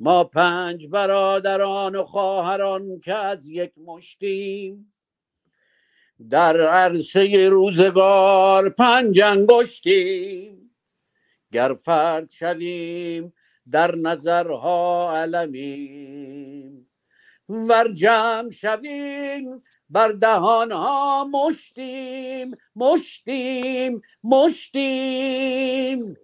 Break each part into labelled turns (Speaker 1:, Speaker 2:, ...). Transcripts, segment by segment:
Speaker 1: ما پنج برادران و خواهران که از یک مشتیم. در عرصه روزگار پنج انگشتیم. گر فرد شویم در نظرها علمیم. ور جمع شویم بر دهانها مشتیم مشتیم مشتیم.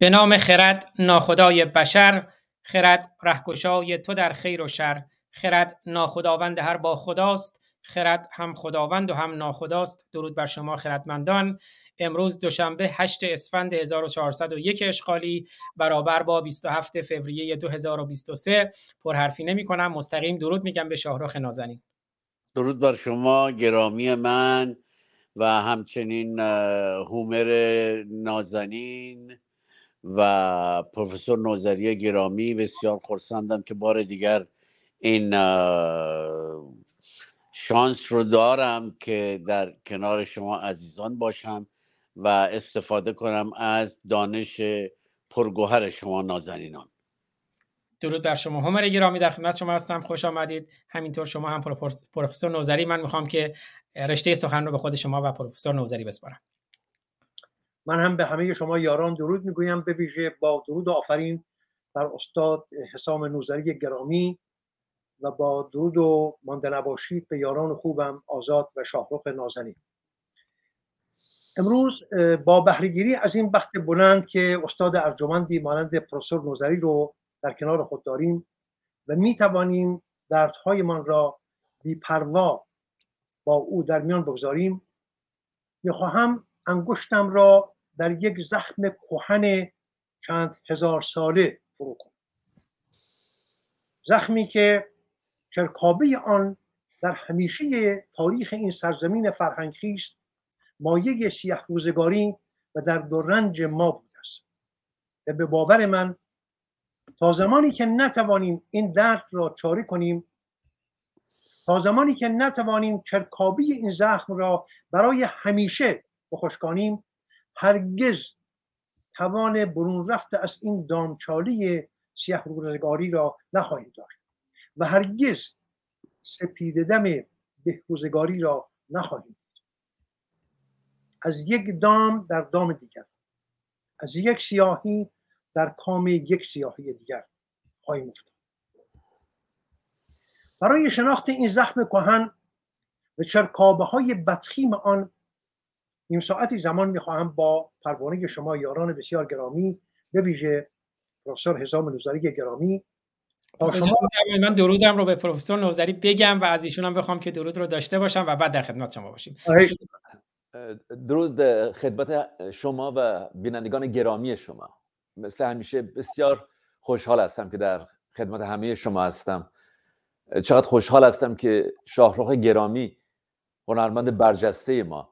Speaker 2: به نام خرد ناخدای بشر خرد رهگشای تو در خیر و شر خرد ناخداوند هر با خداست خرد هم خداوند و هم ناخداست. درود بر شما خردمندان. امروز دوشنبه 8 اسفند 1401 اشغالی برابر با 27 فوریه 2023 پرحرفی نمی کنم مستقیم درود میگم به شاهرخ نازنین.
Speaker 1: درود بر شما گرامی من و همچنین هومر نازنین. و پروفسور نوزری گرامی بسیار خرسندم که بار دیگر این شانس رو دارم که در کنار شما عزیزان باشم و استفاده کنم از دانش پرگوهر شما نازنینان.
Speaker 2: درود بر شما. همر گرامی در خدمت شما هستم. خوش آمدید. همینطور شما هم پروفسور نوزری من می‌خوام که رشته سخن رو به خود شما و پروفسور نوزری بسپارم.
Speaker 3: من هم به همه شما یاران درود می‌گویم به ویژه با درود و آفرین بر استاد حسام نوزری گرامی و با درود و مانده نباشید به یاران خوبم آزاد و شاهرخ نازنین. امروز با بهرهگیری از این بخت بلند که استاد ارجمندی مانند پروفسور نوزری رو در کنار خود داریم و می توانیم دردهایمان را بی پروا با او در میان بگذاریم می‌خواهم انگشتم را در یک زخم کهن چند هزار ساله فرو کنم زخمی که چرکابه آن در همیشه تاریخ این سرزمین فرهنگی است مایه سیه روزگاری و در دو رنج ما بود است. و به باور من تا زمانی که نتوانیم این درد را چاره کنیم تا زمانی که نتوانیم چرکابی این زخم را برای همیشه بخشکانیم هرگز توان برون رفته از این دامچالی سیه روزگاری را نخواهیم داشت و هرگز سپید دم بهروزگاری را نخواهیم از یک دام در دام دیگر از یک سیاهی در کام یک سیاهی دیگر خواهیم افتاد. برای شناخت این زخم کهن و چرکابه های بدخیم آن نیم ساعتی زمان می‌خواهم با پروانه شما یاران بسیار گرامی به ویژه پروفسور حسام نوزری گرامی.
Speaker 2: شما... من درودم رو به پروفسور نوزری بگم و از ایشون هم بخوام که درود رو داشته باشم و بعد در خدمت شما باشیم.
Speaker 4: درود خدمت شما و بینندگان گرامی شما. مثل همیشه بسیار خوشحال هستم که در خدمت همه شما هستم. چقدر خوشحال هستم که شاهرخ گرامی هنرمند برجسته ما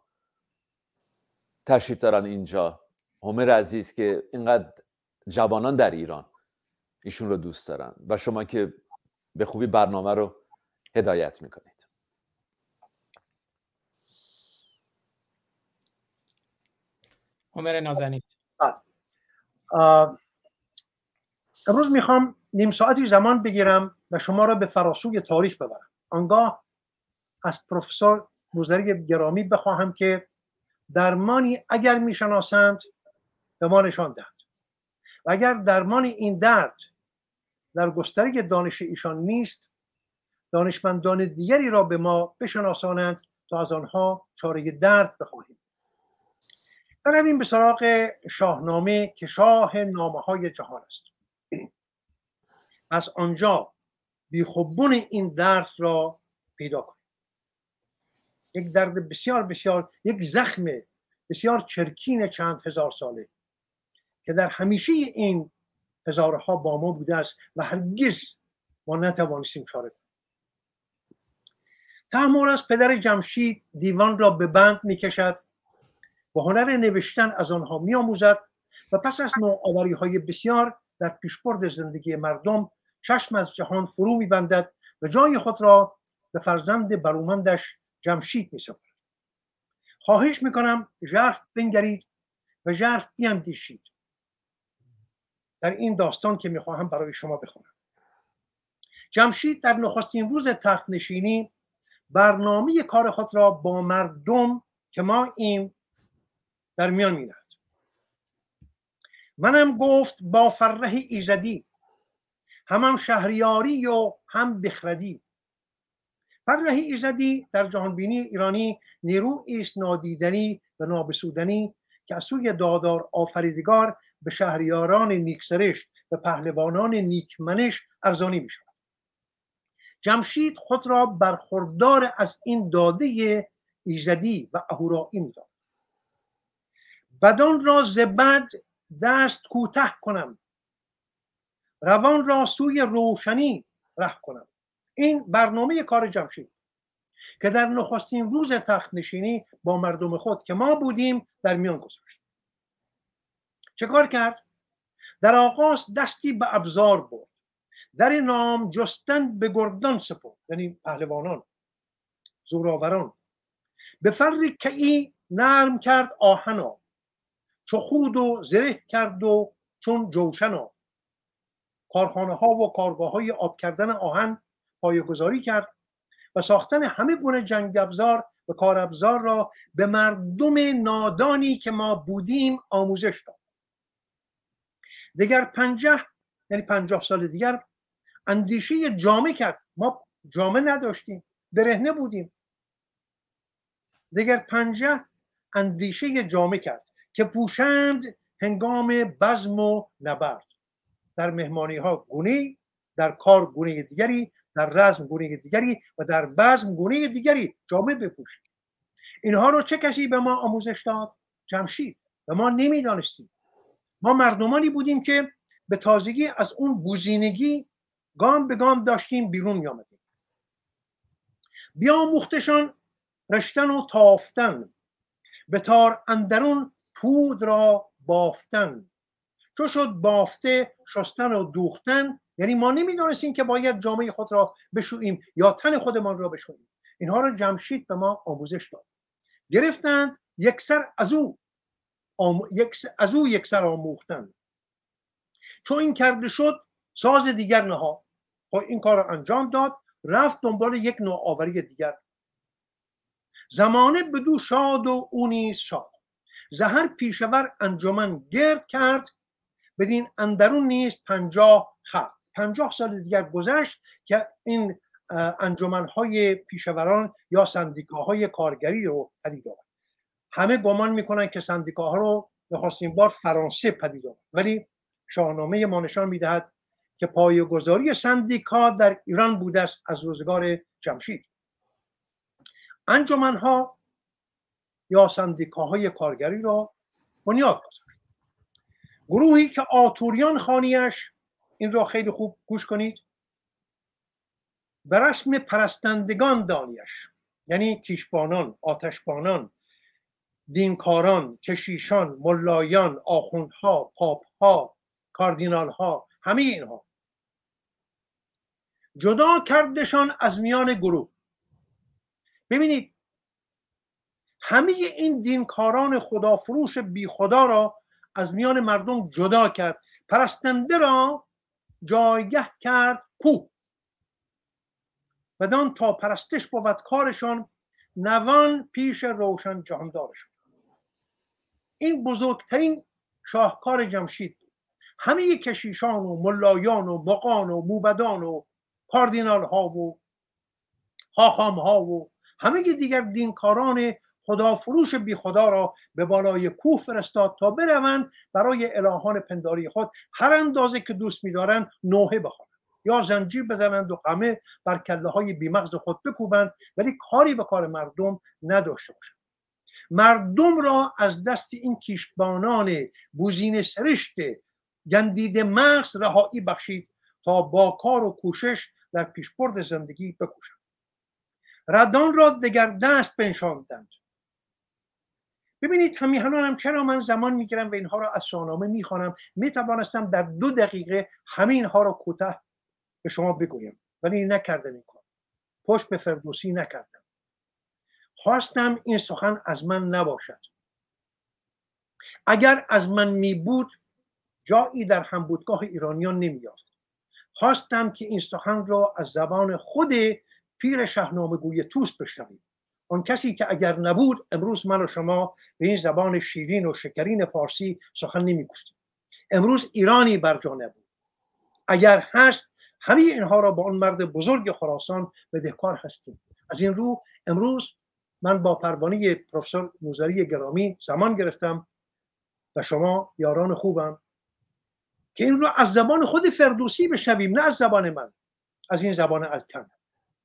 Speaker 4: تشریف دارن اینجا. همر عزیز که اینقدر جوانان در ایران ایشون رو دوست دارن و شما که به خوبی برنامه رو هدایت می‌کنید.
Speaker 2: همر نازنین.
Speaker 3: بله. امروز می‌خوام نیم ساعتی زمان بگیرم و شما را به فراسوی تاریخ ببرم. آنگاه از پروفسور موزری گرامی بخواهم که درمانی اگر می‌شناسند به ما نشان دهند. و اگر درمان این درد در گستره دانش ایشان نیست دانشمندان دیگری را به ما بشناسانند تا از آنها چاره درد بخواهیم. برویم به سراغ شاهنامه که شاه نامه های جهان است. از آنجا بیخوبون این درد را پیدا کنیم. یک درد بسیار بسیار یک زخم بسیار چرکین چند هزار ساله که در همیشه این هزارها با ما بوده است و هرگز ما نتوانستیم چاره کنیم. تحمور از پدر جمشید دیوان را به بند می‌کشد و هنر نوشتن از آنها میآموزد و پس از نوآوری های بسیار در پیشبرد زندگی مردم چشم از جهان فرو میبندد و جای خود را به فرزند برومندش جمشید میسپارد خواهش می‌کنم ژرف بنگرید و ژرف بیاندیشید در این داستان که می‌خواهم برای شما بخونم. جمشید در نخستین روز تخت نشینی برنامه کار خود را با مردم که ما این در میان می منم گفت با فرح ایزدی هم شهریاری و هم بخردی. فرح ایزدی در جهانبینی ایرانی نیرو است نادیدنی و نابسودنی که از سوی دادار آفریدگار به شهریاران نیکسرشت و پهلوانان نیکمنش ارزانی می شود جمشید خود را برخوردار از این داده ایزدی و اهورایی می بدان را زبد دست کوته کنم. روان را سوی روشنی ره کنم. این برنامه کار جمشید که در نخستین روز تخت نشینی با مردم خود که ما بودیم در میان گذاشت. چه کار کرد؟ در آغاز دستی به ابزار برد. در نام جستن به گردان سپرد یعنی پهلوانان زوراوران. به فر کعی نرم کرد آهنا چو خود و زره کرد و چون جوشنا کارخانه ها و کارگاه های آب کردن آهن پایگذاری کرد و ساختن همه گونه جنگ ابزار و کار ابزار را به مردم نادانی که ما بودیم آموزش داد. دیگر پنجه یعنی پنجاه سال دیگر اندیشه جامعه کرد. ما جامعه نداشتیم برهنه بودیم. دیگر پنجه اندیشه جامعه کرد که پوشند هنگام بزم و نبرد. در مهمانی ها گونه در کار گونه دیگری در رزم گونه دیگری و در بزم گونه دیگری جامعه بپوشید. اینها رو چه کسی به ما آموزش داد؟ جمشید. و ما نمی‌دانستیم. ما مردمانی بودیم که به تازگی از اون بوزینگی گام به گام داشتیم بیرون می آمدیم بیاموختشان رشتن و تافتن. به تار اندرون پود را بافتن. چو شد بافته شستن و دوختن. یعنی ما نمی‌دانستیم که باید جامعه خود را بشوییم یا تن خودمان را بشوییم. اینها را جمشید به ما آموزش داد. گرفتند یکسر از او آم... از او یکسر آموختن. چون این کرده شد ساز دیگر نها خب این کار را انجام داد رفت دنبال یک نوآوری دیگر. زمانه بدو شاد و او نیز شاد. زهر پیشور انجمن گرد کرد بدین اندرون نیست پنجاه خط. پنجاه سال دیگر گذشت که این انجمن های پیشوران یا سندیکاهای کارگری رو پدید آورد. همه گمان می‌کنن که سندیکاها رو نخواستین بار فرانسه پدید آورد. ولی شاهنامه ما نشان می‌دهد که پایگذاری سندیکا در ایران بوده است از روزگار جمشید. انجمن ها یا سندیکاهای کارگری را بنیاد گذاشت. گروهی که آتوریان خانیش این را خیلی خوب گوش کنید. به رسم پرستندگان دانیش یعنی کیشبانان آتشبانان دینکاران کشیشان ملایان آخوندها پاپها کاردینالها همه اینها. جدا کردشان از میان گروه. ببینید همه این دینکاران خدافروش بی خدا را از میان مردم جدا کرد. پرستنده را جایگه کرد کو؟ بدان تا پرستش بود کارشان نوان پیش روشن جهاندارشان. این بزرگترین شاهکار جمشید بود همه کشیشان و ملایان و مقان و موبدان و کاردینال ها و خاخام ها و همه دیگر دینکاران خدا فروش بی خدا را به بالای کوه فرستاد تا بروند برای الهان پنداری خود. هر اندازه که دوست میدارند نوحه بخوانند. یا زنجیر بزنند و قمه بر کله های بیمغز خود بکوبند ولی کاری به کار مردم نداشته باشند. مردم را از دست این کیشبانان بوزین سرشت گندید مغز رهایی بخشید تا با کار و کوشش در پیشبرد زندگی بکوشند. ردان را دگر دست بنشاندند. ببینید همیهنان هم چرا من زمان می‌گیرم و اینها را از شاهنامه می‌خوانم؟ می‌توانستم در دو دقیقه همین ها را کوتاه به شما بگویم. ولی نکردم این کار. پشت به فردوسی نکردم. خواستم این سخن از من نباشد. اگر از من می بود جایی در همبودگاه ایرانیان نمیافت خواستم که این سخن را از زبان خود پیر شهنامه گوی توس بشنویم. آن کسی که اگر نبود امروز من و شما به این زبان شیرین و شکرین پارسی سخن نمی‌گفتیم. امروز ایرانی بر جا نبود. اگر هست همه اینها را با آن مرد بزرگ خراسان بدهکار هستیم. از این رو امروز من با پروانه پروفسور موزری گرامی زمان گرفتم و شما یاران خوبم که این رو از زبان خود فردوسی بشنویم نه از زبان من. از این زبان الکن.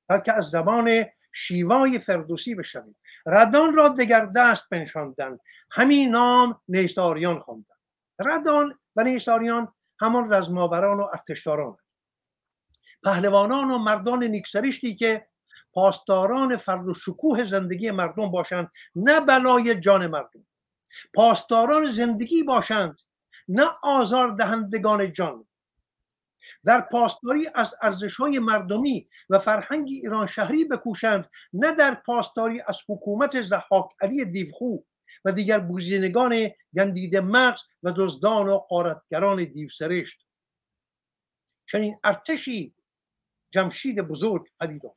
Speaker 3: بلکه از زبان شیوای فردوسی بشنویم ردان را دگر دست بنشاندن همین نام نیستاریان خواندن. ردان و نیستاریان همان رزماوران و ارتشداران پهلوانان و مردان نیکسرشتی که پاسداران فرد و شکوه زندگی مردم باشند نه بلای جان مردم. پاسداران زندگی باشند نه آزار دهندگان جان. در پاسداری از ارزش های مردمی و فرهنگ ایران شهری بکوشند نه در پاسداری از حکومت زحاک علی دیوخو و دیگر بوزینگان گندیده مغز و دزدان و قارتگران دیوسرشت. چنین ارتشی جمشید بزرگ پدید آمد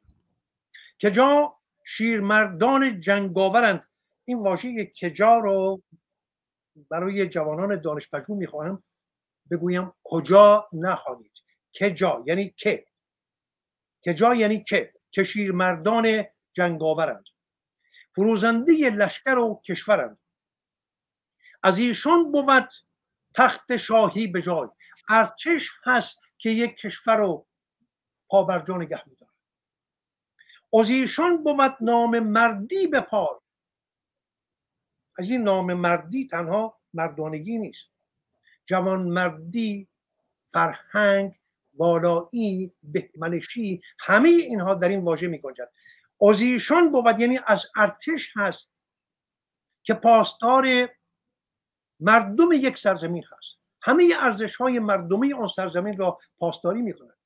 Speaker 3: که جا شیرمردان جنگاورند. این واژه کجا رو برای جوانان دانش پژوه می‌خواهم بگویم کجا نخوانید کجا یعنی که کجا یعنی که که شیرمردان جنگاورند. فروزنده لشکر و کشورند. از ایشان بود تخت شاهی به جای. ارتش هست که یک کشور رو پابرجا نگه میدارد. از ایشان بود نام مردی به پای. از این نام مردی تنها مردانگی نیست. جوان مردی فرهنگ والایی بهمنشی همه اینها در این واژه می گنجد از ایشان بود یعنی از ارتش هست که پاسدار مردم یک سرزمین هست. همه ارزش های مردمی آن سرزمین را پاسداری می کند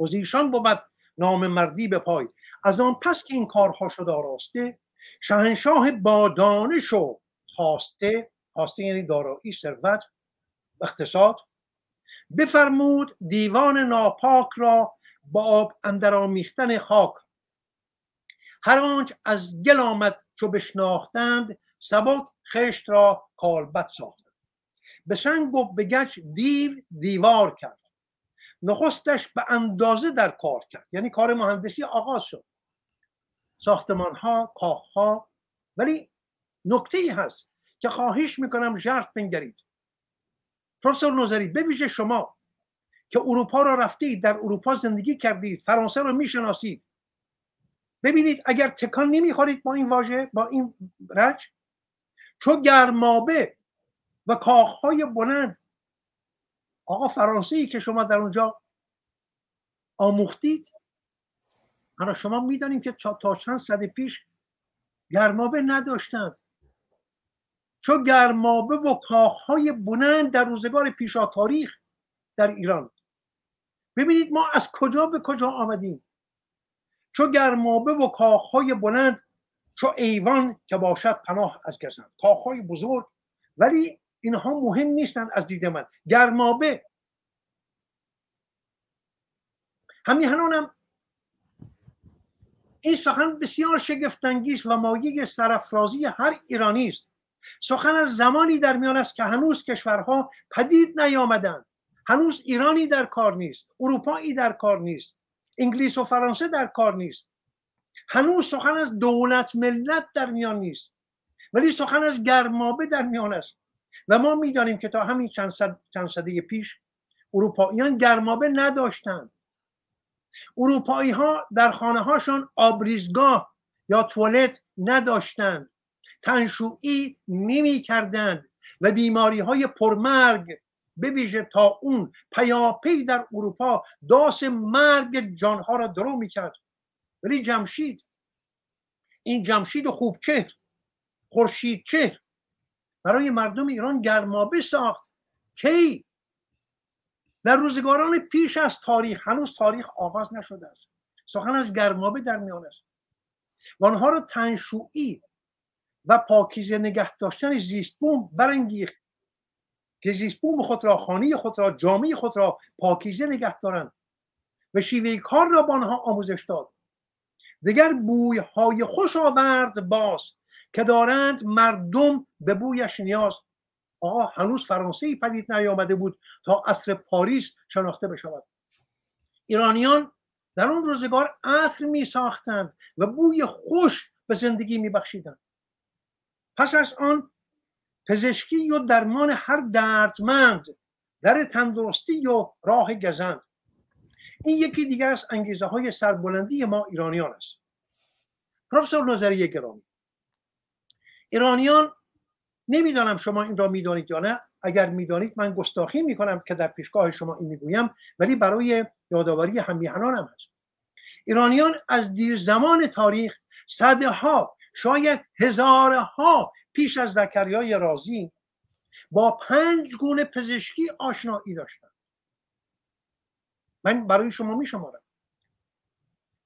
Speaker 3: از ایشان بود نام مردی به پای. از آن پس که این کارها شد آراسته شهنشاه با دانش و خواسته خواسته یعنی دارایی ثروت اقتصاد بفرمود دیوان ناپاک را با آب اندر آمیختن خاک. هر آنچ از گل آمد چو بشناختند سبک خشت را کالبد ساختند به سنگ و به گچ دیو دیوار کرد. نخستش به اندازه در کار کرد. یعنی کار مهندسی آغاز شد. ساختمان ها کاخ ها ولی نکته ای هست که خواهش می‌کنم ژرف بنگرید. پروفسور نوزری به شما که اروپا را رفتید در اروپا زندگی کردید فرانسه رو می‌شناسید. ببینید اگر تکان نمی‌خورید با این واژه با این رج چون گرمابه و کاخهای بلند. آقا فرانسه ای که شما در اونجا آموختید حالا شما می‌دانیم که تا چند صد پیش گرمابه نداشتند. چون گرمابه و کاخهای بلند در روزگار پیشا تاریخ در ایران. ببینید ما از کجا به کجا آمدیم. چو گرمابه و کاخهای بلند چو ایوان که باشد پناه از گزند. کاخهای بزرگ ولی اینها مهم نیستند از دید من. گرمابه. همیهنانم این سخن بسیار شگفتانگیز و مایه سرافرازی هر ایرانی است. سخن از زمانی در میان است که هنوز کشورها پدید نیامدند. هنوز ایرانی در کار نیست اروپایی در کار نیست انگلیس و فرانسه در کار نیست. هنوز سخن از دولت ملت در میان نیست. ولی سخن از گرمابه در میان است. و ما می‌دانیم که تا همین چند, صد، چند صده پیش اروپاییان گرمابه نداشتند. اروپایی ها در خانه هاشون آبریزگاه یا توالت نداشتند. تنشویی نمی کردند و بیماری های پرمرگ به ویژه تا اون پیاپی در اروپا داس مرگ جانها را درو می‌کرد. ولی جمشید این جمشید خوب چهر خورشید چهر برای مردم ایران گرمابه ساخت. کی؟ در روزگاران پیش از تاریخ هنوز تاریخ آغاز نشده است. سخن از گرمابه در میان است. و آنها را تنشویی و پاکیزه نگه داشتن زیست بوم برانگیخت که زیستبوم خود را خانه خود را جامعه خود را پاکیزه نگه دارند و شیوه کار را با آنها آموزش داد. دیگر بوی های خوش آورد باز که دارند مردم به بویش نیاز. آقا هنوز فرانسه پدید نیامده بود تا عطر پاریس شناخته بشود. ایرانیان در اون روزگار عطر می ساختند و بوی خوش به زندگی می بخشیدند پس از آن پزشکی و درمان هر دردمند در تندرستی و راه گزند. این یکی دیگر از انگیزه های سربلندی ما ایرانیان است. پروفسور نظری گرامی. ایرانیان نمی‌دانم شما این را می‌دانید یا نه. اگر می‌دانید من گستاخی می‌کنم که در پیشگاه شما این می‌گویم ولی برای یادآوری همیهنانم هست ایرانیان از دیر زمان تاریخ صده ها شاید هزارها پیش از زکریای رازی با پنج گونه پزشکی آشنایی داشتن من برای شما می شمارم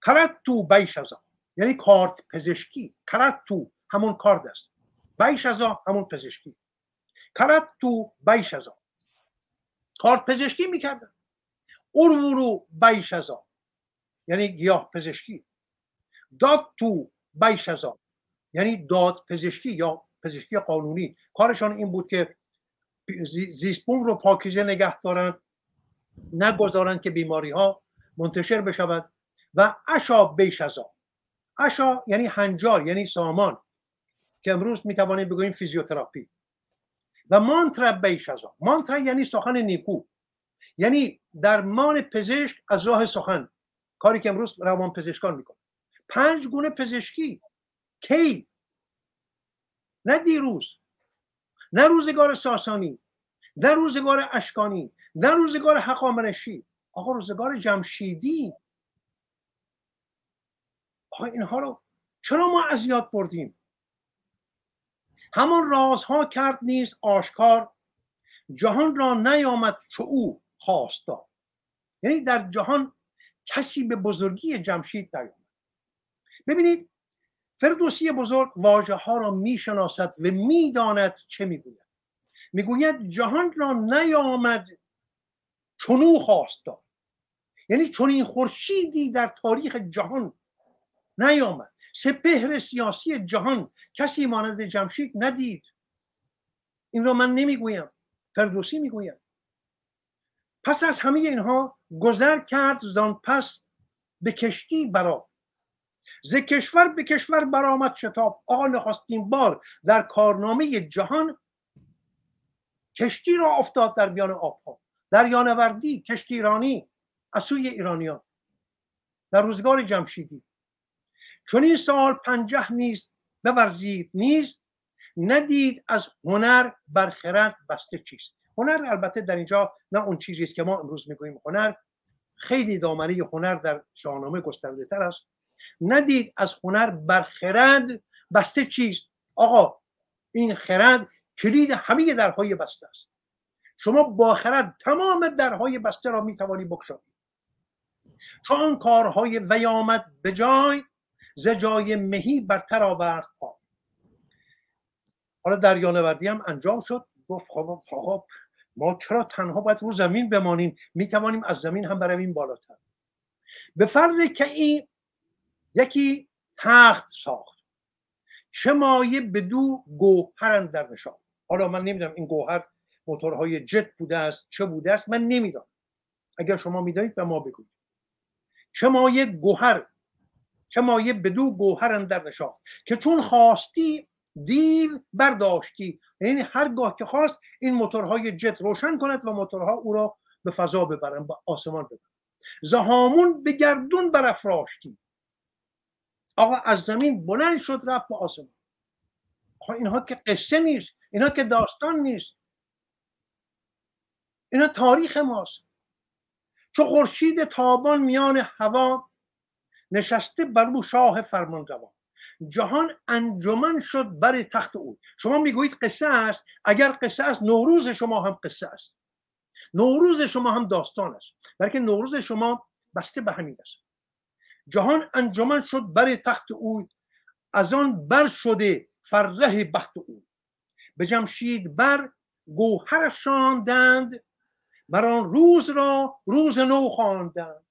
Speaker 3: کرد تو بیش از یعنی کارت پزشکی. کرد تو همون کارد است. بیش از همون پزشکی. کرد تو بیش از کارت پزشکی می‌کردن. اورورو بیش از یعنی گیاه پزشکی. داد تو بیش از یعنی داد پزشکی یا پزشکی قانونی. کارشان این بود که زیستبوم رو پاکیزه نگه دارند نگذارند که بیماری ها منتشر بشود و اشا بیش از اشا یعنی هنجار یعنی سامان که امروز می‌توانیم بگوییم فیزیوتراپی. و مانترا بیش از مانترا یعنی سخن نیکو. یعنی درمان پزشک از راه سخن. کاری که امروز روان پزشکان می‌کنن. پنج گونه پزشکی کی؟ نه دیروز نه روزگار ساسانی نه روزگار اشکانی نه روزگار حقامنشی آقا روزگار جمشیدی. آقا اینها رو چرا ما از یاد بردیم؟ همان رازها کرد نیست آشکار جهان را نیامد چو او خواستا. یعنی در جهان کسی به بزرگی جمشید نیامد. ببینید فردوسی بزرگ واژه ها را می‌شناسد و می‌داند چه می‌گوید. می‌گوید جهان را نیامد چنو خواستا یعنی چون این خورشیدی در تاریخ جهان نیامد. سپهر سیاسی جهان کسی مانند جمشید ندید. این را من نمی‌گویم. فردوسی می‌گویم پس از همه اینها گذر کرد زان پس به کشتی برا ز کشور به کشور برآمد شتاب. آقا نخواستیم بار در کارنامه جهان کشتی را افتاد در بیان آبها. در یانوردی کشتی ایرانی از سوی ایرانیان. در روزگار جمشیدی. چون این سال پنجه نیست بورزید نیست ندید از هنر بر خرد بسته چیست. هنر البته در اینجا نه اون چیزی است که ما امروز می‌گوییم هنر. خیلی دامنه هنر در شاهنامه گسترده تر است. ندید از هنر بر خرد بسته چیست؟ آقا این خرد کلید همه درهای بسته است. شما با خرد تمام درهای بسته را می‌توانی بکشانی. چون کارهای ویامد به جای ز جای مهی برتر آورد پا. حالا دریانوردی هم انجام شد. گفت خب خب ما چرا تنها باید رو زمین بمانیم؟ می‌توانیم از زمین هم برویم بالاتر. به فرق که این یکی تخت ساخت. چه مایه به دو گوهر در نشان حالا من نمی‌دونم این گوهر موتورهای جت بوده است چه بوده است من نمی‌دانم. اگر شما می‌دانید به ما بگویید. چه مایه گوهر چه مایه بدو گوهر در نشان که چون خواستی دیو برداشتی. یعنی هرگاه که خواست این موتورهای جت روشن کند و موتورها او را به فضا ببرن به آسمان ببرن زهامون به گردون برافراشتی آقا از زمین بلند شد رفت به آسمان. آقا اینها که قصه نیست اینها که داستان نیست. اینا تاریخ ماست. چو خورشید تابان میان هوا نشسته بر او شاه فرمان روا جهان انجمن شد بر تخت او. شما می‌گویید قصه است؟ اگر قصه است نوروز شما هم قصه است. نوروز شما هم داستان است. بلکه نوروز شما بسته به همین است. جهان انجمن شد بر تخت او از آن بر شده فرح بخت او. به جمشید بر گوهر افشاندند بر آن روز را روز نو خواندند.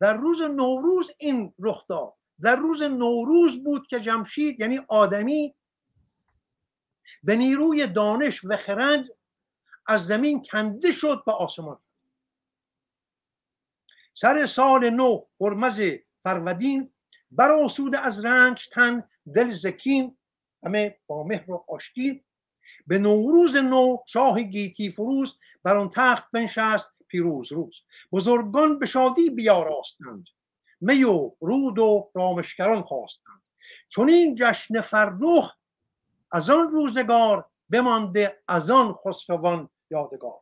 Speaker 3: در روز نوروز این رخ داد. در روز نوروز بود که جمشید یعنی آدمی به نیروی دانش و خرد از زمین کنده شد به آسمان. سر سال نو هرمز فرودین براسوده از رنج تن دل زکین همه با مهر و آشتی. به نوروز نو شاه گیتی فروز بر آن تخت بنشست پیروز روز. بزرگان به شادی بیاراستند می و رود و رامشگران خواستند. چون این جشن فرخ از آن روزگار بمانده از آن خسروان یادگار.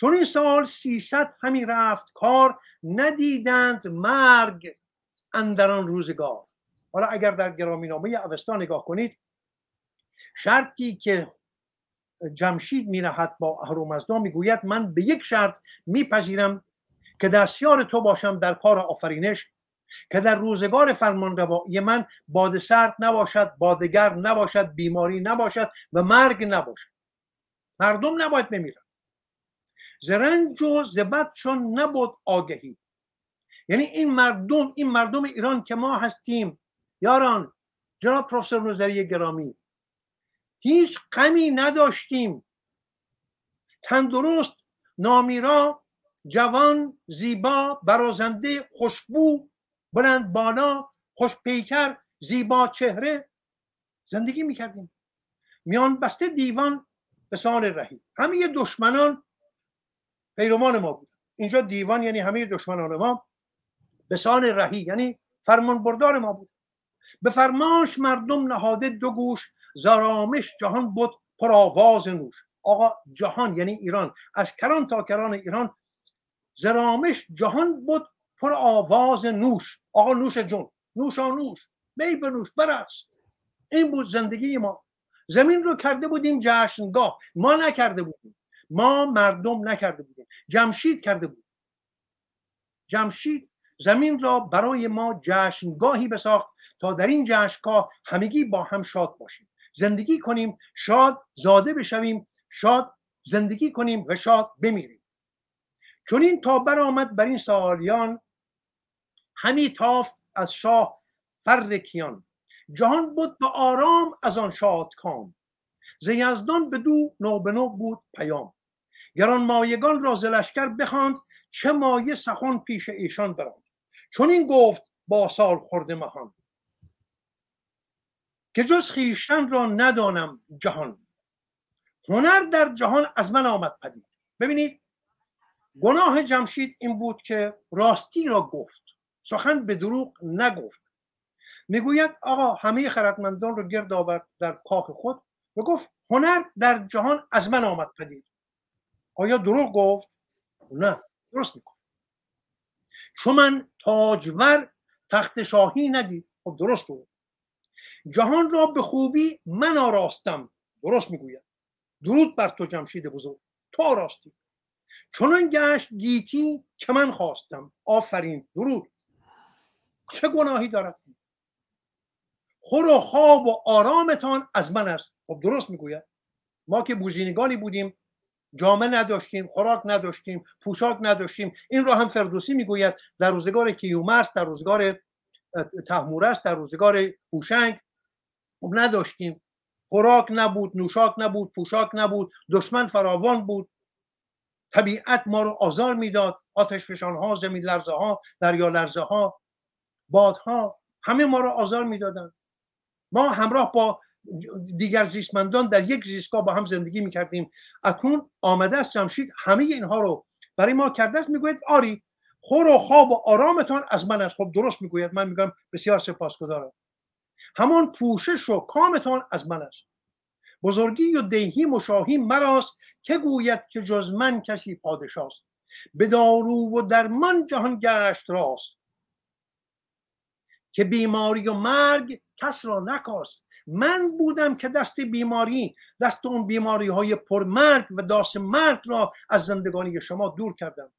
Speaker 3: چون این سال سیصد همی رفت کار ندیدند مرگ اندران روزگار. حالا اگر در گرامی نامه اوستا نگاه کنید شرطی که جمشید میرهد با اهرومزدا می‌گوید من به یک شرط میپذیرم که دستیار تو باشم در کار آفرینش که در روزگار فرمان روایی من باد سرد نباشد بادگر نباشد بیماری نباشد و مرگ نباشد. مردم نباید بمیرن. زرنج و چون نبود آگهی. یعنی این مردم این مردم ایران که ما هستیم یاران جناب پروفسور نظری گرامی هیچ غمی نداشتیم. تندرست نامیرا جوان زیبا برازنده خوشبو بلند بالا خوش پیکر زیبا چهره زندگی می‌کردیم. میان بسته دیوان به سال رهی. همه دشمنان پیروان ما بود. اینجا دیوان یعنی همه دشمنان ما به سال رهی یعنی فرمان بردار ما بود. به فرمانش مردم نهاده دو گوش زارامش جهان بود پر آواز نوش. آقا جهان یعنی ایران. از کران تا کران ایران زرامش جهان بود پر آواز نوش. آقا نوش جون نوش می بنوش برست این بود زندگی ما. زمین رو کرده بودیم جشنگاه. ما نکرده بودیم. ما مردم نکرده بودیم. جمشید کرده بود. جمشید زمین را برای ما جشنگاهی بساخت تا در این جشنگاه همگی با هم شاد باشیم. زندگی کنیم شاد زاده بشویم شاد زندگی کنیم و شاد بمیریم. چون این تا برآمد بر این سالیان همی تافت از شاه فر کیان. جهان بود به آرام از آن شاد کام ز یزدان به دو نو به نو بود پیام. گران مایگان را ز لشکر بخواند چه مایه سخن پیش ایشان براند. چون این گفت با سال خورده مهان. که جز خیشتن را ندانم جهان. هنر در جهان از من آمد پدید. ببینید گناه جمشید این بود که راستی را گفت. سخن به دروغ نگفت. می‌گوید آقا همه خردمندان رو گرد آورد در کاخ خود و گفت هنر در جهان از من آمد پدید. آیا دروغ گفت؟ نه درست میکن چون من تاجور تخت شاهی ندید. خب درست بود جهان را به خوبی من آراستم. درست می‌گوید. درود بر تو جمشید بزرگ. تو آراستی. چون گشت گیتی که من خواستم. آفرین. درود. چه گناهی دارد؟ خور و خواب و آرامتان از من است. خب درست می‌گوید. ما که بوزینگانی بودیم جامعه نداشتیم خوراک نداشتیم پوشاک نداشتیم. این را هم فردوسی می‌گوید در روزگار کیومرس در روزگار تحمورس در روزگار هوشنگ نداشتیم. خوراک نبود نوشاک نبود پوشاک نبود دشمن فراوان بود. طبیعت ما رو آزار می‌داد آتش فشان ها زمین لرزه ها دریا لرزه ها بادها همه ما رو آزار می‌دادن. ما همراه با دیگر زیستمندان در یک زیستگاه با هم زندگی می‌کردیم. اکنون آمده است جمشید همه اینها رو برای ما کرده است. می‌گوید آری خور و خواب و آرامتان از من است. خب درست می‌گوید. من میگم بسیار سپاسگزارم. همان پوشش و کامتان از من است. بزرگی و دیهی مشاهی مراست که گوید که جز من کسی پادشاست. به دارو و درمان جهان گشت راست. که بیماری و مرگ کس را نکاست. من بودم که دست بیماری دست اون بیماری های پرمرگ و داس مرگ را از زندگانی شما دور کردم.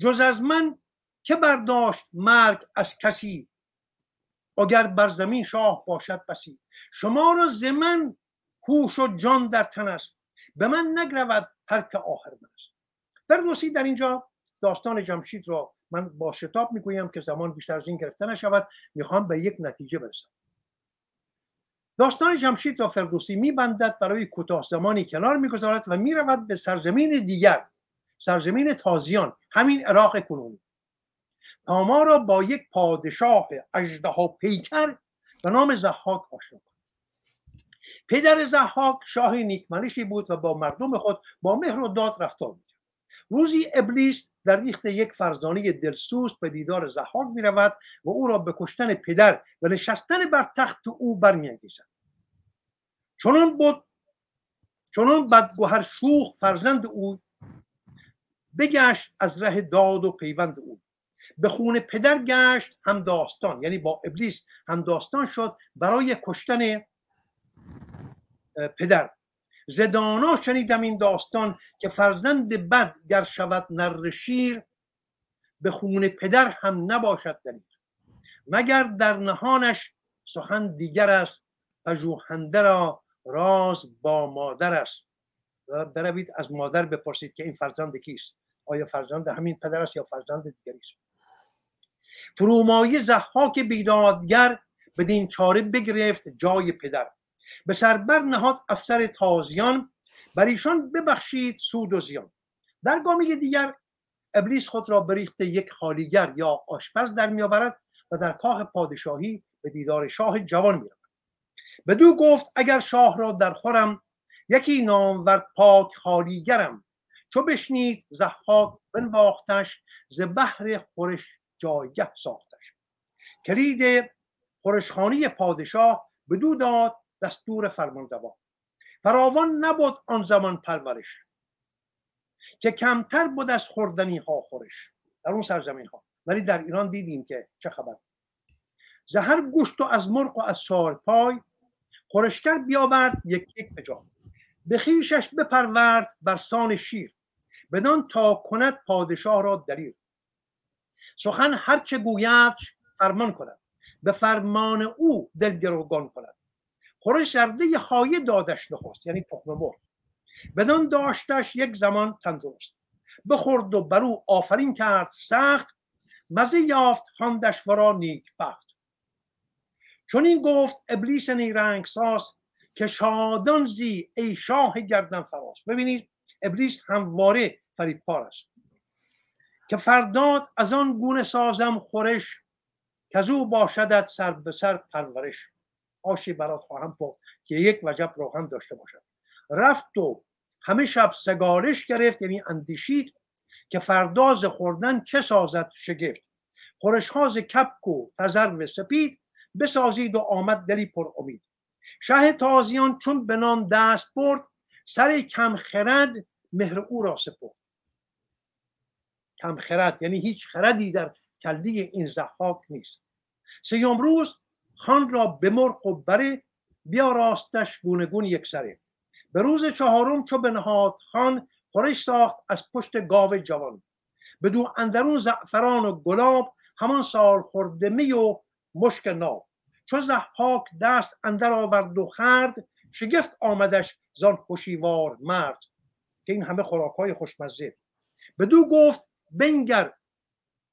Speaker 3: جز از من که برداشت مرگ از کسی اگر بر زمین شاه باشد بسی. شما را زمن هوش و جان در تن است. به من نگرود هر که آخر من است. فردوسی در اینجا داستان جمشید را من با شتاب می‌گویم که زمان بیشتر از این گرفته نشود. می‌خوام به یک نتیجه برسم. داستان جمشید را فردوسی میبندد برای کوتاه زمانی کنار می‌گذارد و می‌رود به سرزمین دیگر سرزمین تازیان همین عراق کنونی. تا ما را با یک پادشاه اژدها پیکر به نام زحاک آشنا پدر زحاک شاه نیکمنشی بود و با مردم خود با مهر و داد رفتار می‌کرد. روزی ابلیس در ریخت یک فرزانه دلسوز به دیدار زحاک می رود و او را به کشتن پدر و نشستن بر تخت او برمیانگیزد. چنان بود چنان بدگوهر شوخ فرزند او بگشت از ره داد و پیوند او. به خون پدر گشت هم داستان یعنی با ابلیس هم داستان شد برای کشتن پدر. زدانا شنیدم این داستان که فرزند بد گر شود نر شیر به خون پدر هم نباشد دلیل مگر در نهانش سخن دیگر است پژوهنده را راز با مادر است؟ بروید از مادر بپرسید که این فرزند کیست؟ آیا فرزند همین پدر است یا فرزند دیگری است؟ فرومایه زحاک بیدادگر بدین چاره بگرفت جای پدر. به سربر نهاد افسر تازیان بر ایشان ببخشید سود و زیان. در گامی دیگر ابلیس خود را بریخت یک خالیگر یا آشپز در میآورد و در کاخ پادشاهی به دیدار شاه جوان می‌رود. بدو گفت اگر شاه را در خورم یکی نامور پاک خالیگرم. چو بشنید زحاک بنواختش ز بحر خورش جایگه ساختش. کلید خورشخانی پادشاه بدو داد دستور فرمانروا فراوان نبود آن زمان پرورش که کمتر بود از خوردنی ها خورش در اون سرزمین ها ولی در ایران دیدیم که چه خبر. زهر گوشت و از مرغ و از سال پای خورشگر بیاورد یک یک به جا. به خیشش بپرورد بر سان شیر بدان تا کند پادشاه را دلیل سخن هرچه گوید فرمان کند به فرمان او دل گروگان کند. خورش سرده خایه دادش نخست یعنی تخم مرغ. بدان داشتش یک زمان تندرست. بخورد و برو آفرین کرد سخت مزه یافت خواندش ورا نیک بخت. چون این گفت ابلیس نیرنگ ساز که شادان زی ای شاه گردن فراز. ببینید ابلیس همواره فریبکار است. که فرداد از آن گونه سازم خورش که از او باشدت سر به سر پرورش. آشی برات خواهم پخت که یک وجب روغن داشته باشد رفت و همه شب سگالش گرفت یعنی اندیشید که فرداز خوردن چه سازد شگفت. خورشخاز کپک و تزرو سپید بسازید و آمد دلی پر امید. شه تازیان چون به نام دست برد سر کم خرد مهر او را سپرد. کم خرد یعنی هیچ خردی در کلدی این زحاک نیست. سیوم روز خان را به مرق و بره بیا راستش گونه گون یک سره به روز چهارم چو به نهاد خان خورش ساخت از پشت گاو جوان. بدو اندرون زعفران و گلاب همان سال خورده می و مشک ناب. چو زحاک دست اندر آورد و خرد شگفت آمدش زان خوشیوار مرد. که این همه خوراک های خوشمزه. بدو گفت بنگر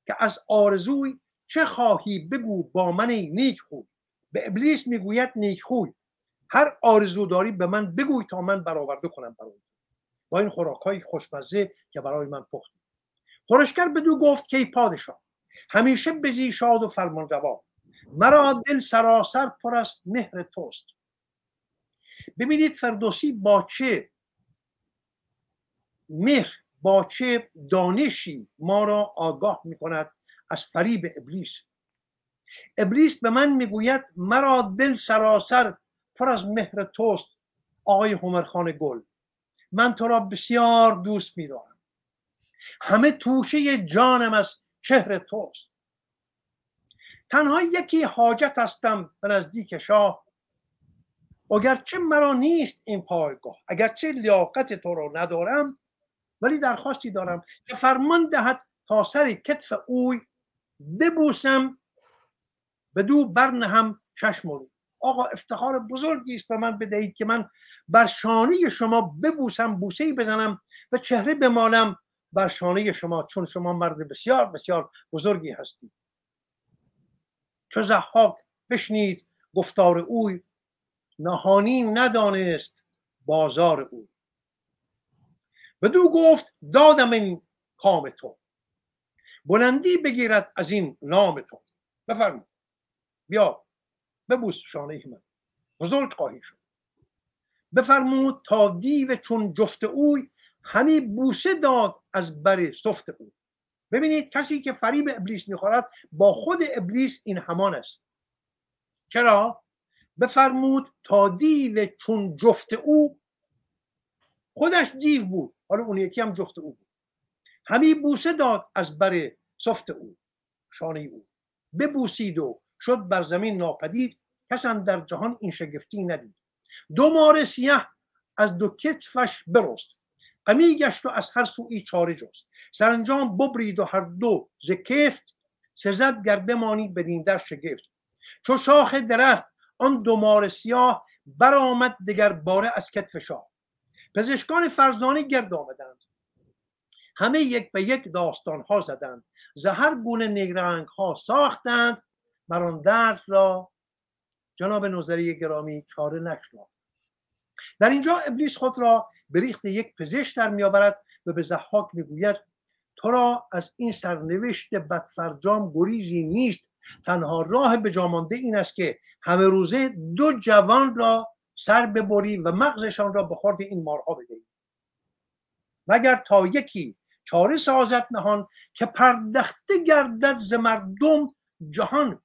Speaker 3: که از آرزوی چه خواهی بگو با من نیک خوی به ابلیس می‌گوید نیک خوی هر آرزو داری به من بگوی تا من برآورده کنم برای با این خوراک های خوشمزه که برای من پخت خورشگر بدو گفت که ای پادشاه همیشه بزی شاد و فرمان روا مرا دل سراسر پر از مهر توست. ببینید فردوسی با چه مهر با چه دانشی ما را آگاه می کند از فریب ابلیس. ابلیس به من می‌گوید مرا دل سراسر پر از مهر توست آقای همرخان گل. من تو را بسیار دوست میدارم. همه توشه جانم از چهر توست. تنها یکی حاجت هستم به نزدیک شاه. اگرچه مرا نیست این پایگاه اگرچه لیاقت تو را ندارم ولی درخواستی دارم که فرمان دهد تا سر کتف اوی ببوسم به دو برنهم چشم رو آقا افتخار بزرگی است به من بدهید که من بر شانه شما ببوسم بوسه بزنم و چهره بمالم بر شانه شما چون شما مرد بسیار بسیار بزرگی هستید. چو زحاک بشنید گفتار اوی نهانی ندانست بازار او بدو گفت دادم این کام تو. بلندی بگیرد از این نام تو. بفرمایید. بیا ببوس شانه من. بزرگ خواهی شد. بفرمود تا دیو چون جفت اوی همی بوسه داد از بر صفت او. ببینید کسی که فریب ابلیس می‌خورد با خود ابلیس این همان است. چرا؟ بفرمود تا دیو چون جفت او خودش دیو بود. حالا اون یکی هم جفت او بود. همی بوسه داد از بر صفت او شانه او. ببوسید و شد بر زمین ناپدید کس در جهان این شگفتی ندید. دو مار سیه از دو کتفش برست غمی گشت و از هر سوی چاره جست. سرانجام ببرید و هر دو ز کفت سزد گر بمانید بدین در شگفت. چو شاخ درخت آن دو مار سیاه برآمد دگر باره از کتف شاه. پزشکان فرزانه گرد آمدند. همه یک به یک داستان ها زدند. ز هر گونه نیرنگ ها ساختند. آن درد را جناب نظری گرامی چاره نشناخت. در اینجا ابلیس خود را به ریخت یک پزشک در میآورد و به زحاک می‌گوید تو را از این سرنوشت بدفرجام گریزی نیست. تنها راه به جامانده این است که همه روزه دو جوان را سر ببری و مغزشان را به خورد این مارها بدهی. مگر تا یکی چاره سازد نهان که پردخته گردد ز مردم جهان؟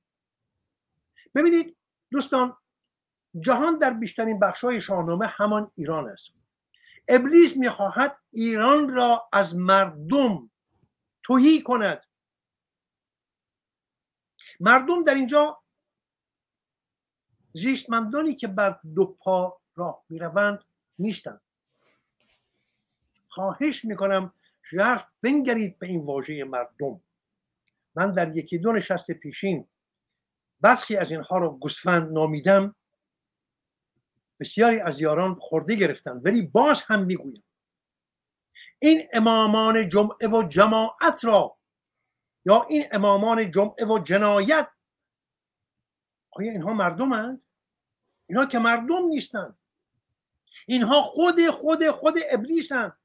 Speaker 3: ببینید دوستان جهان در بیشترین بخشهای شاهنامه همان ایران است. ابلیس می‌خواهد ایران را از مردم توهی کند. مردم در اینجا زیستمندانی که بر دو پا راه می‌روند نیستند. خواهش می‌کنم ژرف بنگرید به این واژه مردم. من در یکی دو نشست پیشین برخی از اینها رو گوسفند نامیدم بسیاری از یاران خورده گرفتن ولی باز هم می‌گویم. این امامان جمعه و جماعت را یا این امامان جمعه و جنایت آیا اینها مردمند؟ اینها که مردم نیستند اینها خود خود خود ابلیسند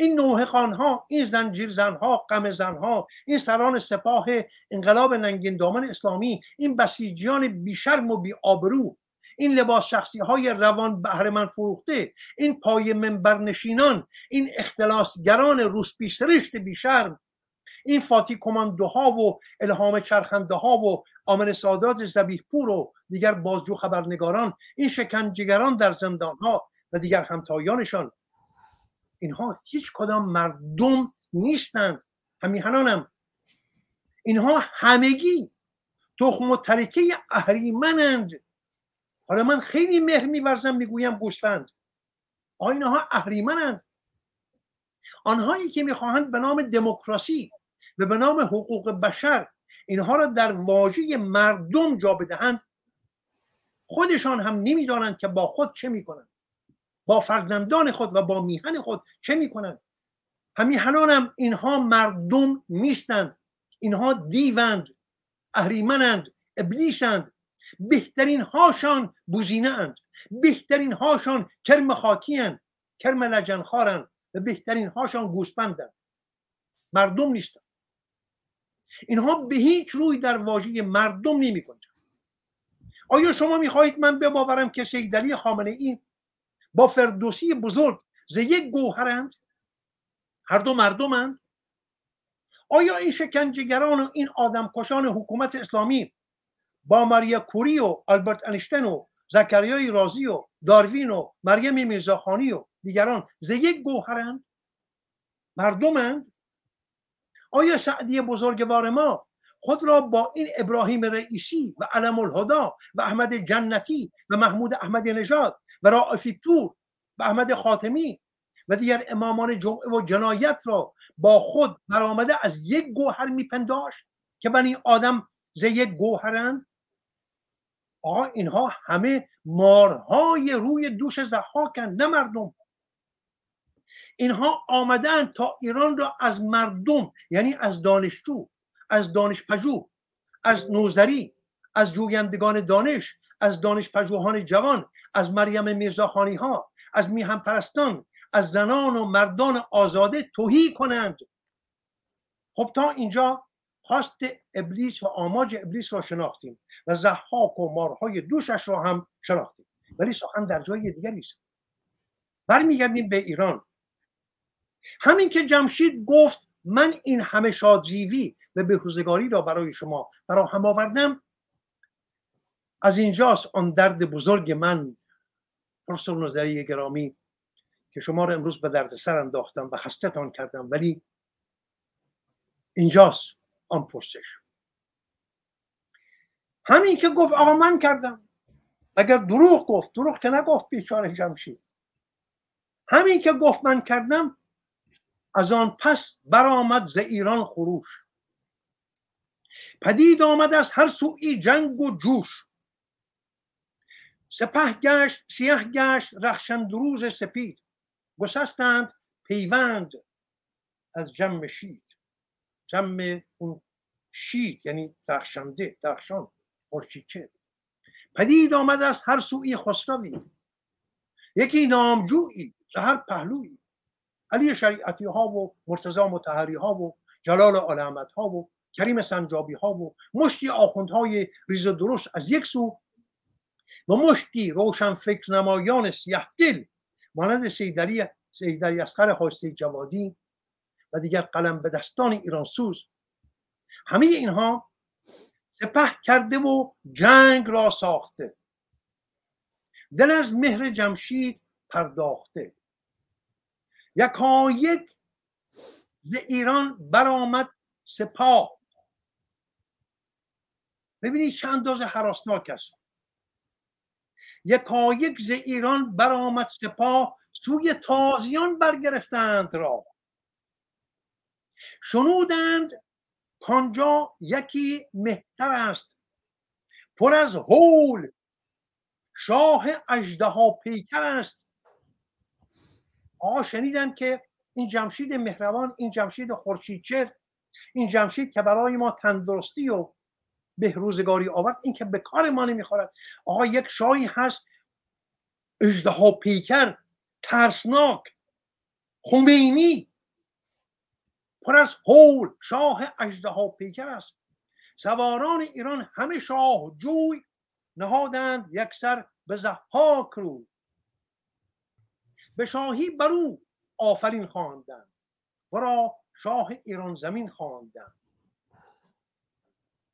Speaker 3: این نوه خانها این زنجیر زنها قم زنها این سران سپاه انقلاب ننگین دامن اسلامی این بسیجیان بیشرم و بی آبرو این لباس شخصی های روان بهرمن فروخته این پای منبرنشینان این اختلاسگران روس سرشت بیشرم این فاتی کماندوها و الهام چرخنده ها و آمن سادات زبیح پور و دیگر بازجو خبرنگاران این شکنجگران در زندان ها و دیگر همتایانشان. اینها هیچ کدام مردم نیستند. همیهنانم. اینها همگی تخم و ترکه اهریمنند. حالا من خیلی مهر میورزم می‌گویم گوسفند. اینها اهریمنند. آنهایی که می‌خواهند به نام دموکراسی و به نام حقوق بشر اینها را در واژه مردم جا بدهند خودشان هم نمی‌دانند که با خود چه می‌کنند. با فرزندان خود و با میهن خود چه می‌کنند همیهنان هم اینها مردم نیستند اینها دیوند اهریمنند ابلیسند. بهترین هاشان بوزینه اند بهترین هاشان کرم خاکی اند کرم لجنخارند و بهترین هاشان گوسپندند مردم نیستند اینها به هیچ روی در واژه مردم نمی آیا شما می‌خواهید من بباورم که سیدلی خامنه ای با فردوسی بزرگ. ز یک گوهرند. هر دو مردمند. آیا این شکنجهگران و این آدمکشان حکومت اسلامی با ماریا کوری و آلبرت انشتن و زکریای رازی و داروین و مریم میرزاخانی و دیگران ز یک گوهرند؟ مردمند. آیا سعدی بزرگوار ما خود را با این ابراهیم رئیسی و علم الهدا و احمد جنتی و محمود احمد نژاد و رائفی پور و احمد خاتمی و دیگر امامان جمعه و جنایت را با خود برآمده از یک گوهر میپنداشت که بنی آدم ز یک گوهرند. آقا اینها همه مارهای روی دوش زحاکن نه مردم. اینها آمدن تا ایران را از مردم یعنی از دانشجو از دانش پژوه از نوزری از جویندگان دانش از دانش پژوهان جوان از مریم میرزاخانی ها از میهم پرستان از زنان و مردان آزاده توهی کنند. خب تا اینجا خواست ابلیس و آماج ابلیس را شناختیم و زحاک و مارهای دوشش را هم شناختیم. ولی سخن در جای دیگری است. برمیگردیم به ایران. همین که جمشید گفت من این همه شادزیوی و بهروزگاری را برای شما هم آوردم از اینجاست آن درد بزرگ من پروفسور نظری گرامی که شما را امروز به درد سر انداختم و خستتان کردم ولی اینجاست آن پرسش. همین که گفت آقا من کردم. اگر دروغ گفت دروغ که نگفت بیچاره جمشید. همین که گفت من کردم از آن پس برآمد ز ایران خروش. پدید آمد از هر سوی جنگ و جوش. سپه گشت سیه گشت رخشندروز سپید. گسستند پیوند از جمع شید. جمع اون شید یعنی درخشنده درخشان مرشیچه پدید آمد از هر سوی خسروی. یکی نامجویی هر پهلویی. علی شریعتی ها و مرتضا متحری ها و جلال آل ها و کریم سنجابی ها و مشتی های ریز درست از یک سو و مشتی روشن فکر نمایان سیه دل مانند سیدری سیدری اسخر حاسته جوادی و دیگر قلم به دستان ایران سوز. همه اینها سپه کرده و جنگ را ساخته. دل از مهر جمشید پرداخته. یکایک ز ایران برآمد سپاه. ببینید چند اندازه حراسناک است. یکایک ز ایران برآمد سپاه سوی تازیان برگرفتند را. شنودند کانجا یکی مهتر است. پر از هول. شاه اژدها پیکر است. آقا شنیدن که این جمشید مهربان این جمشید خورشیدچر این جمشید که برای ما تندرستی و بهروزگاری آورد این که به کار ما نمی‌خورد. آقا یک شاهی هست اجدها پیکر ترسناک خمینی پر از هول شاه اجدها پیکر است. سواران ایران همه شاه جوی نهادند یکسر به زحاک رو. به شاهی برو آفرین خواندند. را شاه ایران زمین خواندند.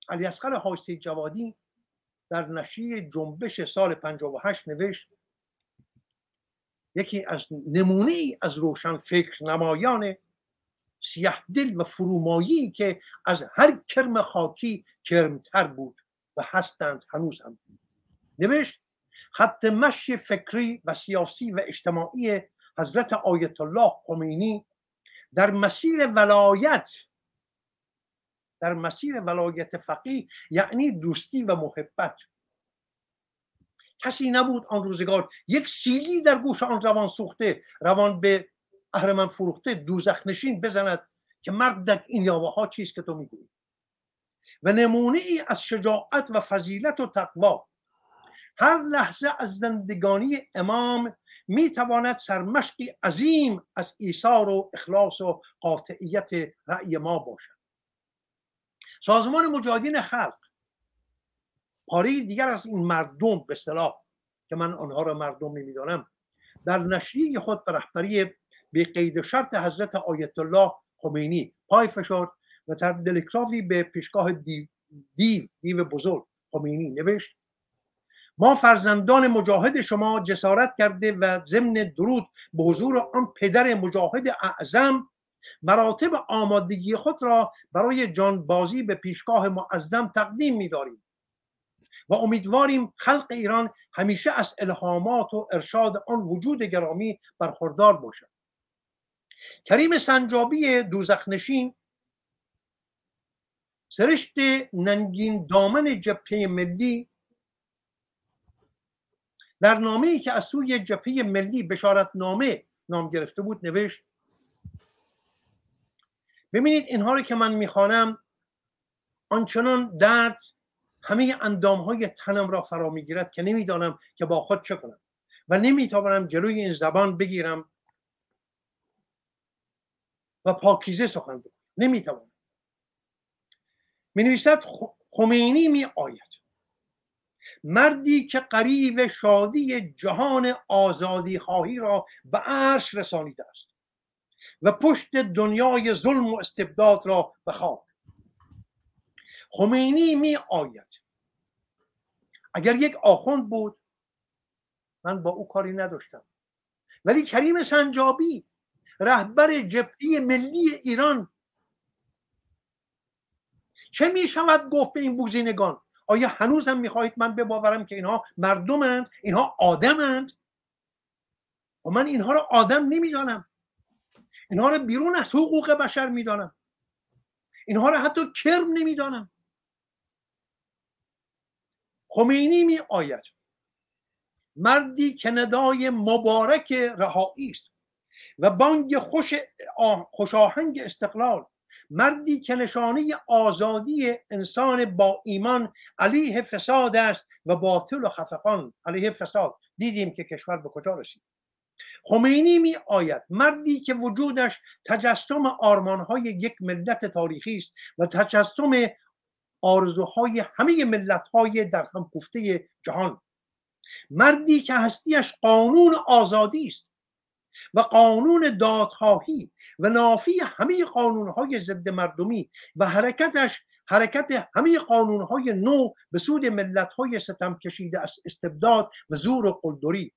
Speaker 3: علی اصغر حاستی جوادی در نشریه جنبش سال 58 نوشت یکی از نمونه ای از روشن فکر نمایان سیه دل و فرومایی که از هر کرم خاکی کرمتر بود و هستند هنوز هم. نوشت خط مشی فکری و سیاسی و اجتماعی حضرت آیت الله خمینی در مسیر ولایت در مسیر ولایت فقیه یعنی دوستی و محبت. کسی نبود آن روزگار یک سیلی در گوش آن روان سوخته روان به اهرمن فروخته دوزخ نشین بزند که مرد این یاوه ها چیست که تو می‌گویی؟ و نمونه ای از شجاعت و فضیلت و تقوا. هر لحظه از زندگانی امام می تواند سرمشقی عظیم از ایثار و اخلاص و قاطعیت رأی ما باشد. سازمان مجاهدین خلق. پاره دیگر از این مردم به اصطلاح که من آنها را مردم نمی‌دانم در نشریه خود به رهبری به قید شرط حضرت آیت الله خمینی پای فشرد و در دلکرافی به پیشگاه دیو دیو, دیو بزرگ خمینی نوشت ما فرزندان مجاهد شما جسارت کرده و ضمن درود به حضور آن پدر مجاهد اعظم مراتب آمادگی خود را برای جانبازی به پیشگاه معظم تقدیم می‌داریم. و امیدواریم خلق ایران همیشه از الهامات و ارشاد آن وجود گرامی برخوردار باشد. کریم سنجابی دوزخنشین سرشت ننگین دامن جبهه ملی در نامه ای که از سوی جبهه ملی بشارت نامه نام گرفته بود نوشت ببینید اینها رو که من می‌خوانم آنچنان درد همه اندام های تنم را فرا می‌گیرد که نمی‌دانم که با خود چه کنم و نمی‌توانم جلوی این زبان بگیرم و پاکیزه سخن بگویم. نمی‌توانم. می نویسد خمینی می آید مردی که قریب شادی جهان آزادی خواهی را به عرش رسانیده است. و پشت دنیای ظلم و استبداد را به خاک خمینی می آید. اگر یک آخوند بود من با او کاری نداشتم. ولی کریم سنجابی رهبر جبهه ملی ایران چه می شود گفت به این بوزینگان؟ آیا هنوز هم می‌خواهید من بباورم که اینها مردمند اینها آدمند؟ و من اینها رو آدم نمی‌دانم اینها رو بیرون از حقوق بشر می‌دانم. اینها رو حتی کرم نمی‌دانم. خمینی می آید مردی که ندای مبارک رهایی است و بانگ خوش خوشاهنگ استقلال. مردی که نشانه آزادی انسان با ایمان علیه فساد است و باطل و خفقان علیه فساد. دیدیم که کشور به کجا رسید. خمینی می آید. مردی که وجودش تجسم آرمانهای یک ملت تاریخی است و تجسم آرزوهای همه ملتهای در هم گفته جهان. مردی که هستیش قانون آزادی است و قانون دادخواهی و نافی همه قانونهای ضد مردمی و حرکتش حرکت همه قانونهای نو به سود ملتهای ستم کشیده از استبداد و زور و قلدری.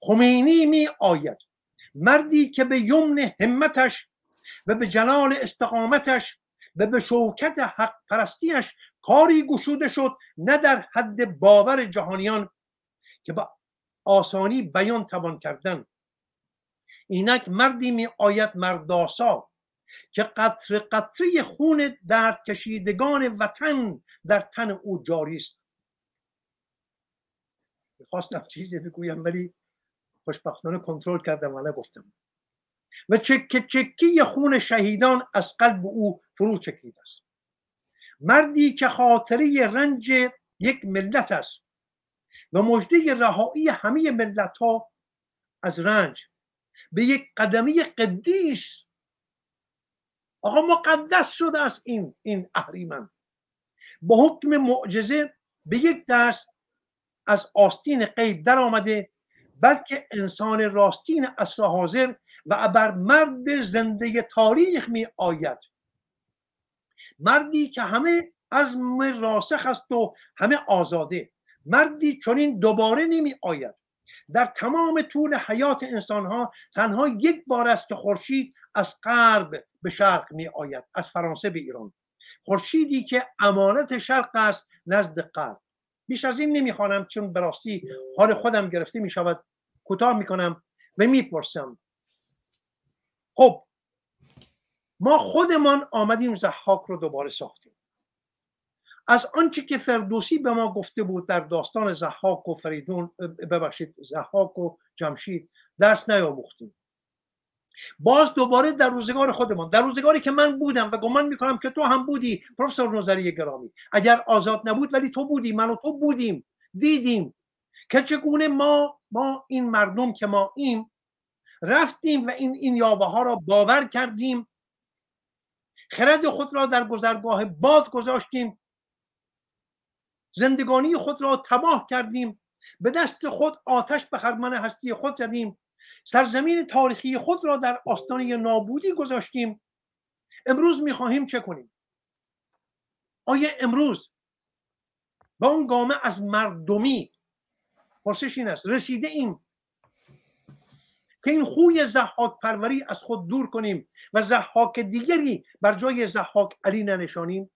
Speaker 3: خمینی می آید. مردی که به یمن همتش و به جلال استقامتش و به شوکت حق پرستیش کاری گشوده شد نه در حد باور جهانیان که با آسانی بیان توان کردن. اینک مردی می آید مرداسا که قطر قطره خون درد کشیدگان وطن در تن او جاری است. می‌خواستم چیزی بگویم ولی خوشبختانه کنترل کردم و نگفتم و چکه چکی خون شهیدان از قلب او فرو چکیده است. مردی که خاطره رنج یک ملت است و مجده رهایی همه ملت ها از رنج به یک قدمی قدیس. آقا مقدس شده است این این اهریمن. با حکم معجزه به یک دست از آستین غیب در آمده بلکه انسان راستین اصر حاضر و بر مرد زنده تاریخ می آید. مردی که همه عزم راسخ است و همه آزاده. مردی چنین دوباره نمی آید. در تمام طول حیات انسان ها تنها یک بار است که خورشید از غرب به شرق می آید از فرانسه به ایران. خورشیدی که امانت شرق است نزد غرب. بیش از این نمی‌خوانم چون به راستی حال خودم گرفته می شود کوتاه می‌کنم و می‌پرسم. خب ما خودمان آمدیم زحاک رو دوباره ساختیم. از آنچه که فردوسی به ما گفته بود در داستان زحاک و فریدون ببخشید زحاک و جمشید درس نیاموختیم باز دوباره در روزگار خودمان. در روزگاری که من بودم و گمان می‌کنم که تو هم بودی پروفسور نظری گرامی. اگر آزاد نبود ولی تو بودی. من و تو بودیم. دیدیم که چگونه ما ما این مردم که ما ایم رفتیم و این این یاوه ها را باور کردیم. خرد خود را در گذرگاه باد گذاشتیم. زندگانی خود را تباه کردیم. به دست خود آتش به خرمن هستی خود زدیم. سرزمین تاریخی خود را در آستانه نابودی گذاشتیم. امروز می‌خواهیم چه کنیم؟ آیا امروز با اون گامه از مردمی پرسش این است رسیده ایم که این خوی زحاک پروری از خود دور کنیم و زحاک دیگری بر جای زحاک علی ننشانیم؟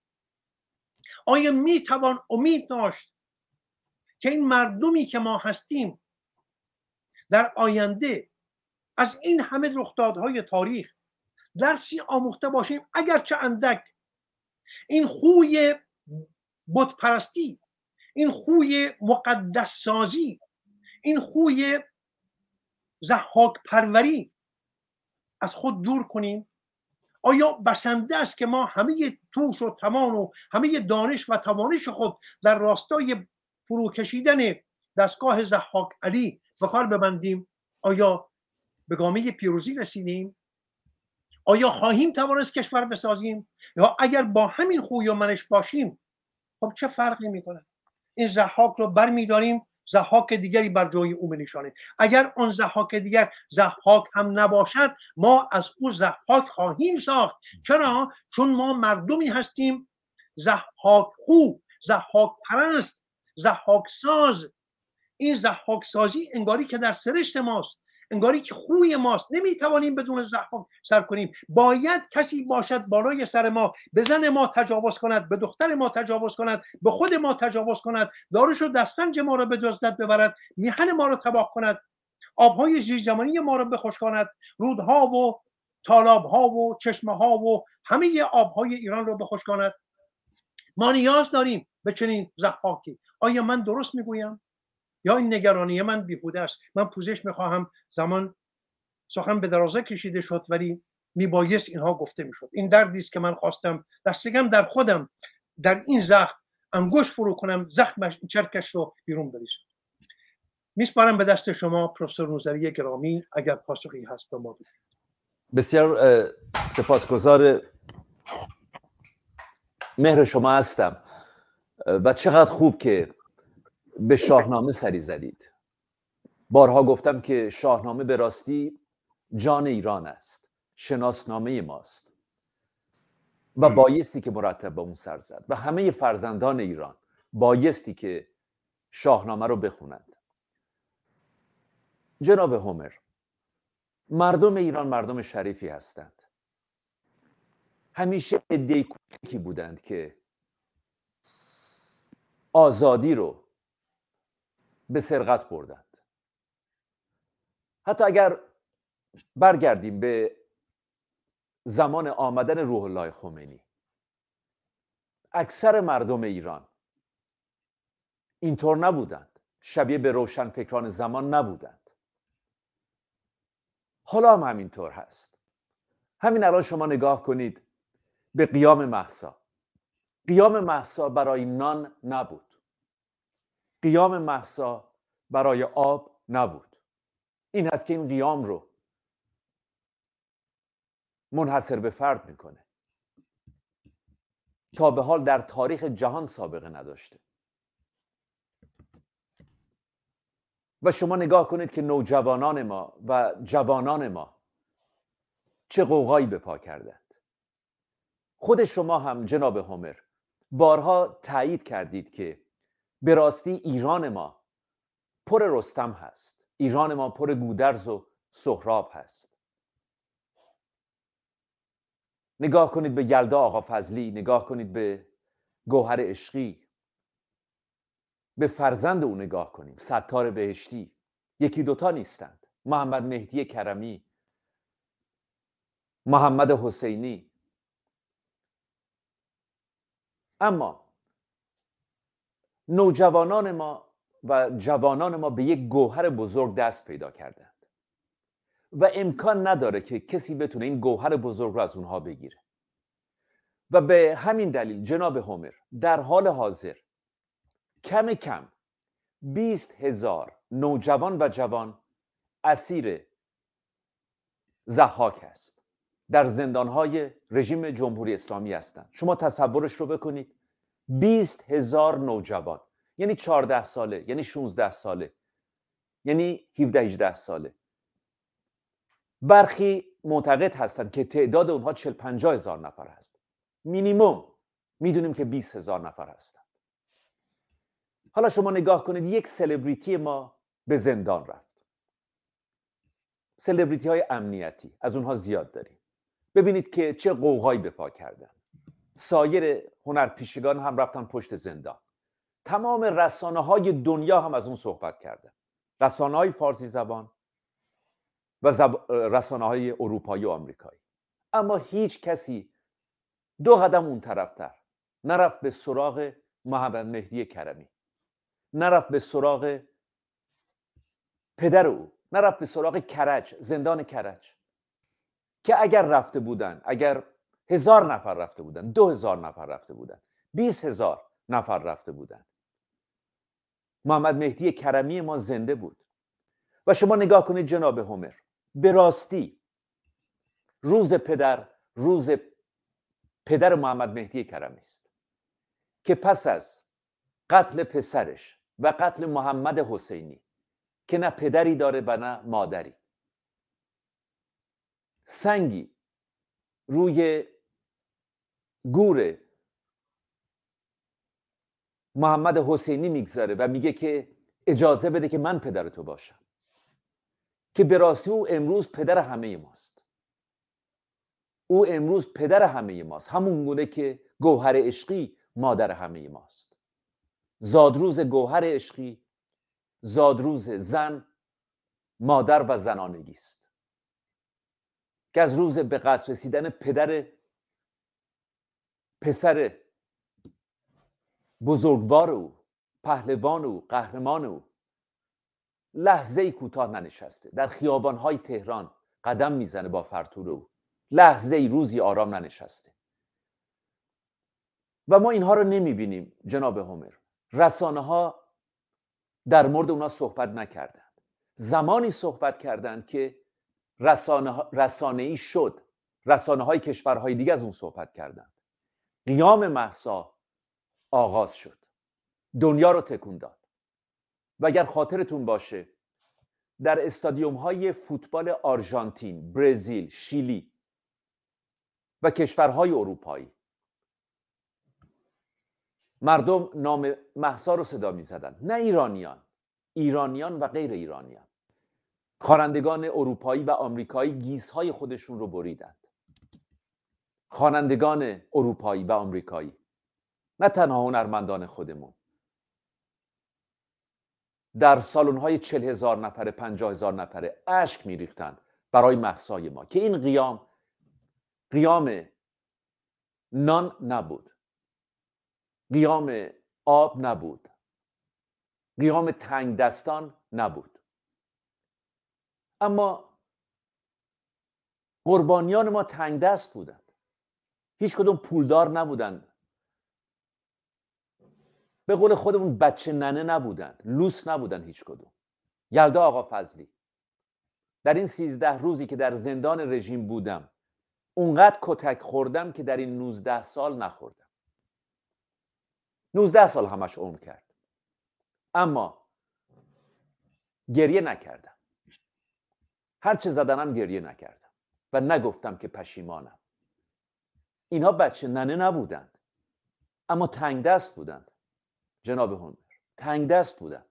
Speaker 3: آیا می توان امید داشت که این مردمی که ما هستیم در آینده از این همه رخدادهای تاریخ درسی آموخته باشیم. اگرچه اندک این خوی بتپرستی این خوی مقدس سازی این خوی زحاک پروری از خود دور کنیم. آیا بسنده است که ما همه توش و تمان و همه دانش و توانش خود در راستای فرو کشیدن دستگاه زحاک علی به کار ببندیم آیا به گامه پیروزی رسیدیم؟ آیا خواهیم توانست کشور بسازیم؟ یا اگر با همین خوی و منش باشیم خب چه فرقی می‌کنه این زحاک رو برمیداریم زحاک دیگری بر جای او نشانه اگر آن زحاک دیگر زحاک هم نباشد ما از او زحاک خواهیم ساخت. چرا؟ چون ما مردمی هستیم. زحاک خو زحاک پرست زحاک ساز. این زحاک سازی انگاری که در سرشت ماست انگاری که خوی ماست. نمی‌توانیم بدون زحاک سر کنیم. باید کسی باشد بالای سر ما به زن ما تجاوز کند به دختر ما تجاوز کند به خود ما تجاوز کند دارش و دستنج ما را به دزدت ببرد میهن ما را تباه کند آبهای زیرزمینی ما را بخشکاند رودها و تالابها و چشمه ها و همه آبهای ایران را بخشکاند ما نیاز داریم به چنین زحاکی. آیا من درست می‌گویم؟ یا این نگرانی من بیهوده است؟ من پوزش می‌خواهم زمان سخن به درازه کشیده شد ولی میبایست اینها گفته می‌شد. این دردی است که من خواستم دستگم در خودم در این زخم انگوش فرو کنم زخمش چرکش رو بیرون بریزم. میسپارم به دست شما پروفسور نوزری گرامی اگر پاسخی هست به ما
Speaker 4: بسیار سپاسگزار مهر شما هستم. و چقدر خوب که به شاهنامه سری زدید. بارها گفتم که شاهنامه به راستی جان ایران است شناسنامه ماست. و بایستی که مرتب به اون سر زد. و همه فرزندان ایران بایستی که شاهنامه رو بخونند. جناب هومر مردم ایران مردم شریفی هستند. همیشه عده کوچکی بودند که آزادی رو به سرقت بردند. حتی اگر برگردیم به زمان آمدن روح الله خمینی اکثر مردم ایران اینطور نبودند. شبیه به روشن فکران زمان نبودند. حالا هم همینطور هست. همین الان شما نگاه کنید به قیام محسا. قیام محسا برای نان نبود. قیام محسا برای آب نبود. این هست که این قیام رو منحصر به فرد می‌کنه. تا به حال در تاریخ جهان سابقه نداشته. و شما نگاه کنید که نوجوانان ما و جوانان ما چه قوقایی به پا کردند. خود شما هم جناب هومر بارها تایید کردید که به راستی ایران ما پر رستم هست. ایران ما پر گودرز و سهراب هست. نگاه کنید به یلدا آقا فضلی نگاه کنید به گوهر عشقی. به فرزند او نگاه کنیم ستار بهشتی. یکی دوتا نیستند. محمد مهدی کرمی محمد حسینی. اما نوجوانان ما و جوانان ما به یک گوهر بزرگ دست پیدا کردند. و امکان نداره که کسی بتونه این گوهر بزرگ رو از اونها بگیره. و به همین دلیل جناب هومر در حال حاضر کم کم 20 هزار نوجوان و جوان اسیر زحاک است. در زندانهای رژیم جمهوری اسلامی هستند. شما تصورش رو بکنید. 20 هزار نوجوان. یعنی 14 ساله یعنی 16 ساله. یعنی 17 18 ساله. برخی معتقد هستند که تعداد اونها 40 50 هزار نفر هست. مینیموم می‌دونیم که 20 هزار نفر هستند. حالا شما نگاه کنید یک سلبریتی ما به زندان رفت. سلبریتی های امنیتی از اونها زیاد داریم. ببینید که چه قوقایی به پا کردن. سایر هنرپیشگان هم رفتن پشت زندان. تمام رسانه های دنیا هم از اون صحبت کردن رسانه های فارسی زبان و زب... رسانه های اروپایی و آمریکایی. اما هیچ کسی دو قدم اون طرفتر نرفت به سراغ محمد مهدی کرمی. نرفت به سراغ پدر او. نرفت به سراغ کرج زندان کرج. که اگر رفته بودن اگر هزار نفر رفته بودن. دو هزار نفر رفته بودن. بیس هزار نفر رفته بودن. محمد مهدی کرمی ما زنده بود. و شما نگاه کنید جناب همر به راستی روز پدر روز پدر محمد مهدی کرمی است. که پس از قتل پسرش و قتل محمد حسینی که نه پدری داره و نه مادری. سنگی روی گور محمد حسینی می‌گذاره و میگه که اجازه بده که من پدر تو باشم که به راستی او امروز پدر همه ماست. او امروز پدر همه ماست. همون گونه که گوهر عشقی مادر همه ماست. زادروز گوهر عشقی زادروز زن مادر و زنانگی است. که از روز به قتل رسیدن پدر پسر بزرگوار او پهلوان او قهرمان او. لحظه کوتاه ننشسته. در خیابانهای تهران قدم می‌زنه با فرتور او. لحظه ای روزی آرام ننشسته. و ما اینها رو نمی‌بینیم جناب همر رسانه ها در مورد اونا صحبت نکردند. زمانی صحبت کردند که رسانه, رسانه ای شد. رسانه های کشورهای دیگه از اون صحبت کردند. قیام محسا آغاز شد. دنیا رو تکون داد. و اگر خاطرتون باشه در استادیوم های فوتبال آرژانتین، برزیل، شیلی و کشورهای اروپایی مردم نام محسا رو صدا می زدن نه ایرانیان ایرانیان و غیر ایرانیان. خوانندگان اروپایی و آمریکایی گیزهای خودشون رو بریدند خوانندگان اروپایی و آمریکایی. نه تنها هنرمندان خودمون. در سالن های چل هزار نفره پنجاه هزار نفره اشک میریختن برای محسای ما که این قیام قیام نان نبود. قیام آب نبود. قیام تنگ دستان نبود. اما قربانیان ما تنگ دست بودند. هیچ کدوم پولدار نبودند به قول خودمون بچه ننه نبودند لوس نبودن هیچ کدوم. یلدا آقا فضلی در این سیزده روزی که در زندان رژیم بودم اونقدر کتک خوردم که در این نوزده سال نخوردم. نوزده سال همش عمر کرد. اما گریه نکردم. هرچه زدنم گریه نکردم و نگفتم که پشیمانم. اینها بچه ننه نبودند اما تنگ دست بودند. جناب هنر تنگ دست بودن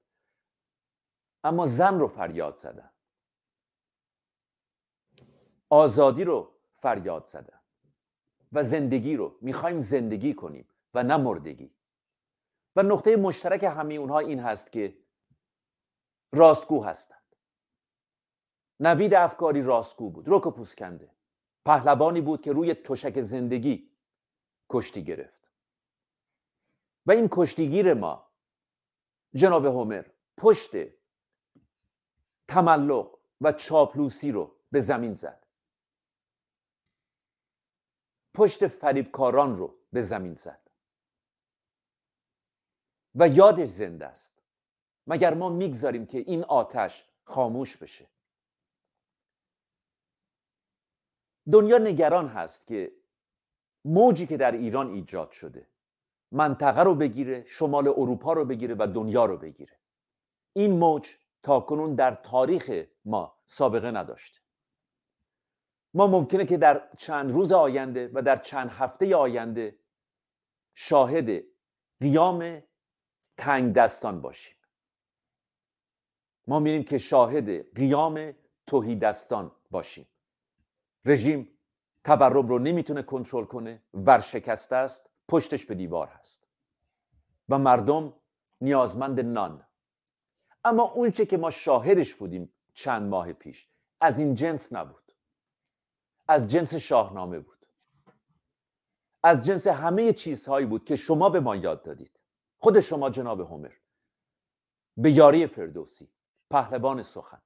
Speaker 4: اما زن رو فریاد زدن آزادی رو فریاد زدن و زندگی رو می‌خوایم زندگی کنیم و نه مردگی. و نقطه مشترک همه اونها این هست که راستگو هستند. نوید افکاری راستگو بود. رک و پوسکنده. پهلوانی بود که روی تشک زندگی کشتی گرفت. و این کشتیگیر ما جناب هومر پشت تملق و چاپلوسی رو به زمین زد. پشت فریبکاران رو به زمین زد. و یادش زنده است. مگر ما می‌گذاریم که این آتش خاموش بشه؟ دنیا نگران هست که موجی که در ایران ایجاد شده منطقه رو بگیره شمال اروپا رو بگیره و دنیا رو بگیره. این موج تا کنون در تاریخ ما سابقه نداشته. ما ممکنه که در چند روز آینده و در چند هفته آینده شاهد قیام تنگ دستان باشیم. ما میریم که شاهد قیام توهی دستان باشیم. رژیم تورم رو نمی‌تونه کنترل کنه ورشکسته است پشتش به دیوار هست. و مردم نیازمند نان. اما اونچه که ما شاهدش بودیم چند ماه پیش از این جنس نبود. از جنس شاهنامه بود. از جنس همه چیزهایی بود که شما به ما یاد دادید. خود شما جناب همر به یاری فردوسی پهلوان سخن.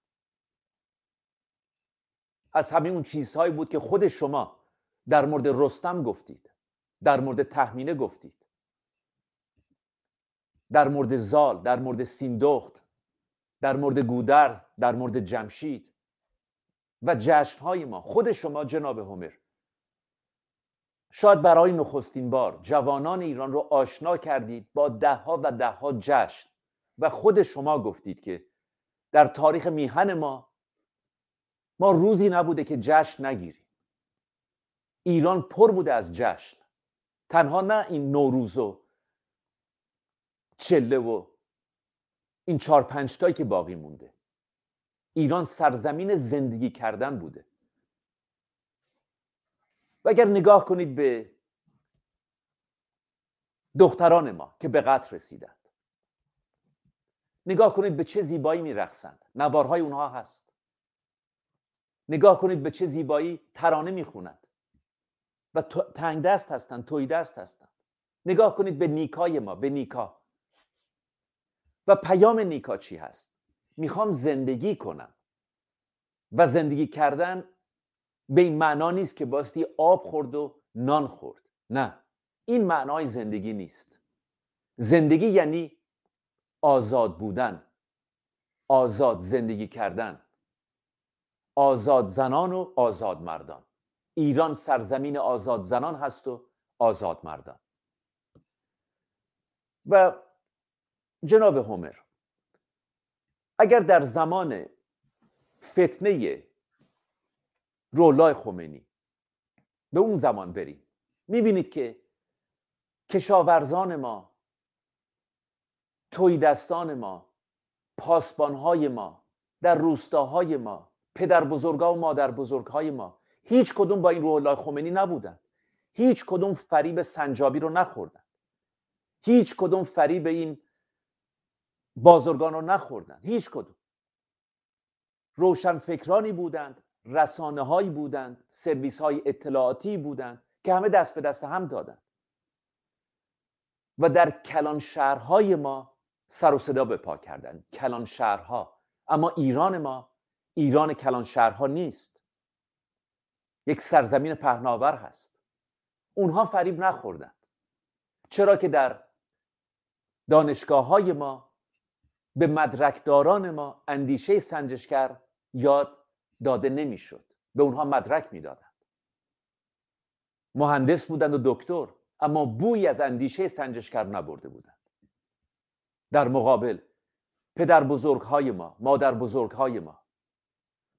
Speaker 4: از همه اون چیزهایی بود که خود شما در مورد رستم گفتید در مورد تحمینه گفتید در مورد زال در مورد سیندخت در مورد گودرز در مورد جمشید و جشنهای ما. خود شما جناب همر شاید برای نخستین بار جوانان ایران رو آشنا کردید با دهها و دهها جشن و خود شما گفتید که در تاریخ میهن ما ما روزی نبوده که جشن نگیریم. ایران پر بوده از جشن. تنها نه این نوروز و چله و این چهار پنج تایی که باقی مونده. ایران سرزمین زندگی کردن بوده. و اگر نگاه کنید به دختران ما که به قتل رسیدند نگاه کنید به چه زیبایی میرقصند. نوارهای اونها هست. نگاه کنید به چه زیبایی ترانه می‌خونند. و تنگ دست هستند توی دست هستند. نگاه کنید به نیکای ما به نیکا. و پیام نیکا چی هست؟ می‌خوام زندگی کنم. و زندگی کردن به این معنا نیست که باستی آب خورد و نان خورد. نه این معنای زندگی نیست. زندگی یعنی آزاد بودن آزاد زندگی کردن. آزاد زنان و آزاد مردان. ایران سرزمین آزاد زنان هست و آزاد مردان. و جناب هومر اگر در زمان فتنه رولای خمینی به اون زمان بریم می‌بینید که کشاورزان ما تویدستان ما پاسبانهای ما در روستاهای ما پدر بزرگا و مادر بزرگهای ما هیچ کدوم با این روح خمینی نبودن. هیچ کدوم فریب سنجابی رو نخوردن. هیچ کدوم فریب این بازرگان رو نخوردن. هیچ کدوم. روشن فکرانی بودند رسانه هایی بودند سرویس های اطلاعاتی بودند که همه دست به دست هم دادند و در کلان شهرهای ما سر و صدا به پا کردند کلان شهرها. اما ایران ما ایران کلان شهرها نیست. یک سرزمین پهناور هست. اونها فریب نخوردند چرا که در دانشگاه های ما به مدرکداران ما اندیشه سنجشگر یاد داده نمی‌شد. به اونها مدرک می‌دادند مهندس بودند و دکتر اما بوی از اندیشه سنجشگر نبرده بودند. در مقابل پدر بزرگ های ما مادر بزرگ های ما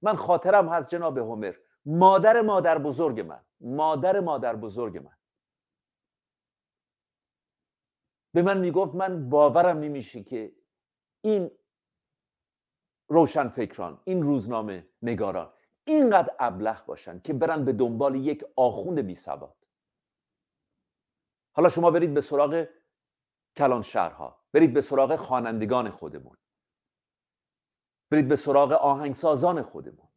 Speaker 4: من خاطرم هست جناب همر مادر مادر بزرگ من. مادر مادر بزرگ من. به من می‌گفت من باورم نمیشه که این روشن فکران این روزنامه نگاران اینقدر ابله باشن که برن به دنبال یک آخوند بی سواد حالا شما برید به سراغ کلان شهرها برید به سراغ خوانندگان خودمون. برید به سراغ آهنگسازان خودمون.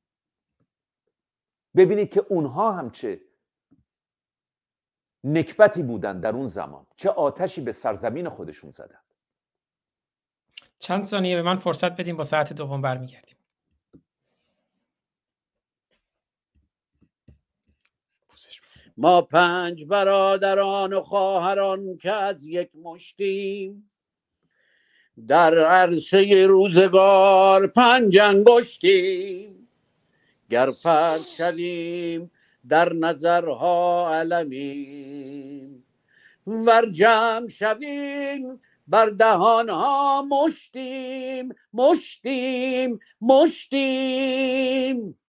Speaker 4: ببینید که اونها هم چه نکبتی بودن در اون زمان. چه آتشی به سرزمین خودشون زدن.
Speaker 2: چند ثانیه به من فرصت بدیم با ساعت دوم برمیگردیم.
Speaker 1: ما پنج برادران و خواهران که از یک مشتیم در عرصه روزگار پنج انگشتیم. گر فرد شویم در نظرها علمیم. ور جمع شویم بر دهان ها مشتیم مشتیم مشتیم.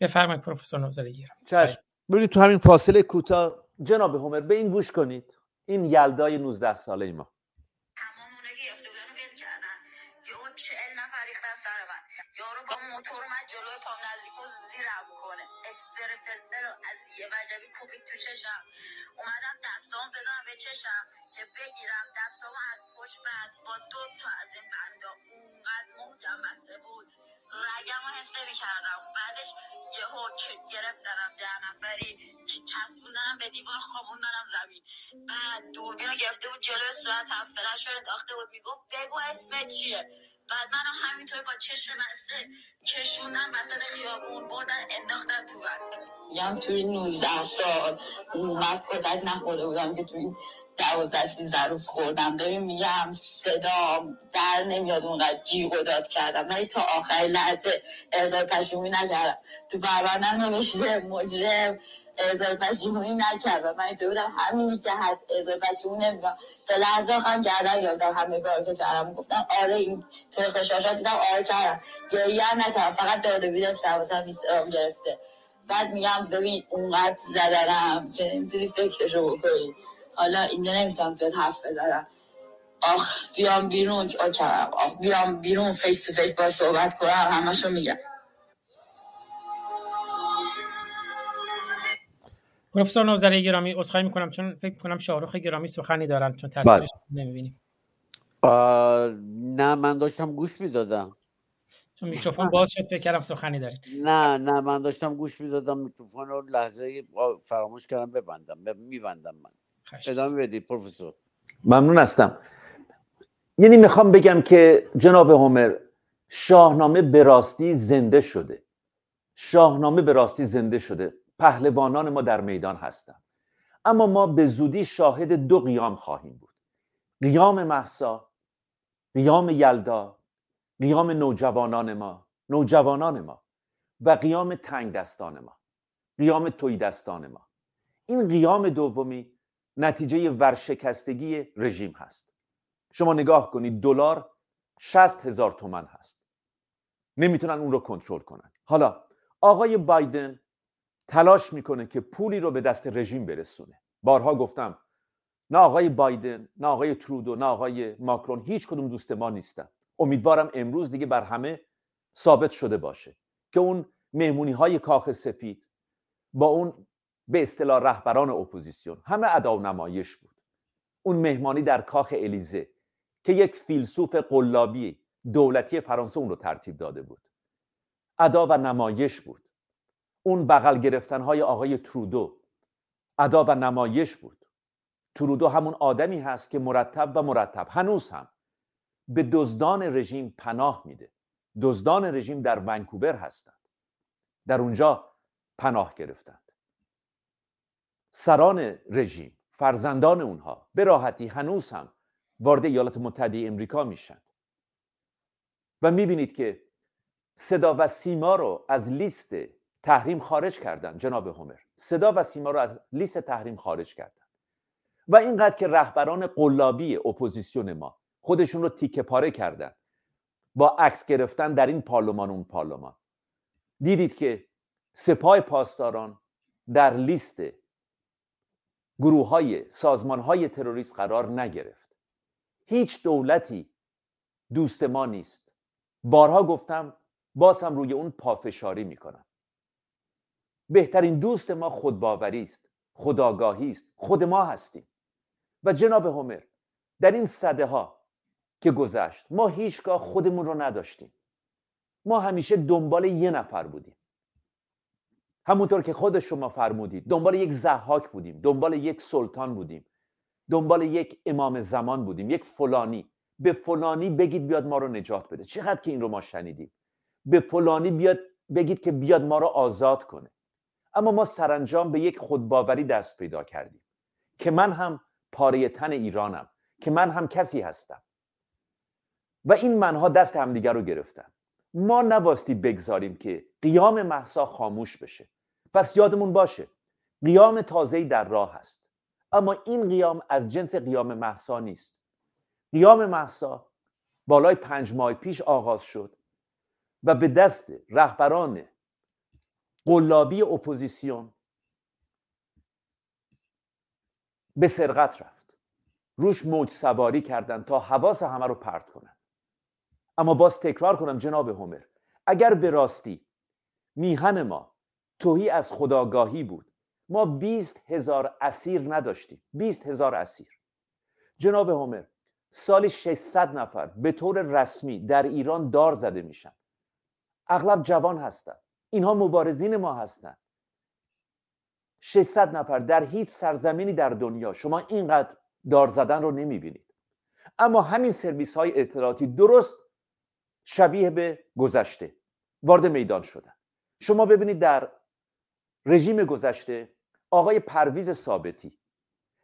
Speaker 2: بفرمایید پروفسور نوزری گیرم.
Speaker 4: چشم. برید تو همین فاصله کوتاه جناب همر به این گوش کنید. این یلدای 19 ساله ما.
Speaker 5: یه وجبی کوبید تو چشم. اومدم دستام بزنم به چشم که بگیرم. دستام از پشت بست با دو تا از این بندا اونقدر محکم بسته بود. رگم رو حس کردم بعدش یه که گرفتنم ده نفری چسبوندنم به دیوار خوابوندنم زمین. بعد دوربین گرفته بود جلوی صورتم فلش رو انداخته بود. می‌گفت بگو اسمت چیه؟ بعد منم همینطور با چشم بسته کشوندن وسط خیابون بردن انداختن تو میگم توی 19 سال اونقدر کتک نخورده بودم که توی دوازده سیزده روز خوردم. ببین میگم صدا در نمیاد اونقدر جیغ و داد کردم. ولی تا آخر لحظه ارزای پشیمونی نکردم. تو پروندم نوشته مجرم ارزای پشیمونی نکرد من تو بودم همینی که هست. ارزای پشیمونی نمی‌دونم. تا لحظه هم گردن گرفتم همه کار که کردم گفتم آره این تو قشاشات دیدم آره کردم. گریه هم نکردم. فقط داده بیداد که حواسم گرفته. بعد میگم ببین اونقدر زدرم که نمی‌تونی فکرشو بکنی. حالا اینجا نمی‌تونم زیاد حرف بزنم. آخ بیام بیرون. آخ بیام بیرون. فیس تو فیس با صحبت کنم. همشو میگم.
Speaker 2: پروفسور نوزری گرامی عذرخواهی می‌کنم چون فکر کنم شاهرخ گرامی سخنی دارن چون تصویرش بله. نمی‌بینیم.
Speaker 1: نه من داشتم گوش می‌دادم.
Speaker 2: چون میکروفون باز شد فکر کردم سخنی دارین
Speaker 1: نه نه من داشتم گوش می‌دادم میکروفون رو لحظه فراموش کردم ببندم میبندم من. ادامه بدید پروفسور.
Speaker 4: ممنون هستم. یعنی می‌خوام بگم که جناب هومر شاهنامه به راستی زنده شده. شاهنامه به راستی زنده شده. پهلوانان ما در میدان هستند. اما ما به زودی شاهد دو قیام خواهیم بود. قیام محسا قیام یلدا قیام نوجوانان ما نوجوانان ما و قیام تنگ دستان ما قیام توی دستان ما. این قیام دومی نتیجه ورشکستگی رژیم هست. شما نگاه کنید دلار 60 هزار تومن هست. نمی‌تونن اون رو کنترل کنن. حالا آقای بایدن تلاش می‌کنه که پولی رو به دست رژیم برسونه. بارها گفتم نه آقای بایدن نه آقای ترودو نه آقای ماکرون هیچ کدوم دوست ما نیستن. امیدوارم امروز دیگه بر همه ثابت شده باشه که اون مهمونی های کاخ سفید با اون به اصطلاح رهبران اپوزیسیون همه ادا و نمایش بود. اون مهمانی در کاخ الیزه که یک فیلسوف قلابی دولتی فرانسه اون رو ترتیب داده بود. ادا و نمایش بود. اون بغل گرفتن های آقای ترودو. ادا و نمایش بود. ترودو همون آدمی هست که مرتب و مرتب هنوز هم به دزدان رژیم پناه میده. دزدان رژیم در ونکوور هستند. در اونجا پناه گرفتند. سران رژیم فرزندان اونها به راحتی هنوز هم وارد ایالات متحده امریکا میشن. و می‌بینید که صدا و سیما رو از لیست تحریم خارج کردن جناب هومر. صدا و سیما رو از لیست تحریم خارج کردن. و اینقدر که رهبران قلابی اپوزیسیون ما خودشون رو تیکه پاره کردن. با عکس گرفتن در این پارلمان اون پارلمان. دیدید که سپاه پاسداران در لیست گروه های سازمان های تروریست قرار نگرفت. هیچ دولتی دوست ما نیست. بارها گفتم باز هم روی اون پافشاری می‌کنم. بهترین دوست ما خودباوری است خداگاهی است خود ما هستیم. و جناب هومر در این صده ها که گذشت ما هیچگاه خودمون رو نداشتیم. ما همیشه دنبال یه نفر بودیم. همونطور که خود شما فرمودید دنبال یک زحاک بودیم دنبال یک سلطان بودیم دنبال یک امام زمان بودیم یک فلانی. به فلانی بگید بیاد ما رو نجات بده. چقدر که این رو ما شنیدیم. به فلانی بیاد بگید که بیاد ما رو آزاد کنه. اما ما سرانجام به یک خودباوری دست پیدا کردیم که من هم پاره تن ایرانم که من هم کسی هستم. و این منها دست همدیگر رو گرفتن. ما نباستی بگذاریم که قیام محسا خاموش بشه. پس یادمون باشه قیام تازه‌ای در راه است اما این قیام از جنس قیام محسا نیست. قیام محسا بالای پنج ماه پیش آغاز شد و به دست رهبران قلابی اپوزیسیون به سرقت رفت. روش موج سواری کردن تا حواس همه رو پرت کنن. اما باز تکرار کنم جناب هومر اگر به راستی میهن ما توهی از خداگاهی بود ما 20 هزار اسیر نداشتیم. 20 هزار اسیر. جناب هومر سال 600 نفر به طور رسمی در ایران دار زده میشن. اغلب جوان هستند اینها مبارزین ما هستند 600 نفر در هیچ سرزمینی در دنیا شما اینقدر دار زدن رو نمی‌بینید. اما همین سرویس های اطلاعاتی درست شبیه به گذشته وارد میدان شدن. شما ببینید در رژیم گذشته آقای پرویز ثابتی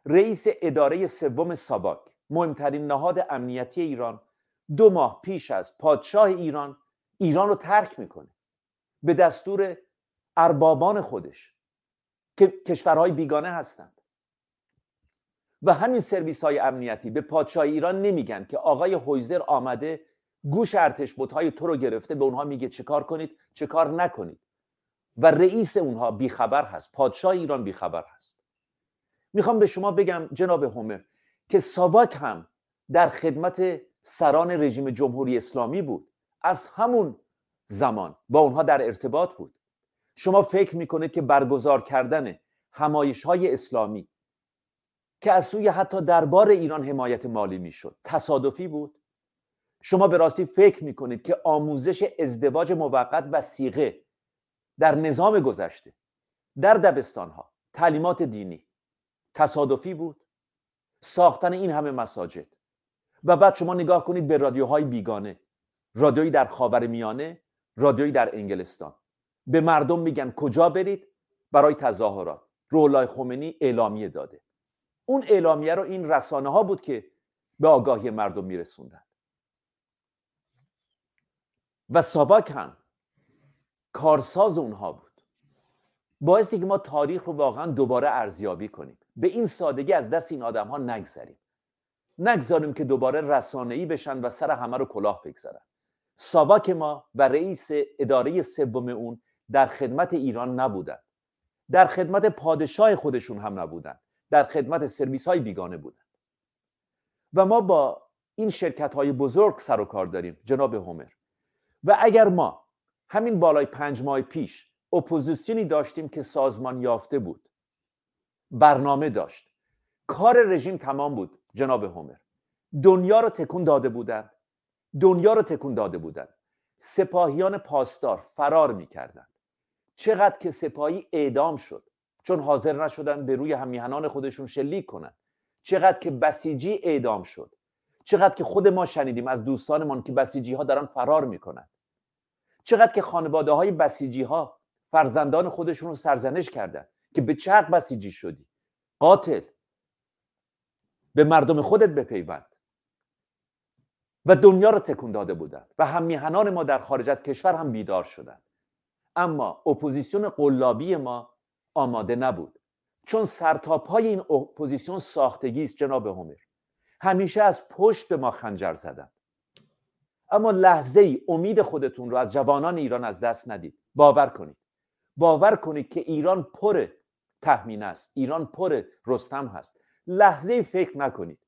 Speaker 4: رئیس اداره سوم ساباک مهمترین نهاد امنیتی ایران دو ماه پیش از پادشاه ایران ایران رو ترک می‌کنه. به دستور اربابان خودش که کشورهای بیگانه هستند. و همین سرویس های امنیتی به پادشاه ایران نمیگن که آقای هویزر آمده گوش ارتش های تو رو گرفته به اونها میگه چه کار کنید چه کار نکنید. و رئیس اونها بیخبر هست پادشاه ایران بیخبر هست. می‌خوام به شما بگم جناب هومر که ساواک هم در خدمت سران رژیم جمهوری اسلامی بود. از همون زمان با اونها در ارتباط بود. شما فکر می‌کنید که برگزار کردن همایش های اسلامی که از سوی حتی دربار ایران حمایت مالی می‌شد تصادفی بود؟ شما به راستی فکر می‌کنید که آموزش ازدواج موقت و سیغه در نظام گذشته در دبستان ها تعلیمات دینی تصادفی بود؟ ساختن این همه مساجد. و بعد شما نگاه کنید به رادیوهای بیگانه. رادیویی در خاور میانه رادیویی در انگلستان. به مردم میگن کجا برید؟ برای تظاهرات. رولای خمینی اعلامیه داده. اون اعلامیه رو این رسانه ها بود که به آگاهی مردم میرسوندن. و ساباک هم کارساز اونها بود. بایستی که ما تاریخ رو واقعا دوباره ارزیابی کنیم. به این سادگی از دست این آدم ها نگذریم. نگذاریم که دوباره رسانه‌ای بشن و سر همه رو کلاه بگذارن. ساواک ما و رئیس اداره سوم اون در خدمت ایران نبودن در خدمت پادشاه خودشون هم نبودن در خدمت سرویس های بیگانه بودن و ما با این شرکت های بزرگ سر و کار داریم جناب هومر. و اگر ما همین بالای پنج ماه پیش اپوزیسیونی داشتیم که سازمان یافته بود برنامه داشت کار رژیم تمام بود جناب هومر. دنیا رو تکون داده بودند. دنیا رو تکون داده بودند سپاهیان پاسدار فرار می‌کردند چقدر که سپاهی اعدام شد. چون حاضر نشدن به روی همیهنان خودشون شلیک کنند چقدر که بسیجی اعدام شد. چقدر که خود ما شنیدیم از دوستانمان که بسیجی ها دارن فرار می‌کنند چقدر که خانواده های بسیجی ها فرزندان خودشون رو سرزنش کردند که به چه بسیجی شدی. قاتل. به مردم خودت بپیوند. و دنیا رو تکون داده بودند و هم میهنان ما در خارج از کشور هم بیدار شدند اما اپوزیسیون قلابی ما آماده نبود چون سرتاپای این اپوزیسیون ساختگی است جناب هومر همیشه از پشت به ما خنجر زدند اما لحظه ای امید خودتون رو از جوانان ایران از دست ندید. باور کنید. باور کنید که ایران پر تهمینه است. ایران پر رستم هست. لحظه فکر نکنید.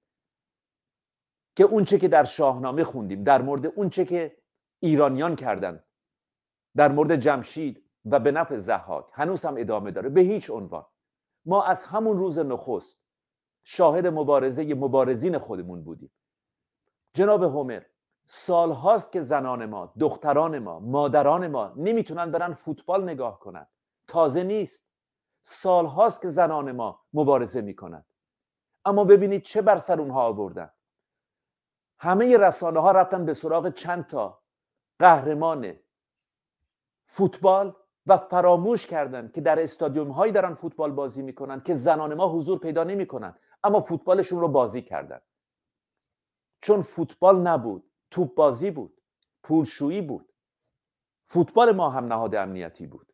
Speaker 4: که اونچه که در شاهنامه خوندیم در مورد اونچه که ایرانیان کردن در مورد جمشید و به نفع زحاک هنوز هم ادامه داره به هیچ عنوان. ما از همون روز نخست شاهد مبارزه مبارزین خودمون بودیم. جناب هومر سال هاست که زنان ما دختران ما مادران ما نمی‌تونن برن فوتبال نگاه کنند تازه نیست. سال هاست که زنان ما مبارزه می‌کنند اما ببینید چه بر سر اونها آوردن. همه رسانه ها رفتن به سراغ چند تا قهرمان فوتبال و فراموش کردن که در استادیوم هایی دارن فوتبال بازی می‌کنن که زنان ما حضور پیدا نمی‌کنن اما فوتبالشون رو بازی کردن. چون فوتبال نبود توپ بازی بود پولشویی بود. فوتبال ما هم نهاد امنیتی بود.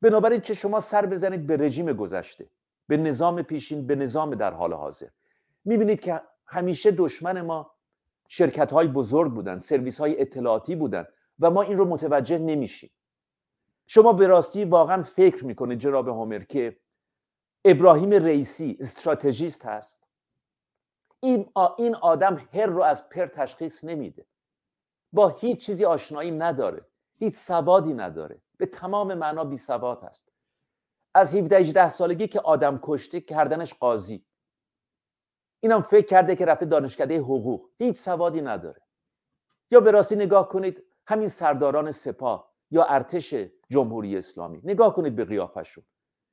Speaker 4: بنابراین چه شما سر بزنید به رژیم گذشته به نظام پیشین به نظام در حال حاضر. می‌بینید که همیشه دشمن ما شرکت های بزرگ بودن سرویس های اطلاعاتی بودن و ما این رو متوجه نمیشیم. شما به راستی واقعا فکر می‌کنید جناب هومر که ابراهیم رئیسی استراتژیست هست؟ این این آدم هر رو از پر تشخیص نمیده. با هیچ چیزی آشنایی نداره هیچ سوادی نداره. به تمام معنا بی سواد هست. از 17 18 سالگی که آدم کشته کردنش قاضی. اینم فکر کرده که رفته دانشکده حقوق. هیچ سوادی نداره. یا به راستی نگاه کنید همین سرداران سپاه یا ارتش جمهوری اسلامی. نگاه کنید به قیافشون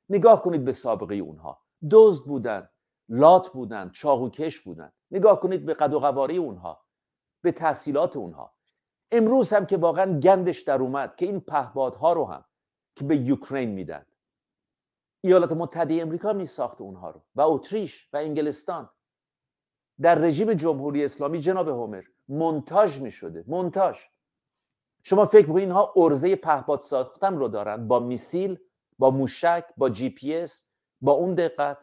Speaker 4: نگاه کنید به سابقه اونها. دزد بودن لات بودن چاقوکش بودن. نگاه کنید به قد و قواره اونها به تحصیلات اونها. امروز هم که واقعا گندش در اومد که این پهبادها رو هم که به یوکرین میدن. ایالات متحده امریکا می ساخت اونها رو و اتریش و انگلستان. در رژیم جمهوری اسلامی جناب هومر منتاج می شده منتاج شما فکر می‌کنید اینها ارزه پهپاد ساختن رو دارن؟ با میسیل با موشک با جی پی اس با اون دقت.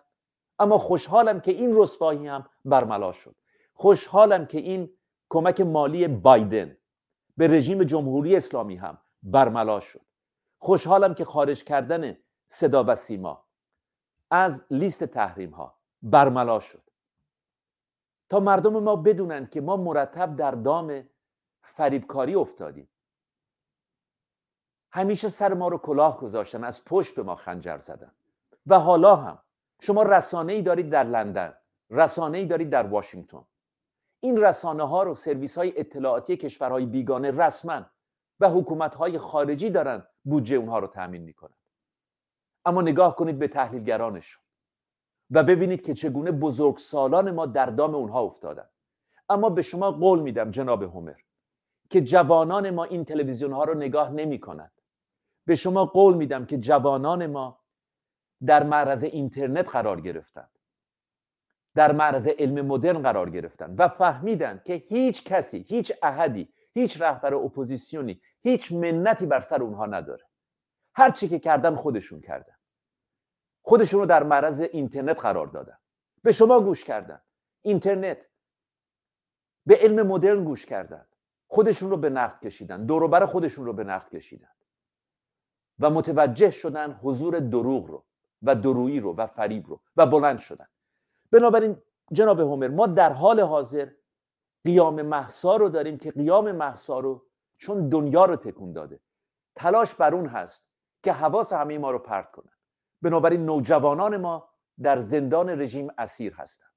Speaker 4: اما خوشحالم که این رسوایی هم برملا شد. خوشحالم که این کمک مالی بایدن به رژیم جمهوری اسلامی هم برملا شد. خوشحالم که خارج کردن صدا و سیما از لیست تحریم ها برملا شد. تا مردم ما بدونند که ما مرتب در دام فریبکاری افتادیم. همیشه سر ما رو کلاه گذاشتن از پشت به ما خنجر زدن. و حالا هم شما رسانه ای دارید در لندن رسانه ای دارید در واشنگتن. این رسانه ها رو سرویس های اطلاعاتی کشورهای بیگانه رسما و حکومت های خارجی دارن بودجه اونها رو تأمین می‌کنن. اما نگاه کنید به تحلیلگرانشون. و ببینید که چگونه بزرگ سالان ما در دام اونها افتادن. اما به شما قول میدم جناب هومر که جوانان ما این تلویزیون ها رو نگاه نمی کند به شما قول میدم که جوانان ما در معرض اینترنت قرار گرفتند. در معرض علم مدرن قرار گرفتند و فهمیدند که هیچ کسی هیچ احدی هیچ رهبر اپوزیسیونی هیچ منتی بر سر اونها نداره. هر چی که کردن خودشون کردن. خودشون رو در معرض اینترنت قرار دادن. به شما گوش کردن. اینترنت. به علم مدرن گوش کردن. خودشون رو به نقد کشیدن. دوروبر خودشون رو به نقد کشیدن. و متوجه شدن حضور دروغ رو و درویی رو و فریب رو و بلند شدن. بنابراین جناب هومر ما در حال حاضر قیام محسا رو داریم که قیام محسا رو چون دنیا رو تکون داده. تلاش بر اون هست که حواس همه ما رو پرت کنن بنابراین نوجوانان ما در زندان رژیم اسیر هستند.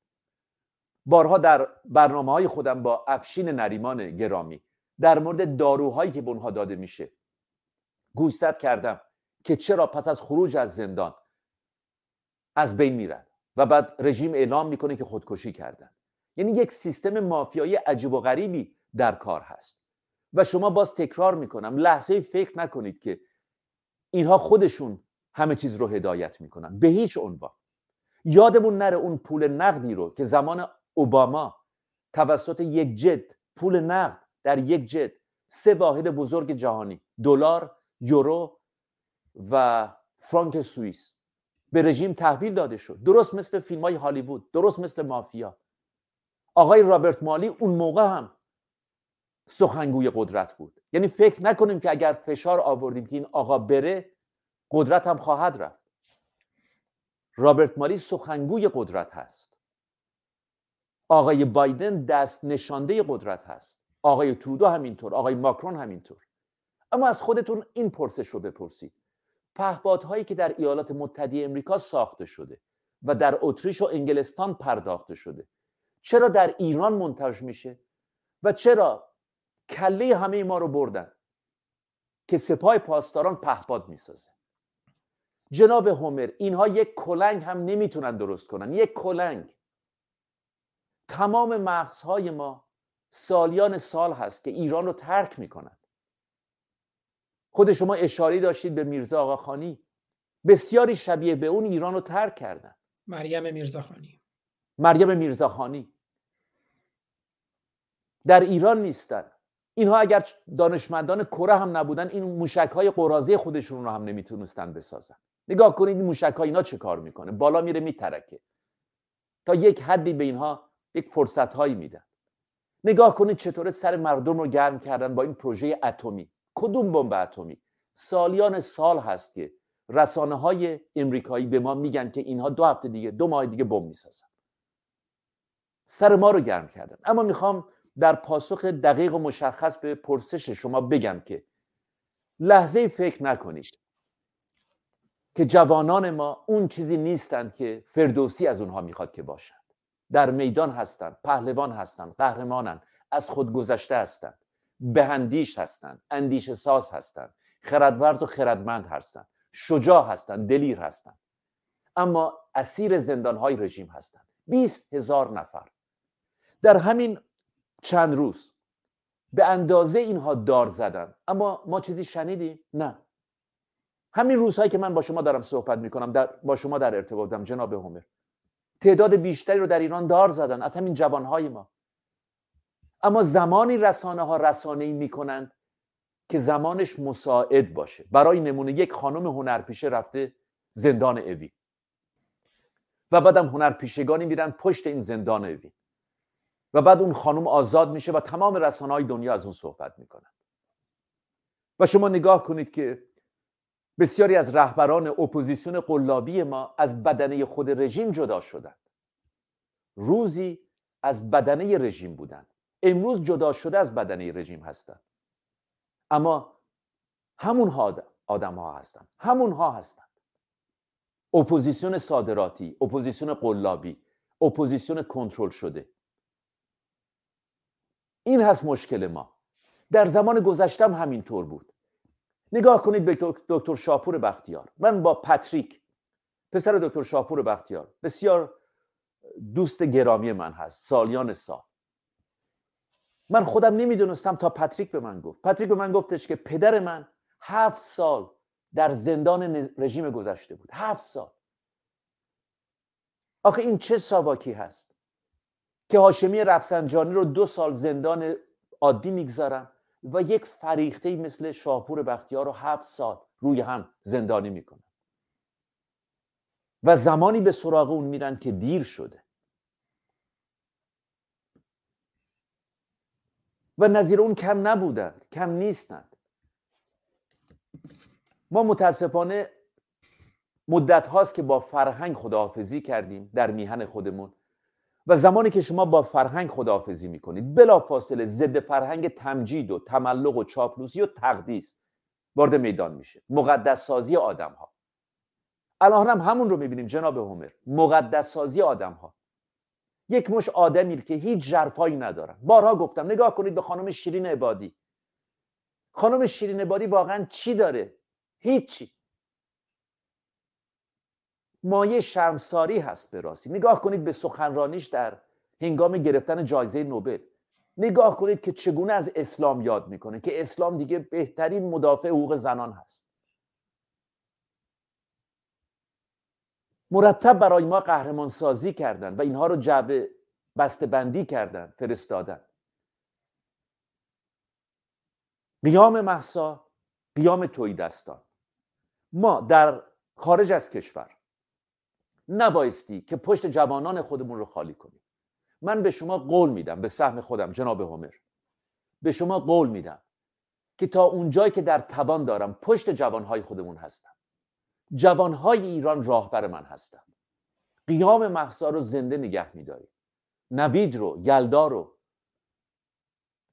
Speaker 4: بارها در برنامه های خودم با افشین نریمان گرامی در مورد داروهایی که به اونها داده میشه گوشزد کردم که چرا پس از خروج از زندان از بین میرن و بعد رژیم اعلام می‌کنه که خودکشی کردن. یعنی یک سیستم مافیایی عجیب و غریبی در کار هست. و شما باز تکرار می‌کنم لحظه فکر نکنید که اینها خودشون همه چیز رو هدایت می‌کنن. به هیچ عنوان. یادمون نره اون پول نقدی رو که زمان اوباما توسط یک جد پول نقد در یک جد سه واحد بزرگ جهانی دلار یورو و فرانک سوئیس به رژیم تحویل داده شد. درست مثل فیلم های هالیوود درست مثل مافیا. آقای رابرت مالی اون موقع هم سخنگوی قدرت بود. یعنی فکر نکنیم که اگر فشار آوردیم که این آقا بره قدرت هم خواهد رفت. رابرت مالی سخنگوی قدرت هست. آقای بایدن دست نشانده قدرت هست. آقای ترودو همینطور آقای ماکرون همینطور. اما از خودتون این پرسش رو بپرسید. پهپادهایی که در ایالات متحده امریکا ساخته شده و در اتریش و انگلستان پرداخته شده. چرا در ایران منتج میشه؟ و چرا کله همه ما رو بردن که سپاه پاسداران پهپاد می‌سازه جناب هومر اینها یک کلنگ هم نمی‌تونن درست کنن. یک کلنگ. تمام مغزهای ما سالیان سال هست که ایران رو ترک می‌کنن. خود شما اشاری داشتید به میرزا آقاخانی. بسیاری شبیه به اون ایران رو ترک کردن.
Speaker 2: مریم میرزاخانی.
Speaker 4: مریم میرزاخانی. در ایران نیستن. اینها اگر دانشمندان کره هم نبودن این موشک های قرازه خودشون رو هم نمی‌تونستن بسازن. نگاه کنید موشک ها اینا چه کار می‌کنه؟ بالا میره میترکه. تا یک حدی به اینها یک فرصت هایی میدن. نگاه کنید چطوره سر مردم رو گرم کردن با این پروژه اتمی. کدوم بمب اتمی؟ سالیان سال هست که رسانه های امریکایی به ما میگن که اینها دو هفته دیگه دو ماه دیگه بمب می‌سازن. سر ما رو گرم کردن. اما می‌خوام در پاسخ دقیق و مشخص به پرسش شما بگم که لحظه فکر نکنید. که جوانان ما اون چیزی نیستند که فردوسی از اونها می‌خواد که باشند در میدان هستند پهلوان هستند قهرمانند از خود گذشته هستند بهندیش هستند اندیشه ساز هستند خردورز و خردمند هستند شجاع هستند دلیر هستند. اما اسیر زندانهای رژیم هستند. بیست هزار نفر. در همین چند روز به اندازه اینها دار زدن. اما ما چیزی شنیدیم؟ نه. همین روزهایی که من با شما دارم صحبت می‌کنم در با شما در ارتباطم جناب هومر. تعداد بیشتری رو در ایران دار زدن از همین جوانهای ما. اما زمانی رسانه ها رسانه ای می‌کنند که زمانش مساعد باشه. برای نمونه یک خانم هنرپیشه رفته زندان اوین. و بعدم هنرپیشگانی میرن پشت این زندان اوین. و بعد اون خانم آزاد میشه و تمام رسانه های دنیا از اون صحبت می‌کنن. و شما نگاه کنید که بسیاری از رهبران اپوزیسیون قلابی ما از بدنه خود رژیم جدا شدند. روزی از بدنه رژیم بودند. امروز جدا شده از بدنه رژیم هستند. اما همون آدم ها هستند. همون ها هستند. اپوزیسیون صادراتی اپوزیسیون قلابی اپوزیسیون کنترل شده. این هست مشکل ما. در زمان گذشتم همینطور بود. نگاه کنید به دکتر شاپور بختیار. من با پتریک پسر دکتر شاپور بختیار بسیار دوست گرامی من هست سالیان سال. من خودم نمی‌دونستم تا پتریک به من گفت. پتریک به من گفتش که پدر من هفت سال در زندان رژیم گذشته بود. هفت سال. آخه این چه ساواکی هست که هاشمی رفسنجانی رو دو سال زندان عادی می‌گذارن؟ و یک فریخته مثل شاپور بختیار رو هفت سال روی هم زندانی می‌کنن و زمانی به سراغ اون میرن که دیر شده. و نظیر اون کم نبودند کم نیستند. ما متاسفانه مدت هاست که با فرهنگ خداحافظی کردیم در میهن خودمون. و زمانی که شما با فرهنگ خداحافظی می‌کنید بلا فاصله ضد فرهنگ تمجید و تملق و چاپلوسی و تقدیس وارد میدان میشه. مقدس سازی آدم ها الان هم همون رو می‌بینیم جناب همر مقدس سازی آدم ها یک مش آدمی که هیچ جرفایی ندارن. بارها گفتم نگاه کنید به خانم شیرین عبادی. خانم شیرین عبادی واقعا چی داره؟ هیچی. مایه شرمساری هست به راستی. نگاه کنید به سخنرانیش در هنگام گرفتن جایزه نوبل. نگاه کنید که چگونه از اسلام یاد می‌کنه که اسلام دیگه بهترین مدافع حقوق زنان هست. مرتب برای ما قهرمان سازی کردن و اینها رو جعبه بسته بندی کردن فرستادن. قیام محسا قیام توی دستان ما در خارج از کشور نبایستی که پشت جوانان خودمون رو خالی کنیم. من به شما قول میدم به سهم خودم جناب همر به شما قول میدم که تا اونجایی که در توان دارم پشت جوانهای خودمون هستم. جوانهای ایران راهبر من هستند قیام محسا رو زنده نگه میداریم. نوید رو یلدا رو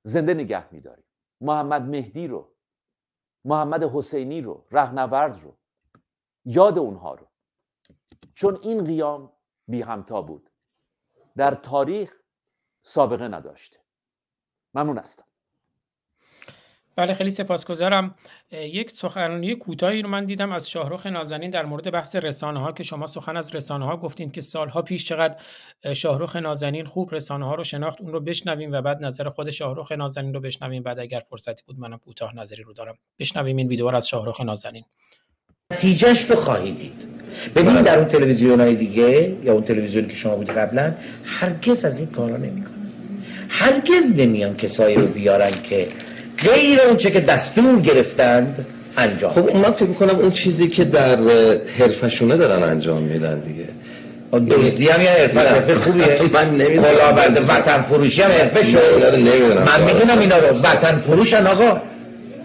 Speaker 4: زنده نگه میداریم. محمد مهدی رو محمد حسینی رو رهنورد رو. یاد اونها رو. چون این قیام بی همتا بود. در تاریخ سابقه نداشته. ممنون هستم.
Speaker 2: بله خیلی سپاسگزارم. یک سخنرانی کوتاهی رو من دیدم از شاهرخ نازنین در مورد بحث رسانه ها که شما سخن از رسانه ها گفتین که سالها پیش چقدر شاهرخ نازنین خوب رسانه ها رو شناخت اون رو بشنویم و بعد نظر خود شاهرخ نازنین رو بشنویم. بعد اگر فرصتی بود منم کوتاه نظری رو دارم. بشنویم این ویدیو رو از شاهرخ نازنین.
Speaker 6: نتیجهش رو خواهید دید. ببینید در اون تلویزیون های دیگه یا اون تلویزیونی که شما بودی قبلا هرگز از این کارا نمی‌کنن. هرگز نمیان کسایی رو بیارن که غیر اونچه که دستور گرفتند انجام
Speaker 7: خب من فکر کنم اون چیزی که در حرفشونه دارن انجام میدن دیگه.
Speaker 6: دزدی هم یه حرفه حرفه خوبیه.
Speaker 7: من نمی‌دونم.
Speaker 6: وطن فروشی هم حرفه شد. من می‌دونم اینا رو. وطن فروشن آقا.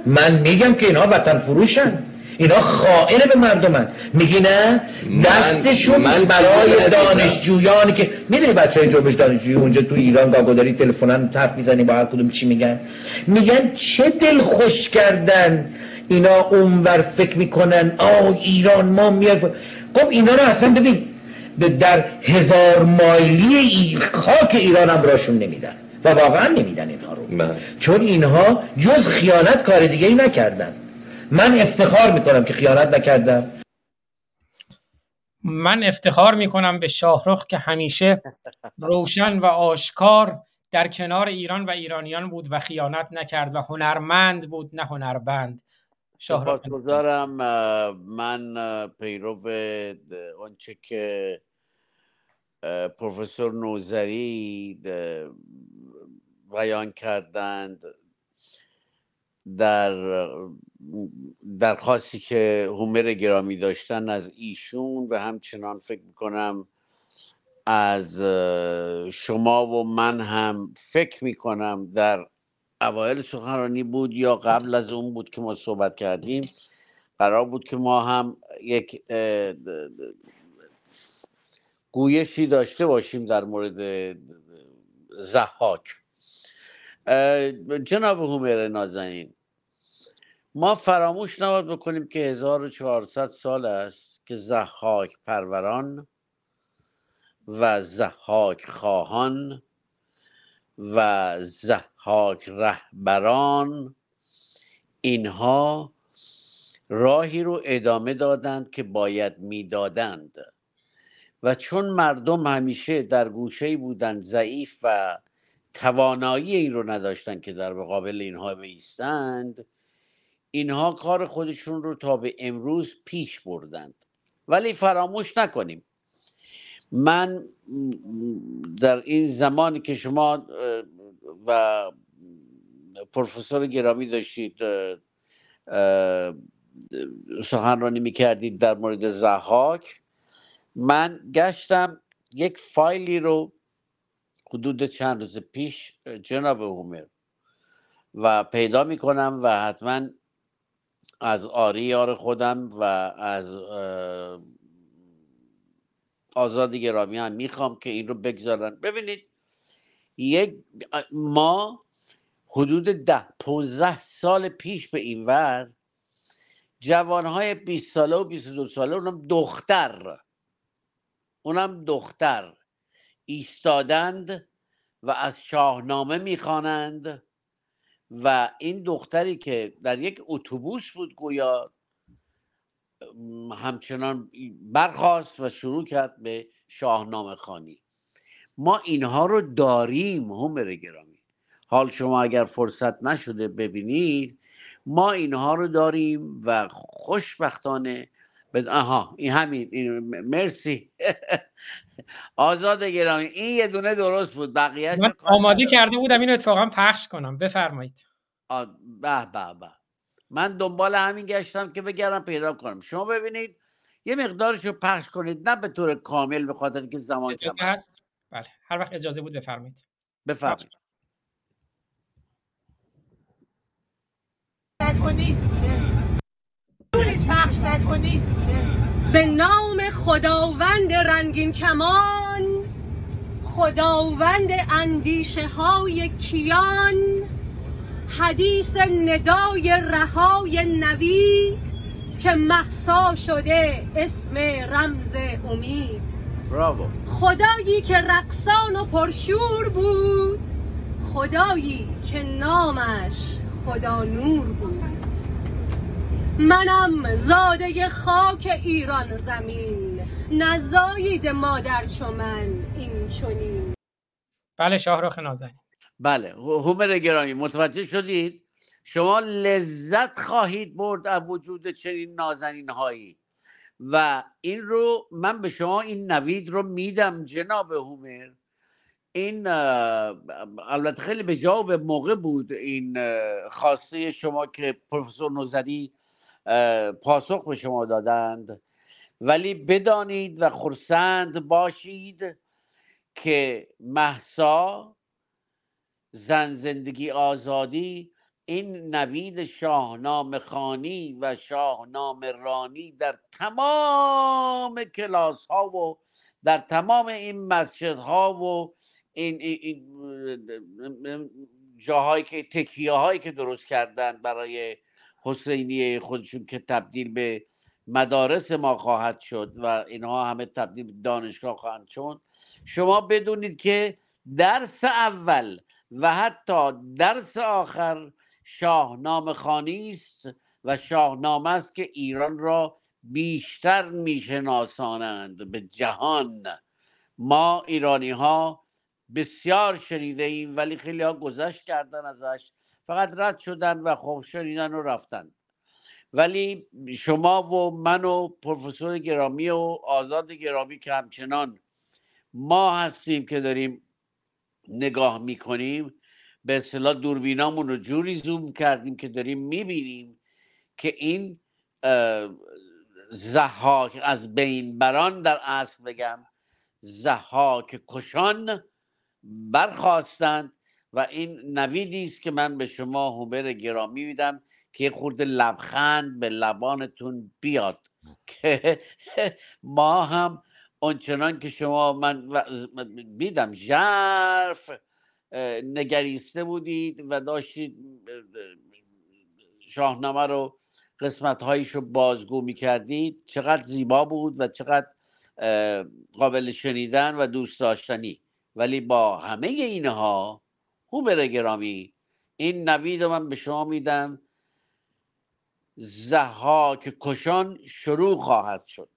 Speaker 6: من میگم که اینا وطن فروشن اینا خائن به مردمن. میگی نه؟ دستشون من برای دانشجویانی که می‌دونی بچه های جنبش دانشجویی اونجا تو ایران گاگوداری تلفنن تف می‌زنی با هر کدوم چی میگن. میگن چه دل خوش کردن اینا اونور فکر می‌کنن. آه ایران ما میاد. خب اینا رو اصلا ببین در هزار مایلی خاک ایران هم راشون نمیدن. و واقعا نمیدن اینها رو. بله. چون اینها جز خیانت کار دیگه ای نکردن. من افتخار می‌کنم که خیانت نکردم.
Speaker 2: من افتخار می‌کنم به شاهرخ که همیشه روشن و آشکار در کنار ایران و ایرانیان بود و خیانت نکرد و هنرمند بود نه هنربند.
Speaker 1: سپاسگزارم. من پیرو آنچه که پروفسور نوزری بیان کردند در درخواستی که هومر گرامی داشتن از ایشون و همچنان فکر می‌کنم از شما و من هم فکر می‌کنم در اوایل سخنرانی بود یا قبل از اون بود که ما صحبت کردیم. قرار بود که ما هم یک گویشی داشته باشیم در مورد زحاک. جناب هومر نازنین ما فراموش نباید بکنیم که 1400 سال است که زحاک پروران و زحاک خواهان و زحاک رهبران اینها راهی رو ادامه دادند که باید می‌دادند. و چون مردم همیشه در گوشه بودند ضعیف و توانایی این رو نداشتند که در مقابل اینها بیستند اینها کار خودشون رو تا به امروز پیش بردند. ولی فراموش نکنیم. من در این زمانی که شما و پروفسور گرامی داشتید سخنرانی می‌کردید در مورد زحاک من گشتم یک فایلی رو حدود چند روز پیش جناب هومر و پیدا می‌کنم و حتما از آری یار خودم و از آزاد گرامی هم می‌خوام که این رو بگذارن. ببینید یک ما حدود ده پونزه سال پیش به این ور جوانهای 20 ساله و 22 ساله اونم دختر اونم دختر ایستادند و از شاهنامه می‌خوانند. و این دختری که در یک اتوبوس بود گویا همچنان برخواست و شروع کرد به شاهنامه خانی ما اینها رو داریم همر گرامی. حال شما اگر فرصت نشده ببینید ما اینها رو داریم و خوشبختانه آها این همین این مرسی. آزاد گرامی این یه دونه درست بود بقیه
Speaker 2: من آماده کرده بودم اینو اتفاقا پخش کنم. بفرمایید.
Speaker 1: به به به. من دنبال همین گشتم که بگردم پیدا کنم. شما ببینید یه مقدارش رو پخش کنید نه به طور کامل به خاطر که زمان کم
Speaker 2: هست؟ بله. هر وقت اجازه بود بفرمایید.
Speaker 1: بفرمایید.
Speaker 8: پخش نکنید به نام خداوند رنگین کمان خداوند اندیشه های کیان حدیث ندای رهای نوید که محسا شده اسم رمز امید.
Speaker 1: براو.
Speaker 8: خدایی که رقصان و پرشور بود خدایی که نامش خدا نور بود. منم زاده خاک ایران زمین. نزایید مادر چو من این چنین.
Speaker 2: بله شاهرخ نازنین.
Speaker 1: بله هومر گرامی متوجه شدید؟ شما لذت خواهید برد از وجود چنین نازنین هایی و این رو من به شما این نوید رو میدم جناب هومر این البته خیلی به جا به موقع بود این خواسته شما که پروفسور نوزری پاسخ به شما دادند. ولی بدانید و خرسند باشید که محسا زن زندگی آزادی این نوید شاهنامه خانی و شاهنامه رانی در تمام کلاس ها و در تمام این مسجد ها و این, این جاهایی که تکیه هایی که درست کردند برای حسینی خودشون که تبدیل به مدارس ما خواهد شد و اینها همه تبدیل دانشگاه خواهند شد. شما بدونید که درس اول و حتی درس آخر شاهنامه خانی است و شاهنامه است که ایران را بیشتر میشناسانند به جهان. ما ایرانی ها بسیار شنیده ایم ولی خیلی ها گذشت کردن ازش فقط رد شدن و خب شنیدن و رفتن. ولی شما و من و پروفسور گرامی و آزاد گرامی که همچنان ما هستیم که داریم نگاه می‌کنیم به اصطلاح دوربینامون رو جوری زوم کردیم که داریم می‌بینیم که این زحاک از بین بران در اصل بگم زحاک کشان برخواستند و این نویدی است که من به شما هومر گرامی میدم. که یه خورده لبخند به لبانتون بیاد. که ما هم آنچنان که شما من بیدم ژرف نگریسته بودید و داشتید شاهنامه رو قسمت هایش رو بازگو می کردید چقدر زیبا بود و چقدر قابل شنیدن و دوست داشتنی. ولی با همه اینها هومر گرامی این نوید رو من به شما میدم زهاک کشان شروع خواهد شد.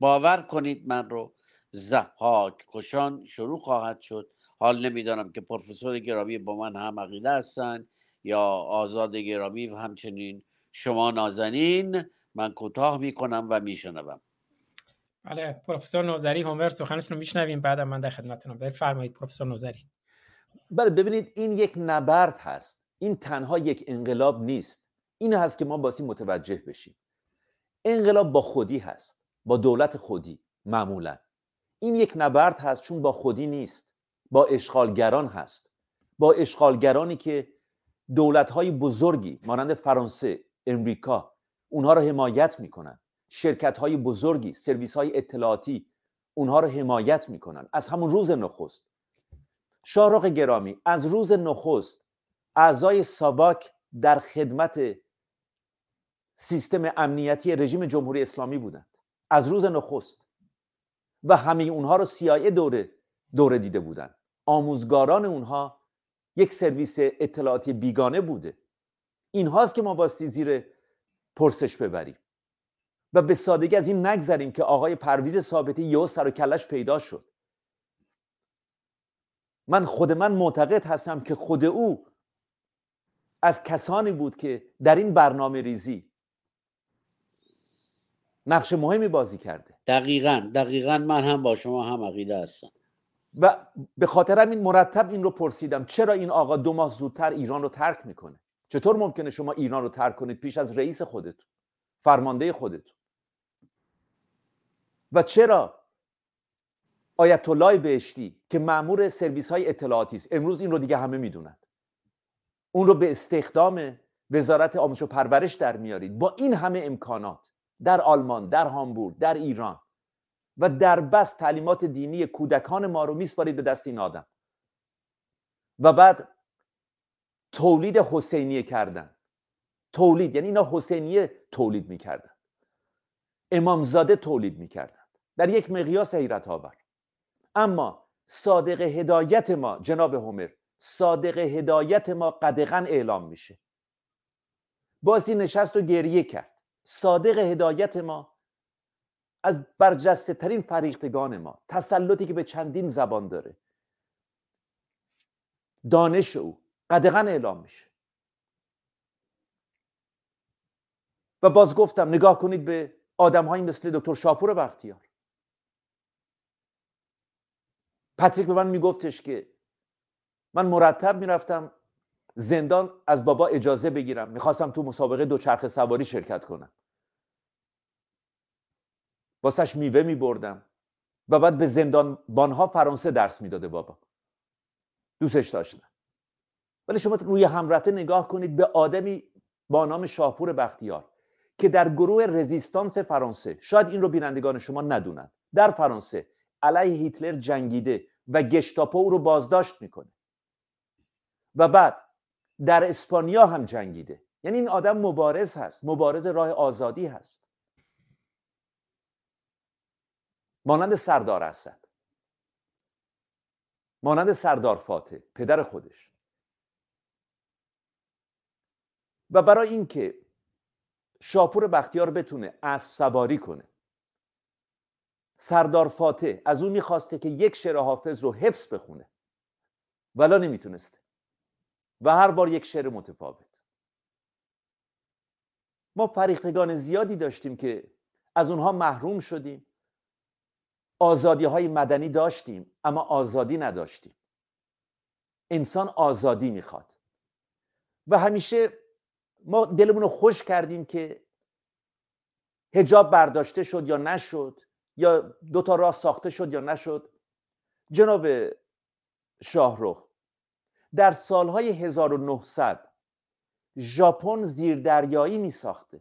Speaker 1: باور کنید من رو زهاک کشان شروع خواهد شد. حال نمی‌دانم که پروفسور گرامی با من هم عقیده هستند یا آزاد گرامی و همچنین شما نازنین. من کوتاه می‌کنم و میشنوم.
Speaker 2: بله پروفسور نوزری هومر سخنتون رو میشنویم. بعد من در خدمتتونم بفرمایید پروفسور نوزری.
Speaker 4: بله ببینید این یک نبرد هست. این تنها یک انقلاب نیست. این هست که ما باسی متوجه بشیم. انقلاب با خودی هست. با دولت خودی معمولا. این یک نبرد هست چون با خودی نیست. با اشغالگران هست. با اشغالگرانی که دولت‌های بزرگی مانند فرانسه، امریکا اونها رو حمایت می‌کنن. شرکت های بزرگی سرویس های اطلاعاتی اونها رو حمایت می‌کنن. از همون روز نخست. شاهرخ گرامی از روز نخست اعضای ساباک در خدمت سیستم امنیتی رژیم جمهوری اسلامی بودند. از روز نخست. و همه اونها رو سیایه دوره دوره دیده بودند. آموزگاران اونها یک سرویس اطلاعاتی بیگانه بوده. این هاست که ما باستی زیر پرسش ببریم. و به سادگی از این نگذریم که آقای پرویز ثابتی یهو سر و کلش پیدا شد. من خود من معتقد هستم که خود او از کسانی بود که در این برنامه ریزی. نقش مهمی بازی کرده.
Speaker 1: دقیقا دقیقا من هم با شما هم عقیده هستم.
Speaker 4: و به خاطر این مرتب این رو پرسیدم چرا این آقا دو ماه زودتر ایران رو ترک می‌کنه؟ چطور ممکنه شما ایران رو ترک کنید پیش از رئیس خودتون فرمانده خودتون؟ و چرا آیت الله بهشتی که مامور سرویس های اطلاعاتی است امروز این رو دیگه همه می‌دونند اون رو به استخدام وزارت آموزش و پرورش در میارید. با این همه امکانات در آلمان در هامبورگ در ایران و در بس تعلیمات دینی کودکان ما رو میسپارید به دست این آدم. و بعد تولید حسینیه کردن. تولید یعنی اینا حسینیه تولید می‌کردن. امامزاده تولید می‌کردن. در یک مقیاس حیرت آور اما صادق هدایت ما جناب همر صادق هدایت ما قدغن اعلام میشه. بازی نشست و گریه کرد. صادق هدایت ما از برجسته ترین فریختگان ما تسلطی که به چندین زبان داره. دانش او قدغن اعلام میشه. و باز گفتم نگاه کنید به آدم مثل دکتر شاپور بختیار. پاتریک به من میگفتش که من مرتب می‌رفتم زندان از بابا اجازه بگیرم. می‌خواستم تو مسابقه دوچرخه سواری شرکت کنم. واسش میوه میبردم و بعد به زندان بانها فرانسه درس می‌داده بابا. دوستش داشتم. ولی شما روی همرته نگاه کنید به آدمی با نام شاپور بختیار که در گروه رزیستانس فرانسه شاید این رو بینندگان شما ندونند در فرانسه علیه هیتلر جنگیده و گشتاپو او رو بازداشت می‌کنه. و بعد در اسپانیا هم جنگیده. یعنی این آدم مبارز هست مبارز راه آزادی هست. مانند سردار اسد. مانند سردار فاتح پدر خودش. و برای اینکه شاپور بختیار بتونه اسب سواری کنه سردار فاتح از اون می‌خواسته که یک شعر حافظ رو حفظ بخونه. ولا نمی‌تونسته. و هر بار یک شعر متفاوت. ما فریختگان زیادی داشتیم که از اونها محروم شدیم. آزادی های مدنی داشتیم اما آزادی نداشتیم. انسان آزادی می‌خواد. و همیشه ما دلمون رو خوش کردیم که هجاب برداشته شد یا نشد یا دو تا راه ساخته شد یا نشد. جناب شاهرخ در سالهای 1900 ژاپن زیردریایی می ساخته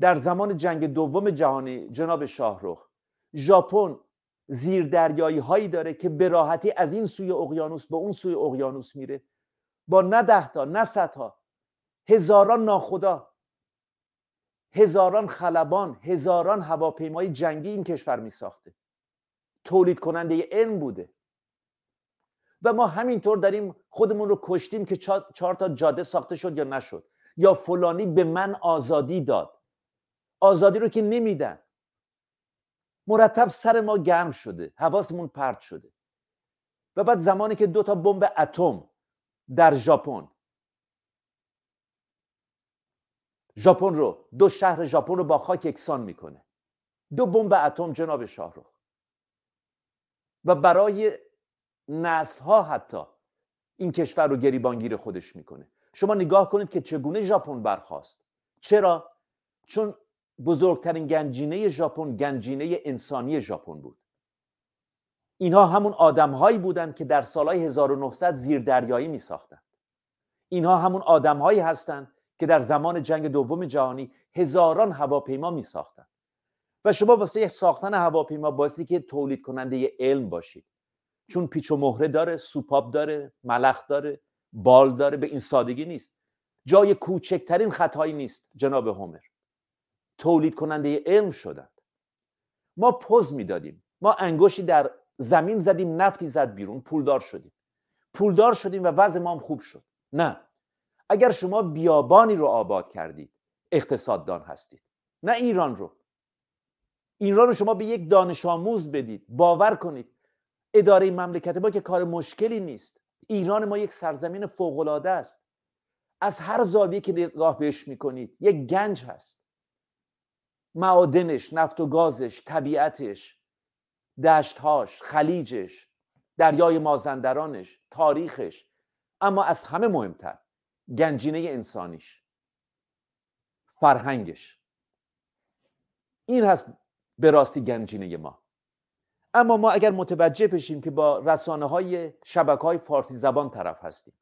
Speaker 4: در زمان جنگ دوم جهانی جناب شاهرخ ژاپن زیردریایی هایی داره که به راحتی از این سوی اقیانوس به اون سوی اقیانوس میره. با نه ده تا نه صدها هزاران ناخدا هزاران خلبان هزاران هواپیمای جنگی این کشور می ساخته تولید کننده علم بوده. و ما همینطور داریم خودمون رو کشتیم که چهار تا جاده ساخته شد یا نشد. یا فلانی به من آزادی داد. آزادی رو که نمیدن. مرتب سر ما گرم شده. حواسمون پرت شده. و بعد زمانی که دو تا بمب اتم در ژاپن. ژاپن رو دو شهر ژاپن رو با خاک یکسان می‌کنه. دو بمب اتم جناب شاهرخ. و برای نسل ها حتی این کشور رو گریبانگیر خودش می‌کنه. شما نگاه کنید که چگونه ژاپن برخواست چرا؟ چون بزرگترین گنجینه ژاپن گنجینه انسانی ژاپن بود. اینها همون آدمهایی بودند که در سالهای 1900 زیر دریایی می ساختند اینها همون آدمهایی هستند که در زمان جنگ دوم جهانی هزاران هواپیما می ساختند و شما واسه ساختن هواپیما باستی که تولید کننده علم باشید. چون پیچ و مهره داره سوپاپ داره ملخ داره بال داره به این سادگی نیست. جای کوچکترین خطایی نیست جناب هومر. تولید کننده علم شدند ما پوز می‌دادیم. ما انگشتی در زمین زدیم نفتی زد بیرون پولدار شدیم. پولدار شدیم و وضع ما هم خوب شد. نه. اگر شما بیابانی رو آباد کردید اقتصاددان هستید. نه ایران رو. ایران رو شما به یک دانش آموز بدید باور کنید. اداره مملکت ما که کار مشکلی نیست. ایران ما یک سرزمین فوقالعاده است. از هر زاویه که نگاه بهش می‌کنید یک گنج هست. معادنش نفت و گازش طبیعتش دشتهاش خلیجش دریای مازندرانش تاریخش. اما از همه مهمتر گنجینه انسانیش. فرهنگش. این هست به راستی گنجینه ما. اما ما اگر متوجه بشیم که با رسانه های شبکه های فارسی زبان طرف هستیم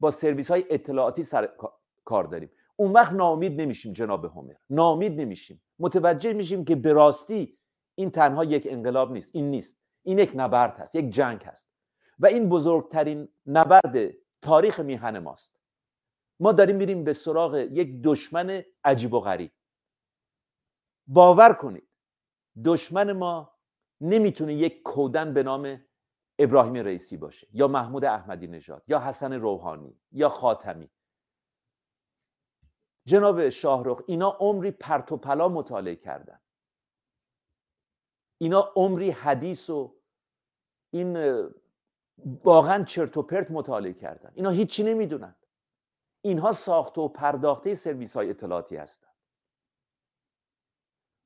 Speaker 4: با سرویس های اطلاعاتی سر کار داریم. اون وقت ناامید نمیشیم جناب همر ناامید نمیشیم. متوجه میشیم که به راستی این تنها یک انقلاب نیست. این نیست. این یک نبرد هست. یک جنگ هست. و این بزرگترین نبرد تاریخ میهن ماست. ما داریم میریم به سراغ یک دشمن عجیب و غریب. باور کنید. دشمن ما نمی‌تونه یک کودن به نام ابراهیم رئیسی باشه یا محمود احمدی نژاد یا حسن روحانی یا خاتمی. جناب شاهرخ اینا عمری پرت و پلا مطالعه کردن. اینا عمری حدیث و این واقعا چرت و پرت مطالعه کردن. اینا هیچی نمی‌دونن. اینها ساخته و پرداخته سرویس های اطلاعاتی هستند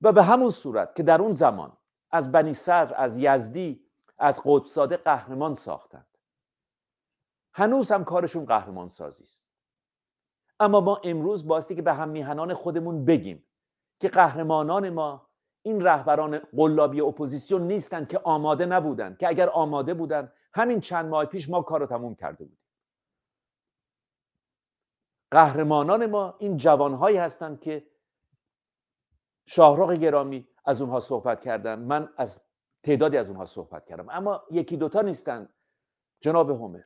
Speaker 4: و به همون صورت که در اون زمان از بنی صدر از یزدی از قطب قهرمان ساختند. هنوز هم کارشون قهرمان سازی است. اما ما امروز باستی که به هم میهنان خودمون بگیم که قهرمانان ما این رهبران قلابی اپوزیسیون نیستند که آماده نبودند که اگر آماده بودند همین چند ماه پیش ما کار رو تموم کرده بودیم. قهرمانان ما این جوانهایی هستند که شاهرخ گرامی از اونها صحبت کردن من از تعدادی از اونها صحبت کردم. اما یکی دوتا نیستن. جناب همر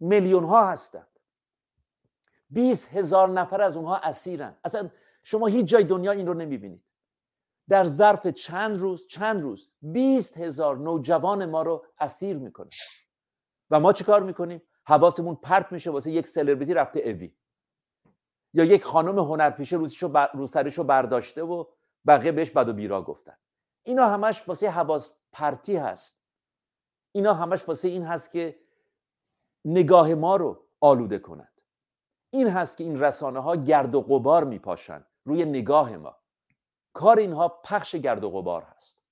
Speaker 4: میلیون ها هستند 20 هزار نفر از اونها اسیرن. اصلا شما هیچ جای دنیا این رو نمی‌بینید. در ظرف چند روز چند روز 20 هزار نوجوان ما رو اسیر می‌کنه. و ما چه کار می‌کنیم؟ حواسمون پرت میشه واسه یک سلبریتی رفته اوی. یا یک خانم هنرپیشه روسیشو بر... رو برداشته و بقیه بهش بد و بیرا گفتن. اینا همش واسه حواس پرتی هست. اینا همش واسه این هست که نگاه ما رو آلوده کند این هست که این رسانه ها گرد و غبار میپاشن روی نگاه ما. کار اینها پخش گرد و غبار هست.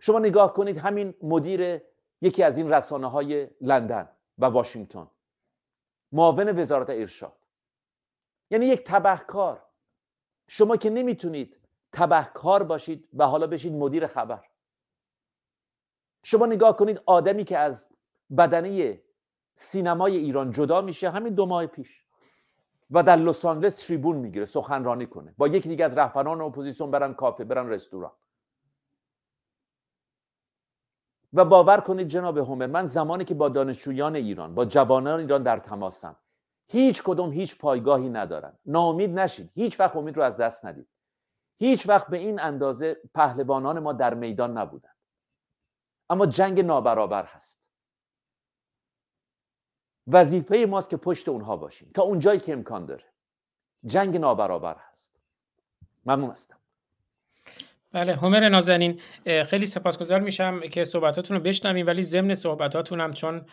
Speaker 4: شما نگاه کنید همین مدیر یکی از این رسانه های لندن و واشنگتن. معاون وزارت ارشاد. یعنی یک تبهکار. شما که نمی‌تونید تبهکار باشید و حالا بشید مدیر خبر. شما نگاه کنید آدمی که از بدنه سینمای ایران جدا میشه همین دو ماه پیش و در لس آنجلس تریبون می‌گیره سخنرانی کنه. با یکی دیگه از رهبران اپوزیسیون برن کافه برن رستوران. و باور کنید جناب هومر من زمانی که با دانشجویان ایران با جوانان ایران در تماسم هیچ کدوم هیچ پایگاهی ندارن. ناامید نشید هیچ وقت امید رو از دست ندید. هیچ وقت به این اندازه پهلوانان ما در میدان نبودن. اما جنگ نابرابر هست. وظیفه ماست که پشت اونها باشیم. تا اونجایی که امکان داره. جنگ نابرابر هست. ممنون هستم.
Speaker 2: بله همر نازنین خیلی سپاسگزار میشم که صحبتاتون رو بشنویم ولی ضمن صحبتاتون هم چون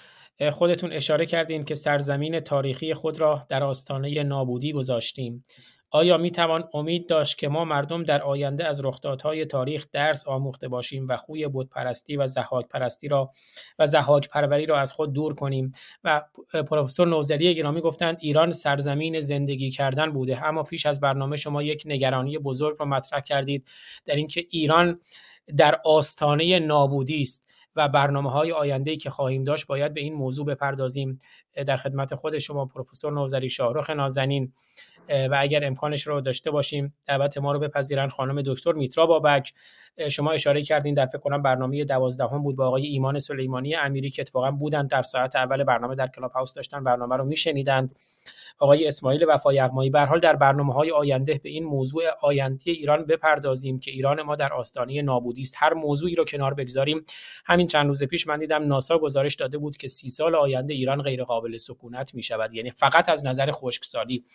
Speaker 2: خودتون اشاره کردین که سرزمین تاریخی خود را در آستانه نابودی گذاشتیم. آیا می توان امید داشت که ما مردم در آینده از رخدادهای تاریخ درس آموخته باشیم و خوی بتپرستی و زحاک پرستی را و زحاک پروری را از خود دور کنیم؟ و پروفسور نوزری گرامی گفتند ایران سرزمین زندگی کردن بوده اما پیش از برنامه شما یک نگرانی بزرگ را مطرح کردید در اینکه ایران در آستانه نابودی است و برنامه های آینده که خواهیم داشت باید به این موضوع بپردازیم. در خدمت خود شما پروفسور نوزری شاهرخ نازنین. و اگر امکانش رو داشته باشیم دعوت ما رو بپذیرن خانم دکتر میترا بابک. شما اشاره کردین در فکر کنم برنامه دوازدهم بود با آقای ایمان سلیمانی امیری که اتفاقا بودن در ساعت اول برنامه در کلاب هاوس داشتن برنامه رو میشنیدند آقای اسماعیل وفای اقمایی به حال در برنامه های آینده به این موضوع آینده ایران بپردازیم که ایران ما در آستانه نابودی است. هر موضوعی رو کنار بگذاریم. همین چند روز پیش من دیدم ناسا گزارش داده بود که سی سال آینده ایران غیر قابل سکونت می شود یعنی فقط از نظر خشکسالی.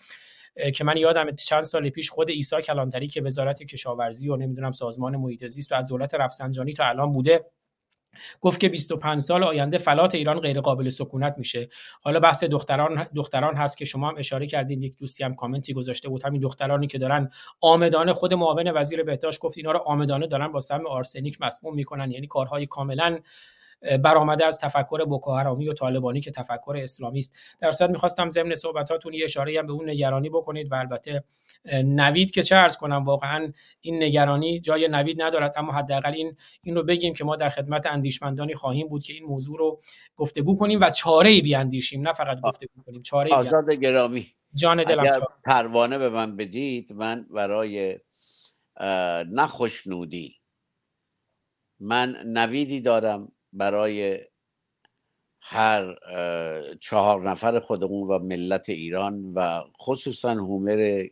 Speaker 2: که من یادم چند سال پیش خود عیسی کلانتری که وزارت کشاورزی و نمی‌دونم سازمان محیط زیست و از دولت رفسنجانی تا الان بوده گفت که 25 سال آینده فلات ایران غیر قابل سکونت میشه. حالا بحث دختران دختران هست که شما هم اشاره کردین یک دوستی هم کامنتی گذاشته بود. همین دخترانی که دارن آمدانه خود معاون وزیر بهداشت گفت اینا رو آمدانه دارن با سم آرسنیک مسموم می‌کنن. یعنی کارهای کاملا برآمده از تفکر بوکو و طالبانی که تفکر اسلامی است. در صورت می‌خواستم ضمن صحبتاتون یه اشاره هم به اون نگرانی بکنید و البته نوید که چه ارز کنم واقعا این نگرانی جای نوید ندارد اما حداقل این این رو بگیم که ما در خدمت اندیشمندانی خواهیم بود که این موضوع رو گفتگو کنیم و چاره ای بیاندیشیم نه فقط گفتگو کنیم چاره
Speaker 1: آزاد گرامی.
Speaker 2: جان دلم
Speaker 1: اگر پروانه به من بدید من برای نخشنودی من نویدی دارم برای هر چهار نفر خودمون و ملت ایران و خصوصا هومر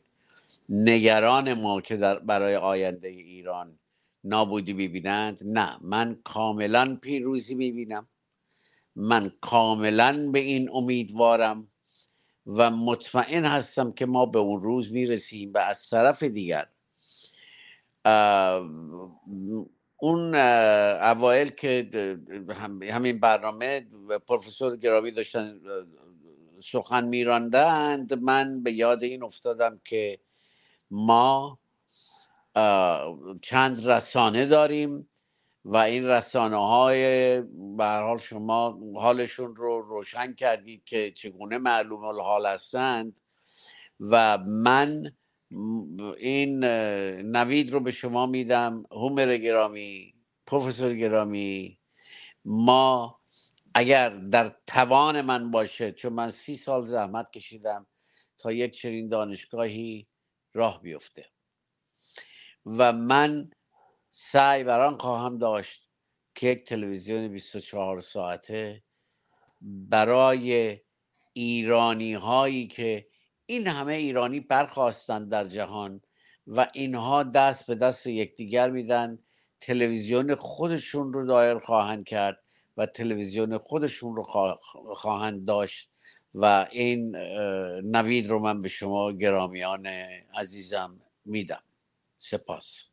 Speaker 1: نگران ما که در برای آینده ایران نابودی ببینند نه من کاملا پیروزی می‌بینم. من کاملا به این امیدوارم و مطمئن هستم که ما به اون روز می‌رسیم و از طرف دیگر اون اوایل که همین برنامه پروفسور گرامی داشتن سخن میراندند من به یاد این افتادم که ما چند رسانه داریم و این رسانه های حال شما حالشون رو روشن کردید که چگونه معلوم الحال هستند و من این نوید رو به شما میدم هومر گرامی پروفسور گرامی. ما اگر در توان من باشه چون من سی سال زحمت کشیدم تا یک چنین دانشگاهی راه بیفته. و من سعی بران خواهم داشت که یک تلویزیون 24 ساعته برای ایرانی هایی که این همه ایرانی برخواستند در جهان و اینها دست به دست یکدیگر میدن. تلویزیون خودشون رو دایر خواهند کرد و تلویزیون خودشون رو خواهند داشت و این نوید رو من به شما گرامیان عزیزم میدم. سپاس.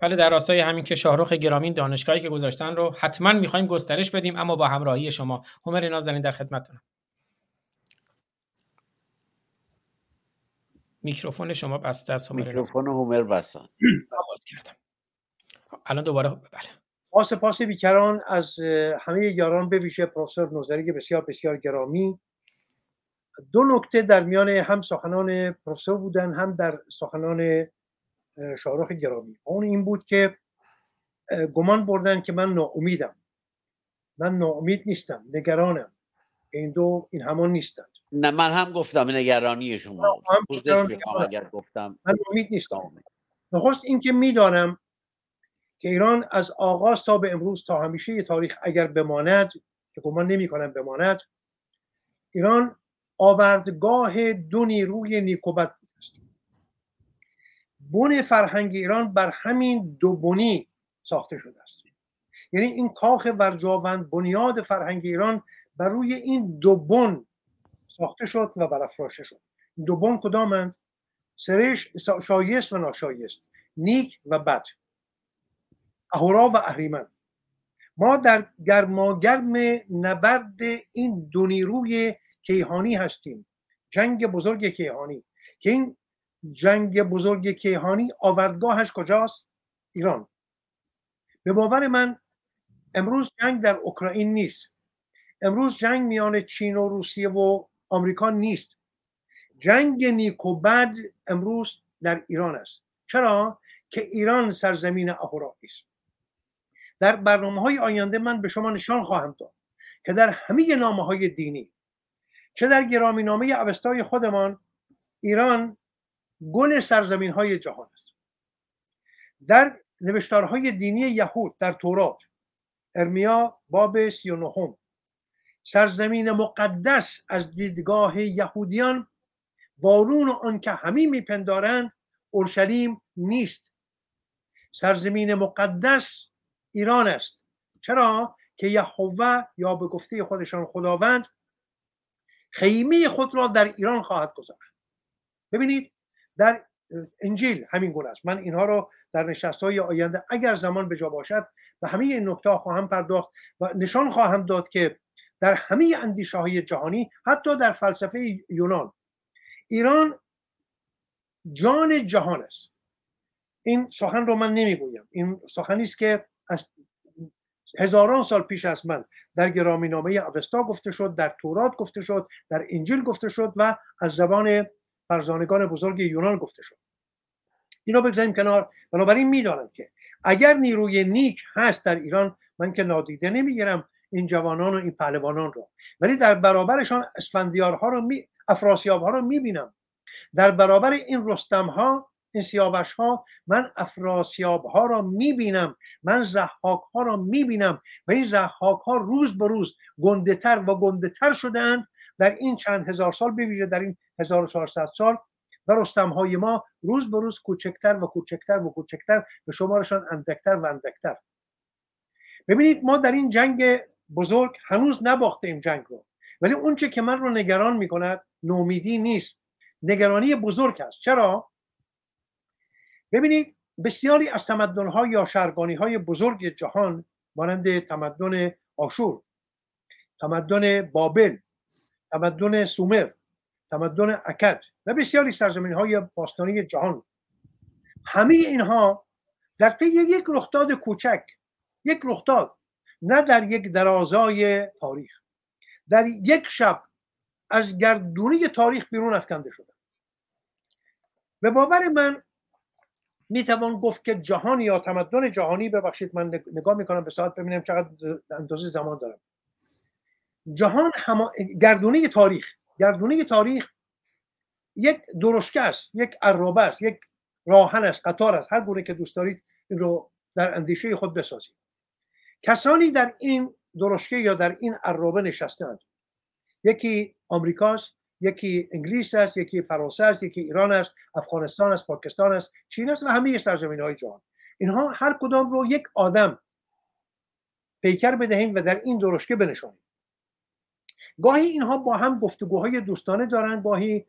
Speaker 2: بله در راستای همین که شاهرخ گرامی دانشگاهی که گذاشتن رو حتما می‌خوایم گسترش بدیم اما با همراهی شما همر نازنین در خدمتتونم. میکروفون شما بسته است همر
Speaker 1: میکروفون هومر بستن
Speaker 2: باز کردم. الان دوباره بله.
Speaker 3: با سپاس بیکران. از همه یاران به ویژه پروفسور نوزری بسیار بسیار گرامی. دو نکته در میان هم سخنان پروفسور بودن هم در سخنان شاهرخ گرامی. اون این بود که گمان بردن که من ناامیدم. من ناامید نیستم نگرانم. این دو این همان نیستند
Speaker 1: نه من هم گفتم نگرانی شما. اگر گفتم
Speaker 3: من ناامید نیستم. نخست اینکه می‌دانم که ایران از آغاز تا به امروز تا همیشه تاریخ اگر بماند که گمان نمی کنم بماند ایران آوردگاه دو نیروی نیکوبت است. بن فرهنگ ایران بر همین دو بنی ساخته شده است. یعنی این کاخ برجاوند بنیاد فرهنگ ایران بر روی این دو بن ساخته شد و برافراشته شد. دو بن کدامند سرش شایست و ناشایست. نیک و بد. اهورا و اهریمن. ما در گرماگرم نبرد این دو نیروی کیهانی هستیم. جنگ بزرگ کیهانی. که این جنگ بزرگ کیهانی آوردگاهش کجاست؟ ایران. به باور من امروز جنگ در اوکراین نیست. امروز جنگ میان چین و روسیه و آمریکا نیست. جنگ نیک و بد امروز در ایران است. چرا؟ که ایران سرزمین اهورایی است در برنامه های آینده من به شما نشان خواهم داد که در همه نامه های دینی چه در گرامی نامه اوستای خودمان ایران گل سرزمین های جهان است. در نوشتارهای دینی یهود در تورات ارمیا باب 39 سرزمین مقدس از دیدگاه یهودیان بارون آن که همه میپندارند اورشلیم نیست. سرزمین مقدس ایران است. چرا که یهوه یا به گفته خودشان خداوند خیمه خود را در ایران خواهد گذاشت. ببینید در انجیل همین گونه است. من اینها رو در نشست های آینده اگر زمان به جا باشد و همه این نکته خواهم پرداخت و نشان خواهم داد که در همه اندیشه های جهانی حتی در فلسفه یونان. ایران جان جهان است. این سخن رو من نمی‌گویم. این سخنی است که از هزاران سال پیش از من در گرامی نامه اوستا گفته شد در تورات گفته شد در انجیل گفته شد و از زبان فرزانگان بزرگ یونان گفته شد. اینا بگذاریم کنار. بنابراین می‌دانم که اگر نیروی نیک هست در ایران من که نادیده نمی‌گیرم. این جوانان و این پهلوانان رو. ولی در برابرشان اسفندیارها رو می افراسیاب ها رو می‌بینم. در برابر این رستم ها این سیاوش ها من افراسیاب ها را می‌بینم. من زحاک ها را می‌بینم. و این زحاک ها روز به روز گنده تر و گنده تر شدند در این چند هزار سال بویژه در این 1400 سال و رستم های ما روز به روز کوچکتر و کوچکتر و کوچکتر به شمارشان اندکتر و اندکتر. ببینید ما در این جنگ بزرگ هنوز نباختیم جنگ رو. ولی اونچه که من رو نگران می‌کند نومیدی نیست. نگرانی بزرگ است. چرا؟ ببینید بسیاری از تمدن ها یا شرگانی های بزرگ جهان مانند تمدن آشور تمدن بابل تمدن سومر تمدن اکد و بسیاری سرزمین های باستانی جهان. همه اینها در طی یک رخداد کوچک یک رخداد نه در یک درازای تاریخ. در یک شب از گردونه تاریخ بیرون افکنده شده به باور من می‌توان گفت که جهان یا تمدن جهانی ببخشید من نگاه می‌کنم به ساعت ببینم چقدر اندازه زمان دارم. جهان هما... گردونه تاریخ گردونه تاریخ یک درشکه است یک عرابه است یک راهن است قطار است. هر گونه که دوست دارید این رو در اندیشه خود بسازید. کسانی در این درشکه یا در این عرابه نشستند. یکی آمریکاست یکی انگلیس است یکی فرانسه است یکی ایران است افغانستان است پاکستان است چین است و همه سرزمین های جهان. اینها هر کدام رو یک آدم پیکر بدهیم و در این درشکه بنشانیم. گاهی اینها با هم گفتگوهای دوستانه دارند گاهی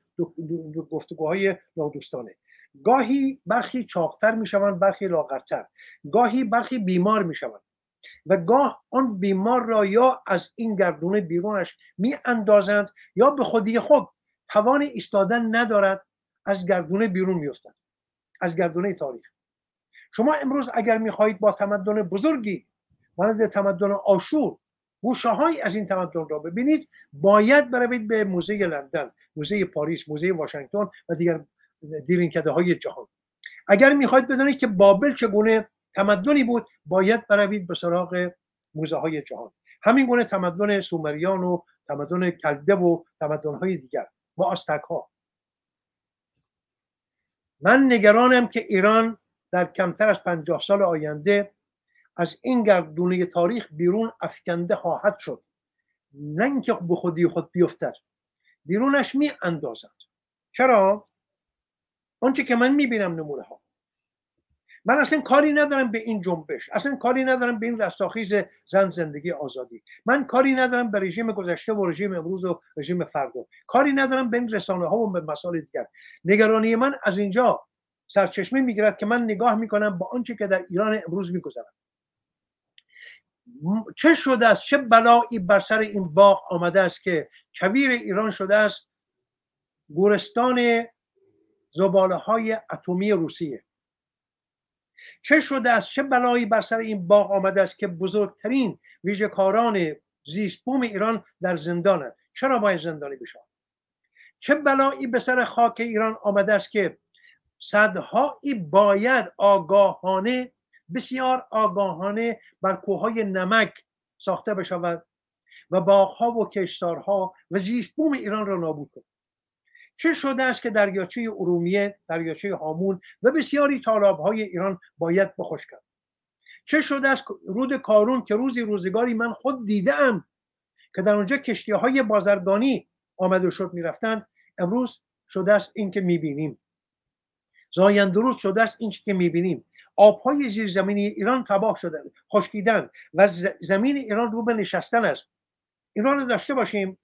Speaker 3: گفتگوهای نادوستانه. گاهی برخی چاقتر می‌شوند برخی لاغرتر. گاهی برخی بیمار می‌شوند. و گاه آن بیمار را یا از این گردونه بیرونش می اندازند یا به خودی خود توان ایستادن ندارد از گردونه بیرون میفتند از گردونه تاریخ. شما امروز اگر می‌خواهید با تمدن بزرگی مانند تمدن آشور گوشه از این تمدن را ببینید باید بروید به موزه لندن موزه پاریس موزه واشنگتن و دیگر دیرینکده های جهان. اگر می‌خواید بدانید که بابل چگونه تمدنی بود باید بروید به سراغ موزه های جهان. همین گونه تمدن سومریان و تمدن کلده و تمدن های دیگر. با آستک ها من نگرانم که ایران در کمتر از پنجاه سال آینده از این گردونه تاریخ بیرون افکنده خواهد شد. نه اینکه به خودی خود بیفتد. بیرونش می اندازد چرا؟ آنچه که من می‌بینم نمونه ها من اصلا کاری ندارم به این جنبش. اصلا کاری ندارم به این رستاخیز زن زندگی آزادی. من کاری ندارم به رژیم گذشته و رژیم امروز و رژیم فردا. کاری ندارم به این رسانه ها و به مسائل دیگر. نگرانی من از اینجا سرچشمه می‌گیرد که من نگاه می‌کنم با آنچه که در ایران امروز میگذرد چه شده است؟ چه بلایی بر سر این باغ آمده است که کویر ایران شده است؟ گورستان زباله های اتمی روسیه. چه شده است چه بلایی بر سر این باغ آمده است که بزرگترین ویژهکاران زیست بوم ایران در زندانند چرا باید زندانی بشن چه بلایی به سر خاک ایران آمده است که صدهایی باید آگاهانه بسیار آگاهانه بر کوههای نمک ساخته بشود و باغها و کشتارها و زیست بوم ایران را نابود کند. چه شده است که دریاچه ارومیه دریاچه هامون و بسیاری تالاب های ایران باید بخشکند چه شده است رود کارون که روزی روزگاری من خود دیدم که در اونجا کشتی های بازرگانی آمده شد می‌رفتن امروز شده است این که می‌بینیم. زایندروز شده است این که می‌بینیم. آبهای زیرزمینی ایران تباه شدن خشکیدن و زمین ایران رو به نشستن است. ایران رو داشته باشیم.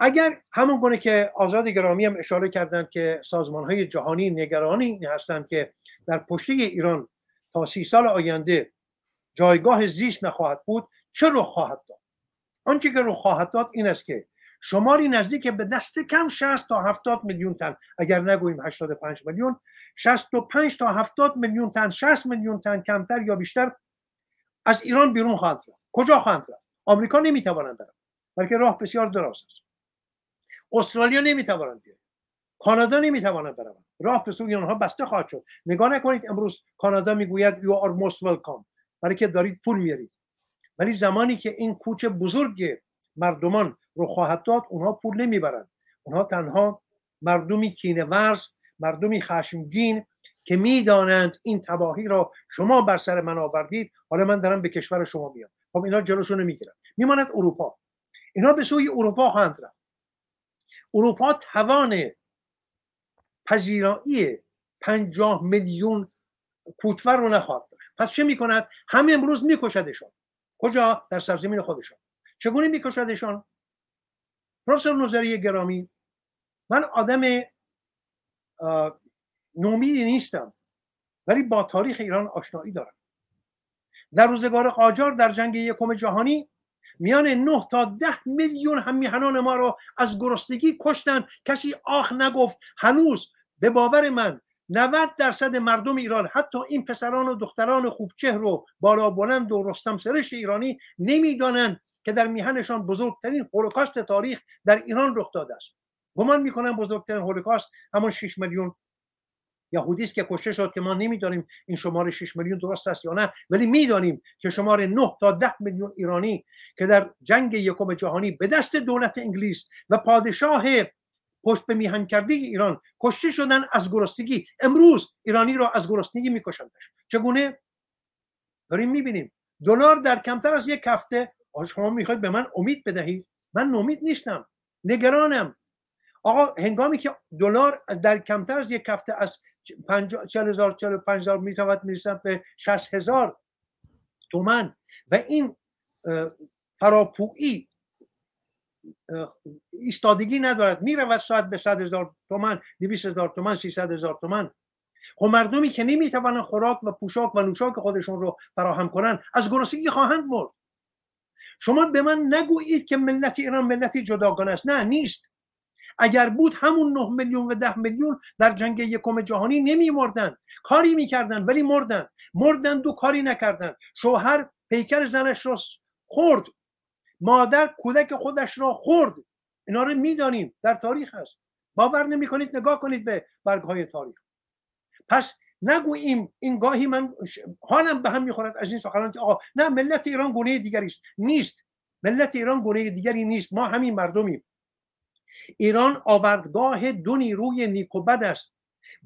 Speaker 3: اگر همون گونه که آزاد گرامی هم اشاره کردند که سازمان های جهانی نگرانی هستند که در پشته ایران تا سی سال آینده جایگاه زیست نخواهد بود چه رو خواهد داد؟ آنچه که رو خواهد داد این است که شماری نزدیک به دست کم 60 تا 70 میلیون تن اگر نگوییم 85 میلیون 65 تا 70 میلیون تن 60 میلیون تن کمتر یا بیشتر از ایران بیرون خواهند رفت. کجا خواهند رفت؟ آمریکا نمی‌توانند برن بلکه راه بسیار دراز است. استرالیا نمی‌توانند بیاید. کانادا نمی‌توانند بروند راه به سوی آنها بسته خواهد شد. نگاه نکنید امروز کانادا می‌گوید you are most welcome. برای که دارید پول میارید ولی زمانی که این کوچه بزرگ مردمان رو خواهد داد اونها پول نمی‌برند. اونها تنها مردمی کینه ورز مردمی خشمگین که می‌دانند این تباهی را شما بر سر من آوردید حالا من دارم به کشور شما میام خب اینا جلوشون می‌گیرن. میماند اروپا. اینا به سوی اروپا خواهند رفت. اروپا توان پذیرایی پنجاه میلیون کوچور رو نخواهد داشت. پس چه می‌کند؟ همه امروز میکشدشان. کجا؟ در سرزمین خودشان. چگونه میکشدشان؟ پروفسور نظری گرامی من آدم نومیدی نیستم ولی با تاریخ ایران آشنایی دارم. در روزگار قاجار در جنگ یکم جهانی میان 9 تا 10 میلیون هم میهنان ما رو از گرسنگی کشتن. کسی آخ نگفت هنوز به باور من 90 درصد مردم ایران حتی این پسران و دختران خوبچهر و بالا بلند و رستم سرشت ایرانی نمی‌دانند که در میهنشان بزرگترین هولوکاست تاریخ در ایران رخ داده است. گمان می‌کنم بزرگترین هولوکاست همان 6 میلیون یهودی است که کشته شد که ما نمی‌دانیم این شمار 6 میلیون درست است یا نه ولی می‌دانیم که شمار 9 تا 10 میلیون ایرانی که در جنگ یکم جهانی به دست دولت انگلیس و پادشاه پشت به میهن کرده ایران کشته شدن از گرسنگی. امروز ایرانی را از گرسنگی میکشندش. چگونه؟ داریم می‌بینیم. دلار در کمتر از یک هفته شما می‌خواید به من امید بدهید؟ من امید نیستم. نگرانم. آقا هنگامی که دلار در کمتر از یک هفته از 40 هزار 45 هزار می‌تواند می‌رسن به 60 هزار تومن و این فراپویی ایستادگی ندارد. می‌رود ساعت به صد هزار تومن دویست هزار تومن سیصد هزار تومن خب مردمی که نمی‌توانند خوراک و پوشاک و نوشاک خودشون رو فراهم کنند از گرسنگی خواهند مرد. شما به من نگویید که ملت ایران ملتی جداگانه است. نه نیست. اگر بود همون 9 میلیون و 10 میلیون در جنگ یکم جهانی نمی مردن کاری می‌کردن ولی مردن. مردن دو کاری نکردن. شوهر پیکر زنش را خورد. مادر کودک خودش را خورد. اینا رو می‌دانیم. در تاریخ هست. باور نمی کنید نگاه کنید به برگ های تاریخ. پس نگوییم این گاهی من حالم به هم می‌خورد. از این سخنان که آقا نه ملت ایران گونه دیگری است. نیست. ملت ایران گونه دیگری نیست. ما همین مردمیم. ایران آوردگاه دو نیروی نیک و بد است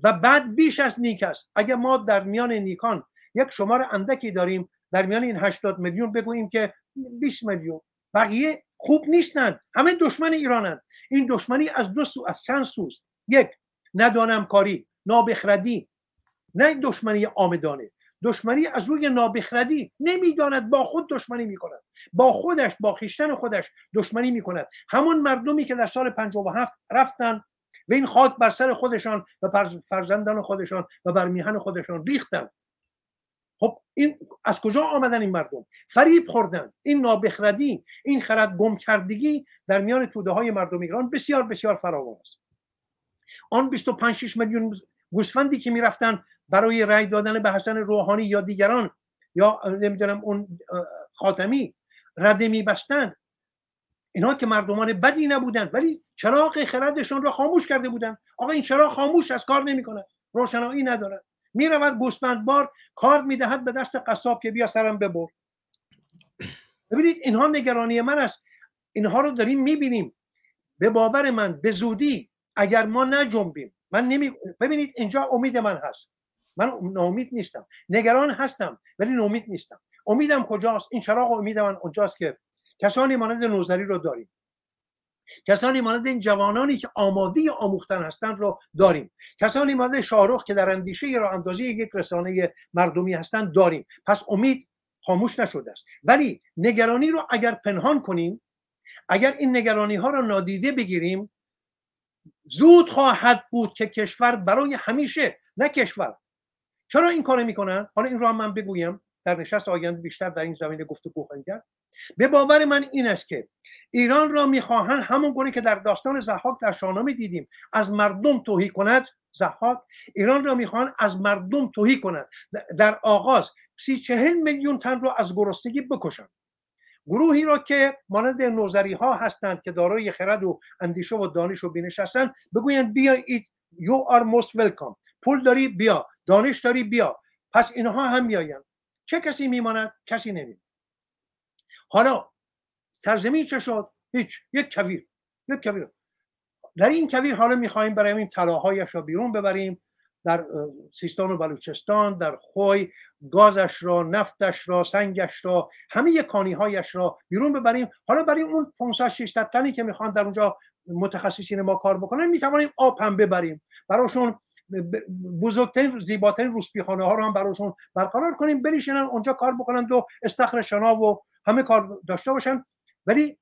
Speaker 3: و بد بیش از نیک است. اگر ما در میان نیکان یک شمار اندکی داریم در میان این 80 میلیون بگوییم که 20 میلیون. بقیه خوب نیستند. همه دشمن ایرانند. این دشمنی از دو سو از چند سوست؟ یک ندانم کاری نابخردی. نه دشمنی آمدانه. دشمنی از روی نابخردی نمی‌داند با خود دشمنی می‌کند. با خودش با خیشتن خودش دشمنی می‌کند. همون مردمی که در سال 57 رفتن و این خاک بر سر خودشان و فرزندان خودشان و بر میهن خودشان ریختن. خب این از کجا آمدن این مردم؟ فریب خوردن. این نابخردی این خرد گم کردگی در میان توده های مردم ایران بسیار بسیار فراوان است. آن 25 6 میلیون گوسفندی که می‌رفتن برای رأی دادن به حسن روحانی یا دیگران یا نمی‌دونم اون خاتمی رده میبستن. اینا که مردمان بدی نبودن ولی چراغ خردشون را خاموش کرده بودن. آقا این چراغ خاموش از کار نمی‌کنه. روشنایی نداره. می‌رود گوسفندبار کار می‌دهد به دست قصاب که بیا سرم ببر. ببینید اینها نگرانی من است. اینها رو داریم می‌بینیم. به باور من به زودی اگر ما نجنبیم من نمی ببینید اینجا امید من هست. من ناامید نیستم. نگران هستم ولی ناامید نیستم. امیدم کجاست؟ این چراغ امید من اونجاست که کسانی مانند نوزری رو داریم. کسانی مانند این جوانانی که آماده آموختن هستند رو داریم. کسانی مانند شاهرخ که در اندیشه را اندازی یک رسانه مردمی هستند داریم. پس امید خاموش نشده است. ولی نگرانی رو اگر پنهان کنیم اگر این نگرانی ها را نادیده بگیریم زود خواهد بود که کشور برای همیشه نه کشور. چرا این کار می‌کنن؟ حالا این هم من بگویم. در نشست آینده بیشتر در این زمینه گفتگو خواهیم کرد. به باور من این است که ایران را می‌خواهند همون گونه که در داستان زحاک در شاهنامه دیدیم. از مردم توهی کند زحاک. ایران را می‌خواهند از مردم توهی کند. در آغاز سی چهل میلیون تن را از گرسنگی بکشند. گروهی را که مانند نوزری ها هستند که دارای خرد و اندیشه و دانش و بینش هستند بگویند بیایید you are most welcome. پول داری بیا. دانش داری بیا. پس اینها هم میآیند. چه کسی میماند؟ کسی نمی حالا سرزمین چه شد؟ هیچ. یک کویر. یک کویر. در این کویر حالا می‌خواهیم برای این طلاهایش را بیرون ببریم. در سیستان و بلوچستان در خوی گازش را نفتش را سنگش را همه کانی هایش را بیرون ببریم. حالا برای اون 500 600 تنی که می‌خوان در اونجا متخصصین ما کار بکنن می‌توانیم آب هم ببریم. براشون بزرگترین زیباترین روسپیخانه ها رو هم براشون برقرار کنیم بریشنن اونجا کار بکنن و استخر شنا و همه کار داشته باشن. ولی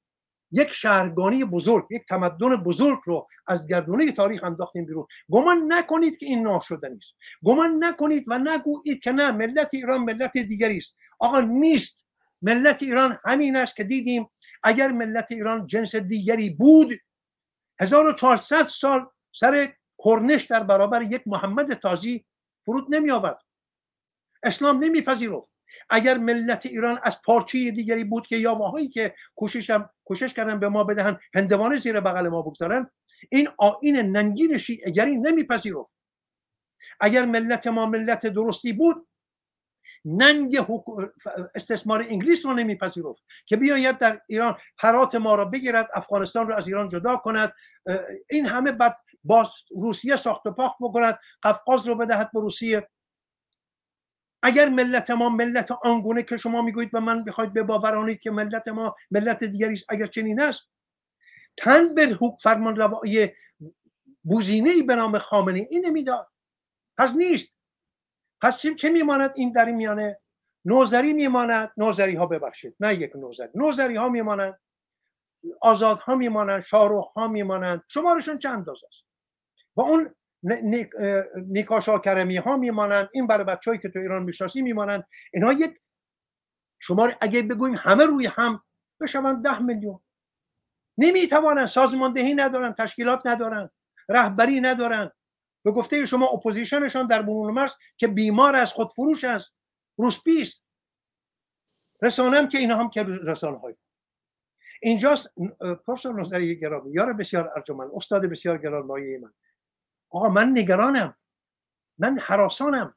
Speaker 3: یک شهرگانی بزرگ یک تمدن بزرگ رو از گردونه تاریخ انداختیم بیرون. گمان نکنید که این ناشدنی است گمان نکنید و نگویید که نه ملت ایران ملت دیگری است. آقا نیست. ملت ایران همین است که دیدیم اگر ملت ایران جنس دیگری بود 1400 سال سر کرنش در برابر یک محمد تازی فرود نمی آورد اسلام نمیپذیرفت. اگر ملت ایران از پارچه دیگری بود که یاواهایی که کوششم کوشش کردن به ما بدهن هندوانه زیر بغل ما بگذارن این آین ننگین شیعگری نمیپذیرفت. اگر ملت ما ملت درستی بود ننگ استثمار انگلیس رو نمیپذیرفت که بیاید در ایران حرات ما را بگیرد افغانستان رو از ایران جدا کند این همه بعد با روسیه ساخت و پاخت بکند قفقاز رو بدهد به روسیه. اگر ملت ما ملت آنگونه که شما می‌گویید به من بخواید بباورانید که ملت ما ملت دیگری اگر چنین است تن به فرمان روایی بوزینه به نام خامنه این نمی‌داد. پس نیست. پس چه میماند این در میانه؟ نوزری میماند. نوزری ها ببخشید. نه یک نوزری نوزری ها میمانند. آزاد ها میمانند. شاروخ ها میمانند. شمارشون چند اندازه است؟ و اون نیکا شاکرمی ها میمانند. این برای بچه‌ای که تو ایران می‌شناسی میمانند. اینها یک شمار اگه بگوییم همه روی هم بشوند ده میلیون. نمی‌توانند سازماندهی ندارن تشکیلات ندارن رهبری ندارن به گفته شما اپوزیشنشان در برون مرز که بیمار از خودفروش است روسپیست رسانم که اینا هم که رسانه های اینجاست پروفسور نظری گرامی. یار بسیار ارجمند استاد بسیار گرانمایه من. آقا من نگرانم. من حراسانم.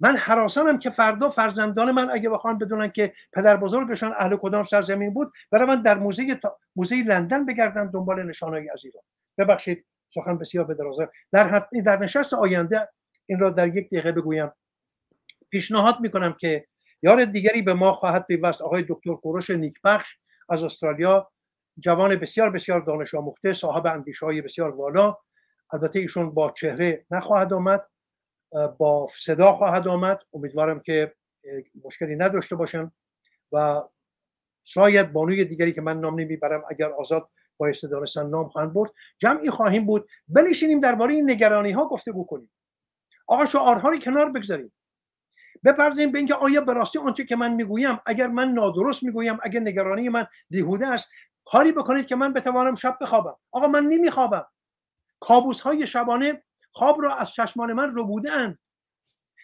Speaker 3: من حراسانم که فردا فرزندان من اگه بخوان بدونن که پدر بزرگشان اهل کدام سرزمین بود من در موزه تا... موزه لندن بگردن دنبال نشانهایی از ایران ببخشید سخن بسیار به درازه. در در نشست آینده این را در یک دقیقه بگویم. پیشنهاد می‌کنم که یار دیگری به ما خواهد پیوست. آقای دکتر کوروش نیکبخش از استرالیا جوان بسیار بسیار دانش آموخته صاحب اندیشه های بسیار والا. البته ایشون با چهره نخواهد آمد با صدا خواهد آمد. امیدوارم که مشکلی نداشته باشم و شاید بانوی دیگری که من نام نمی‌برم اگر آزاد بایسته دانستن نام خواهند برد جمعی خواهیم بود بنشینیم درباره این نگرانی ها گفتگو کنیم آقا شعارها رو کنار بگذاریم. بپرزیم به اینکه آیا به راستی آنچه که من می‌گویم اگر من نادرست می‌گویم اگر نگرانی من بیهوده است کاری بکنید که من بتوانم شب بخوابم. آقا من نمیخوابم. کابوس های شبانه خواب را از چشمان من رو بودن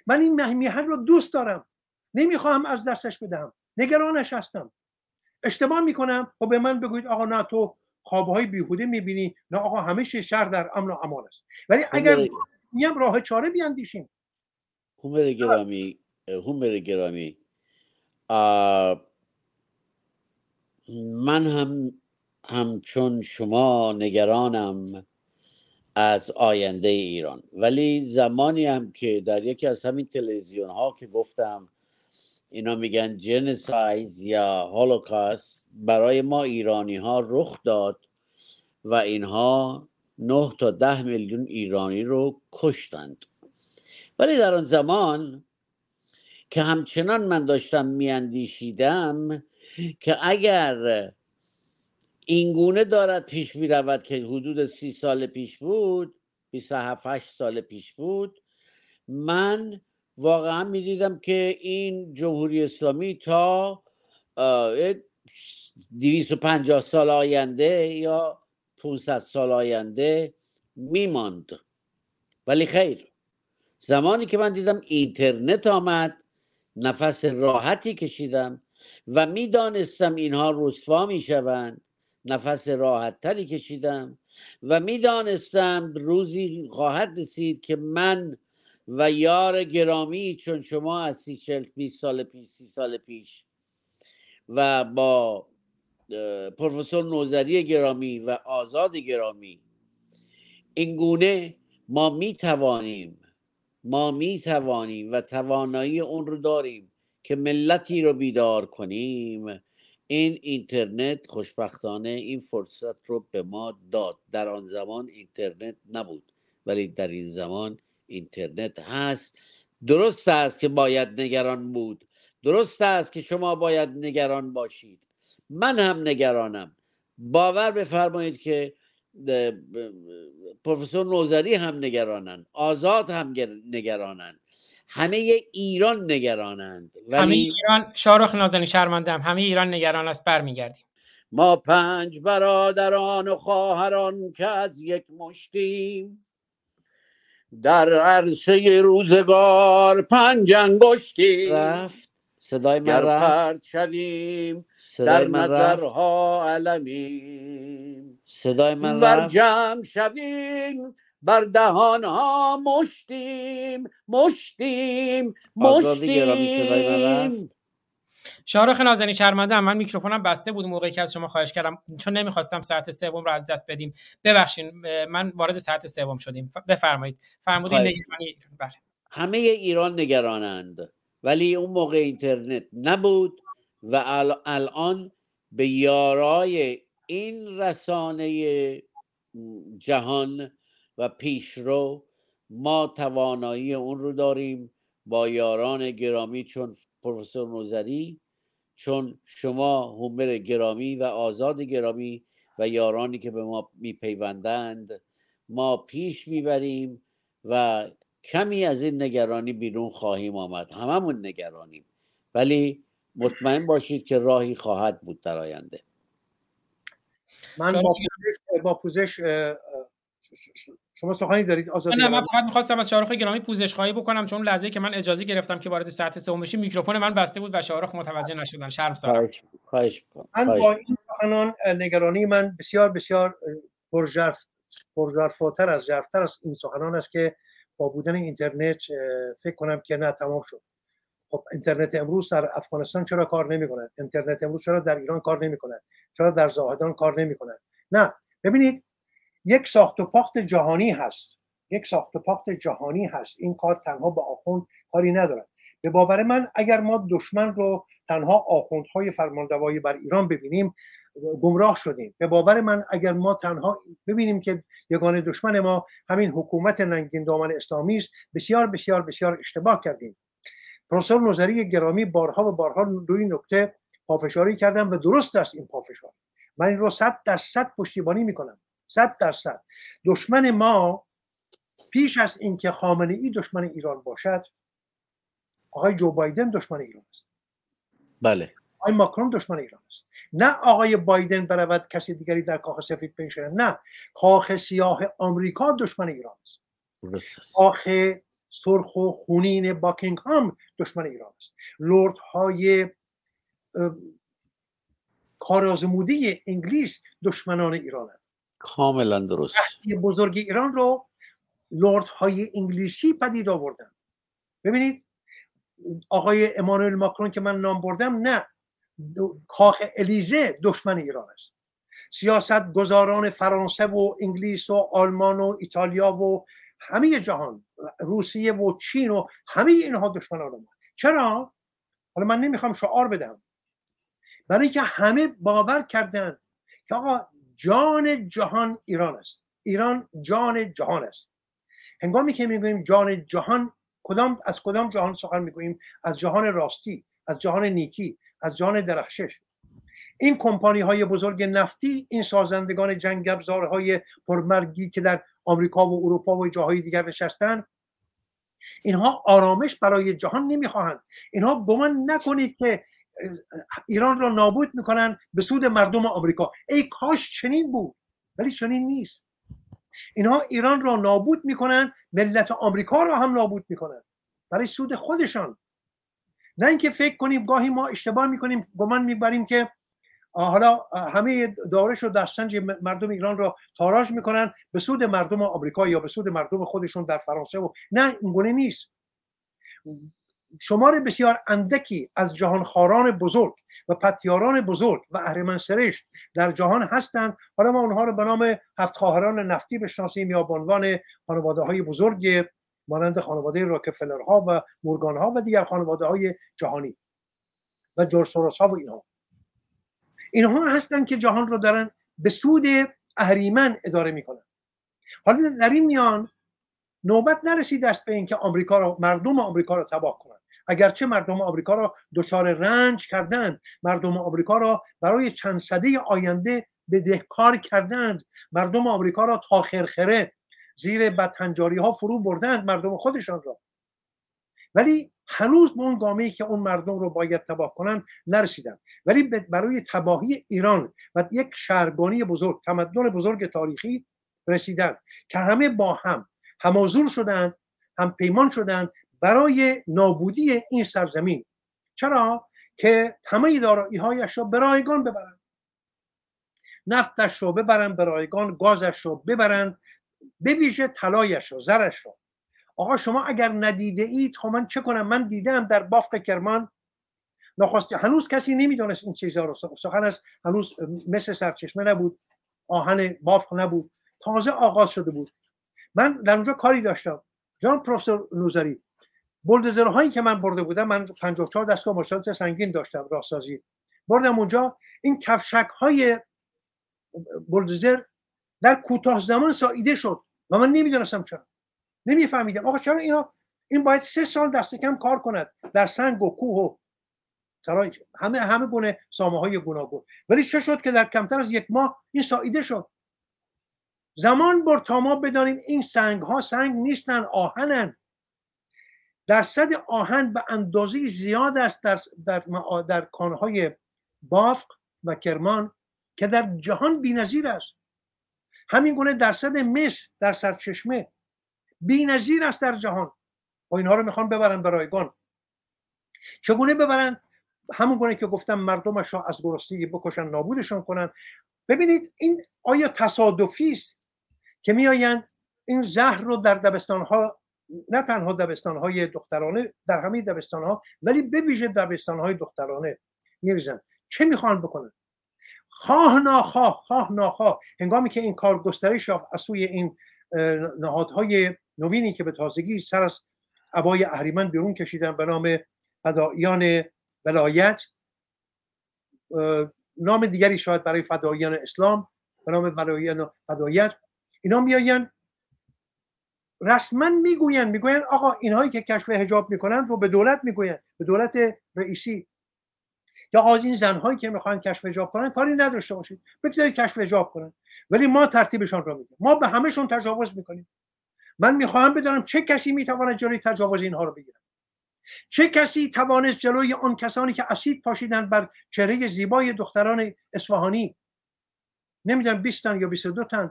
Speaker 3: من این میهن رو دوست دارم. نمی‌خواهم از دستش بدهم. نگرانش هستم. اشتباه می‌کنم. و خب به من بگویید آقا نه تو خوابهای بیهوده می‌بینی. نه آقا همه شهر در امن و امان است. ولی اگر میم راه چاره بیاندیشیم.
Speaker 1: هومر گرامی هومر گرامی. من هم همچون شما نگرانم. از آینده ایران. ولی زمانی هم که در یکی از همین تلویزیون ها که گفتم اینا میگن جنسایز یا هولوکاست برای ما ایرانی ها رخ داد و اینها نه تا ده میلیون ایرانی رو کشتند. ولی در آن زمان که همچنان من داشتم میاندیشیدم که اگر اینگونه دارد پیش می رود که حدود سی سال پیش بود 27 سال پیش بود. من واقعا می دیدم که این جمهوری اسلامی تا 250 سال آینده یا 500 سال آینده میماند. ولی خیر زمانی که من دیدم اینترنت آمد نفس راحتی کشیدم و می‌دانستم اینها رسوا می‌شوند. نفس راحت تری کشیدم و می‌دانستم روزی خواهد رسید که من و یار گرامی چون شما از سی چل سال پیش سی سال پیش و با پروفسور نوزری گرامی و آزاد گرامی اینگونه ما می توانیم ما می توانیم و توانایی اون رو داریم که ملتی رو بیدار کنیم. این اینترنت خوشبختانه این فرصت رو به ما داد. در آن زمان اینترنت نبود ولی در این زمان اینترنت هست. درست است که باید نگران بود. درست است که شما باید نگران باشید. من هم نگرانم. باور بفرمایید که پروفسور نوزری هم نگرانند آزاد هم نگرانند همه ایران نگرانند
Speaker 2: ولی همه ایران شارخ نازنین شرمندم همه ایران نگران است برمیگردیم.
Speaker 1: ما پنج برادران و خواهران که از یک مشتیم. در عرصه روزگار پنج انگشتیم.
Speaker 2: رفت.
Speaker 1: صدای من رفت. شویم در نظرها علمیم.
Speaker 2: صدای من رفت.
Speaker 1: جمع شویم بر دهان ها مشتیم مشتیم مشتیم.
Speaker 2: شارخ نازنی شرمنده من میکروفونم بسته بود موقعی که از شما خواهش کردم. چون نمی‌خواستم ساعت سوم رو از دست بدیم ببخشید من وارد ساعت سوم شدیم. بفرمایید. فرمودید
Speaker 1: بله. همه ایران نگرانند. ولی اون موقع اینترنت نبود و الان به یارای این رسانه جهان و پیشرو ما توانایی اون رو داریم با یاران گرامی چون پروفسور نوزری چون شما هومر گرامی و آزاد گرامی و یارانی که به ما میپیوندند ما پیش می‌بریم و کمی از این نگرانی بیرون خواهیم آمد. هممون نگرانیم. ولی مطمئن باشید که راهی خواهد بود در آینده.
Speaker 3: من با پوزش, با پوزش شما سخنی دارید آزاد
Speaker 2: نه من فقط می‌خواستم از شاروخ گرامی پوزش خواهی بکنم چون لحظه که من اجازه گرفتم که وارد ساعت سوم بشی میکروفون من بسته بود و شاروخ متوجه نشدن. شرم سارم
Speaker 1: خواهش
Speaker 3: من با این سخنان نگرانی من بسیار بسیار پرژرف پرژرفاتر از ژرفتر از این سخنان است که با بودن اینترنت فکر کنم که نه تمام شد. خب اینترنت امروز در افغانستان چرا کار نمی‌کنه اینترنت امروز چرا در ایران کار نمی‌کنه چرا در زاهدان کار نمی‌کنه نه ببینید یک ساخت و پاخت جهانی هست. یک ساخت و پاخت جهانی هست. این کار تنها به آخوند کاری ندارد. به باور من اگر ما دشمن رو تنها آخوندهای فرماندوایی بر ایران ببینیم گمراه شدیم. به باور من اگر ما تنها ببینیم که یگانه دشمن ما همین حکومت ننگین دامن اسلامی است بسیار بسیار بسیار اشتباه کردیم. پروفسور نظری گرامی بارها و بارها روی نکته پافشاری کردم و درست است این پافشاری. من این رو صد در صد پشتیبانی می‌کنم. صد درصد. دشمن ما پیش از اینکه خامنه ای دشمن ایران باشد آقای جو بایدن دشمن ایران است.
Speaker 1: بله.
Speaker 3: آقای ماکرون دشمن ایران است. نه آقای بایدن برود کسی دیگری در کاخ سفید بنشیند نه. کاخ سیاه آمریکا دشمن ایران است. کاخ سرخ و خونین باکینگهام دشمن ایران است. لورد های کارازمودی انگلیس دشمنان ایران است
Speaker 1: کاملا درست.
Speaker 3: بزرگ ایران رو لورد های انگلیسی پدید آوردن. ببینید آقای امانوئل ماکرون که من نام بردم نه کاخ الیزه دشمن ایران است. سیاست گذاران فرانسه و انگلیس و آلمان و ایتالیا و همه جهان روسیه و چین و همه اینها دشمنان ما. چرا؟ حالا من نمی‌خوام شعار بدم. برای که همه باور کردن که آقا جان جهان ایران است. ایران جان جهان است. هنگامی که می‌گوییم جان جهان کدام از کدام جهان سخن می‌گوییم؟ از جهان راستی از جهان نیکی از جهان درخشش. این کمپانی های بزرگ نفتی این سازندگان جنگ های پرمرگی که در آمریکا و اروپا و جاهای دیگر نشستن اینها آرامش برای جهان نمی‌خواهند. اینها گمان نکنید که ایران را نابود می‌کنن به سود مردم آمریکا. ای کاش چنین بود ولی چنین نیست. اینها ایران را نابود می‌کنن ملت آمریکا را هم نابود می‌کنن. برای سود خودشان. نه اینکه فکر کنیم گاهی ما اشتباه می‌کنیم گمان می‌بریم که حالا همه دارش و دستنج مردم ایران را تاراج می‌کنن به سود مردم آمریکا یا به سود مردم خودشون در فرانسه و نه اینگونه نیست. شمار بسیار اندکی از جهانخواران بزرگ و پتیاران بزرگ و اهرمن سرشت در جهان هستند. حالا ما اونها رو به نام هفت خواهران نفتی بشناسیم یا به عنوان خانواده های بزرگ مانند خانواده راکفلر ها و مورگان ها و دیگر خانواده های جهانی و جورج ها و اینها. اینها هستند که جهان رو دارن به سود اهریمن اداره می‌کنن. حالا در این میان نوبت نرسید است به اینکه آمریکا رو مردم آمریکا رو تباه کنند اگرچه مردم آمریکا را دچار رنج کردند مردم آمریکا را برای چند سده آینده بدهکار کردند. مردم آمریکا را تا خرخره زیر بدهنجاری ها فرو بردند مردم خودشان را. ولی هنوز به اون گامه که اون مردم رو باید تباه کنند نرسیدن ولی برای تباهی ایران و یک شهرگانی بزرگ تمدن بزرگ تاریخی رسیدن که همه با هم همازور شدند هم پیمان شدند برای نابودی این سرزمین. چرا؟ که همه دارایی هایش را به رایگان ببرند نفتش رو ببرن به رایگان گازش رو ببرن به ویژه طلایش رو زرش رو. آقا شما اگر ندیده اید خب من چه کنم؟ من دیدم در بافق کرمان. نخواست هنوز کسی نمی‌دونست این چیزها رو. سخن است هنوز مثل سرچشمه نبود. آهن بافق نبود. تازه آغاز شده بود. من در اونجا کاری داشتم. جان پروفسور نوزری هایی که من برده بودم من 54 دستگاه ماشینات سنگین داشتم راهسازی. بردم اونجا این کفشک های بولدوزر در کوتاه زمان ساییده شد و من نمی‌دونستم چرا. نمیفهمیدم. آقا چرا اینا این باید سه سال دست کم کار کند در سنگ و کوه و همه همه گونه سامه های گوناگون. ولی چه شد که در کمتر از یک ماه این ساییده شد. زمان بر تا ما بدانیم این سنگ ها سنگ نیستن آهنن. درصد آهن به اندازه زیاد است در, در, در کانهای بافق و کرمان که در جهان بینظیر است. همین گونه درصد مس در سرچشمه بینظیر است در جهان. و اینها رو می‌خوان ببرن به رایگان. چگونه ببرن؟ همون گونه که گفتم مردمش را از گرسنگی بکشن نابودشان کنن. ببینید این آیا تصادفی است که میآیند این زهر رو در دبستان ها نه تنها دبستان های دخترانه در همه دبستان ها ولی به ویژه دبستان های دخترانه. میریزن چه می‌خوان بکنن؟ خواه ناخواه خواه ناخواه. هنگامی که این کار گسترش یافت از سوی این نهادهای نوینی که به تازگی سر از عبای اهریمن بیرون کشیدن به نام فداییان ولایت نام دیگری شاید برای فداییان اسلام به نام ولایت فدایت. اینا میآیند رسما می‌گویند می‌گویند آقا اینهایی که کشف حجاب می‌کنند رو به دولت می‌گویند به دولت رئیسی. یا آقا این زنهایی که می‌خوان کشف حجاب کنن کاری نداشته باشید بگذارید کشف حجاب کنن. ولی ما ترتیبشان رو میدیم. ما به همهشون تجاوز می‌کنیم. من می‌خواهم بدانم چه کسی می‌تواند جلوی تجاوز اینها رو بگیرد؟ چه کسی توانست جلوی آن کسانی که اسید پاشیدن بر چهره زیبای دختران اصفهانی نمی‌دونم 20 تن یا 22 تن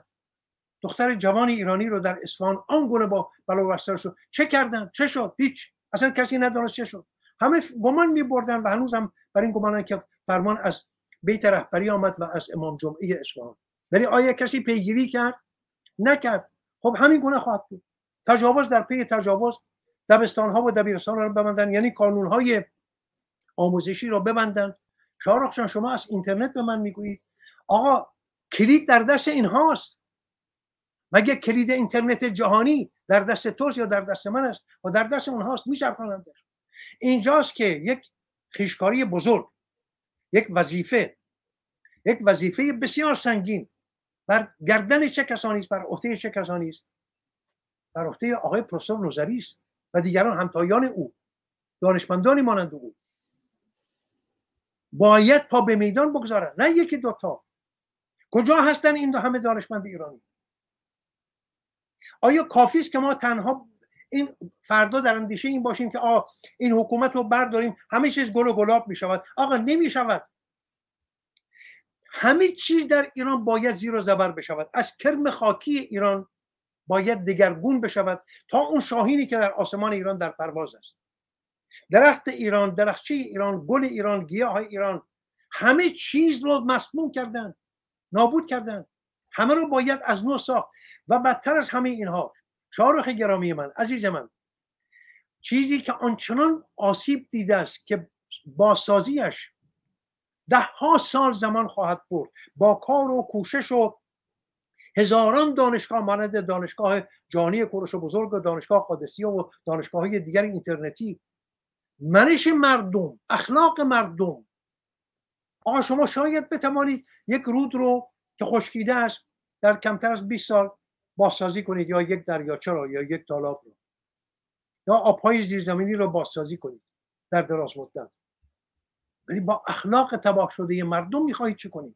Speaker 3: دختر جوان ایرانی رو در اصفهان آنگونه با بلا شد. چه کردن؟ چه شد؟ هیچ. اصلا کسی ندانست چه شد. همه گمان می بردن و هنوزم بر این گمانن که فرمان از بیت رهبری آمد و از امام جمعه اصفهان. ولی آیا کسی پیگیری کرد؟ نکرد. خب همین گونه خواهد بود. تجاوز در پی تجاوز دبستان ها و دبیرستان رو ببندن. یعنی قانون های آموزشی رو ببندن. شارخ شما از اینترنت به من می‌گویید. آقا کلید در دست اینهاست. مگه کلید اینترنت جهانی در دست توست یا در دست من است و در دست اونهاست میچرخانندش اینجاست که یک خیشکاری بزرگ یک وظیفه یک وظیفه بسیار سنگین بر گردن چه کسانی است؟ بر عهده چه کسانی است؟ بر عهده آقای پروفسور نوزری است و دیگران همتایان او دانشمندانی مانند او. باید پا به میدان بگذارن. نه یکی دوتا. کجا هستن این دو همه دانشمند ایرانی؟ آیا کافی است که ما تنها این فردا در اندیشه این باشیم که آ این حکومت رو برداریم همه چیز گل و گلاب می شود آقا نمی شود همه چیز در ایران باید زیر و زبر بشود. از کرم خاکی ایران باید دگرگون بشود تا اون شاهینی که در آسمان ایران در پرواز است. درخت ایران درخچه ایران گل ایران گیاه ایران همه چیز رو مسموم کردن نابود کردن. همه رو باید از نو ساخت. و بدتر از همه اینها شارخ گرامی من عزیز من چیزی که آنچنان آسیب دیده است که بازسازیش ده ها سال زمان خواهد برد. با کار و کوشش و هزاران دانشگاه مانند دانشگاه جانی کوروش بزرگ و دانشگاه قادسیه و دانشگاه های دیگر اینترنتی. منش مردم اخلاق مردم. آقا شما شاید بتوانید یک رود رو که خشکیده است در کمتر از 20 سال بازسازی کنید یا یک دریاچه رو یا یک تالاب رو. یا آبهای زیرزمینی رو بازسازی کنید در دراز مدت. ولی با اخلاق تباه شده مردم می‌خواهید چه کنید؟